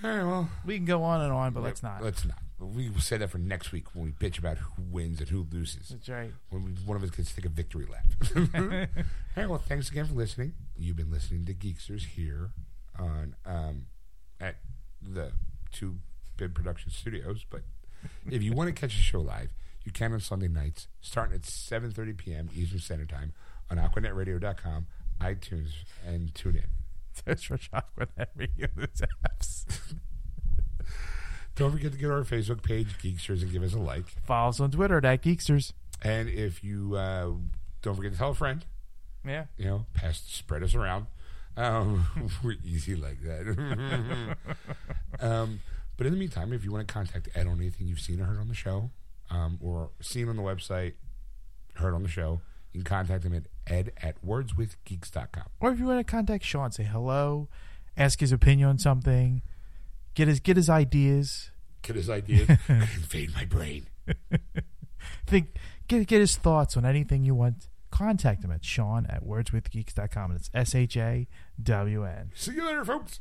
All right, well, We can go on and on, but let's not. Let's not. We will say that for next week when we bitch about who wins and who loses. That's right. When we, one of us gets to take a victory lap. [laughs] All right. Well, thanks again for listening. You've been listening to Geeksters here on um, at the two Bib Production Studios. But if you want to catch the show live, you can on Sunday nights, starting at 7:30 p.m. Eastern Standard Time on AquanetRadio.com, iTunes, and tune in. [laughs] For chocolate every [laughs] those apps. Don't forget to get to our Facebook page, Geeksters, and give us a like. Follow us on Twitter at Geeksters. And if you uh, don't forget to tell a friend, Yeah. you know, pass, spread us around. Um, [laughs] we're easy like that. um, but in the meantime, if you want to contact Ed on anything you've seen or heard on the show, um, or seen on the website, heard on the show, you can contact him at ed at wordswithgeeks.com. Or if you want to contact Sean, say hello, ask his opinion on something, get his get his ideas, Get his ideas, [laughs] invade my brain. [laughs] think get get his thoughts on anything you want. Contact him at Sean at wordswithgeeks.com and it's S H A W N. See you later, folks.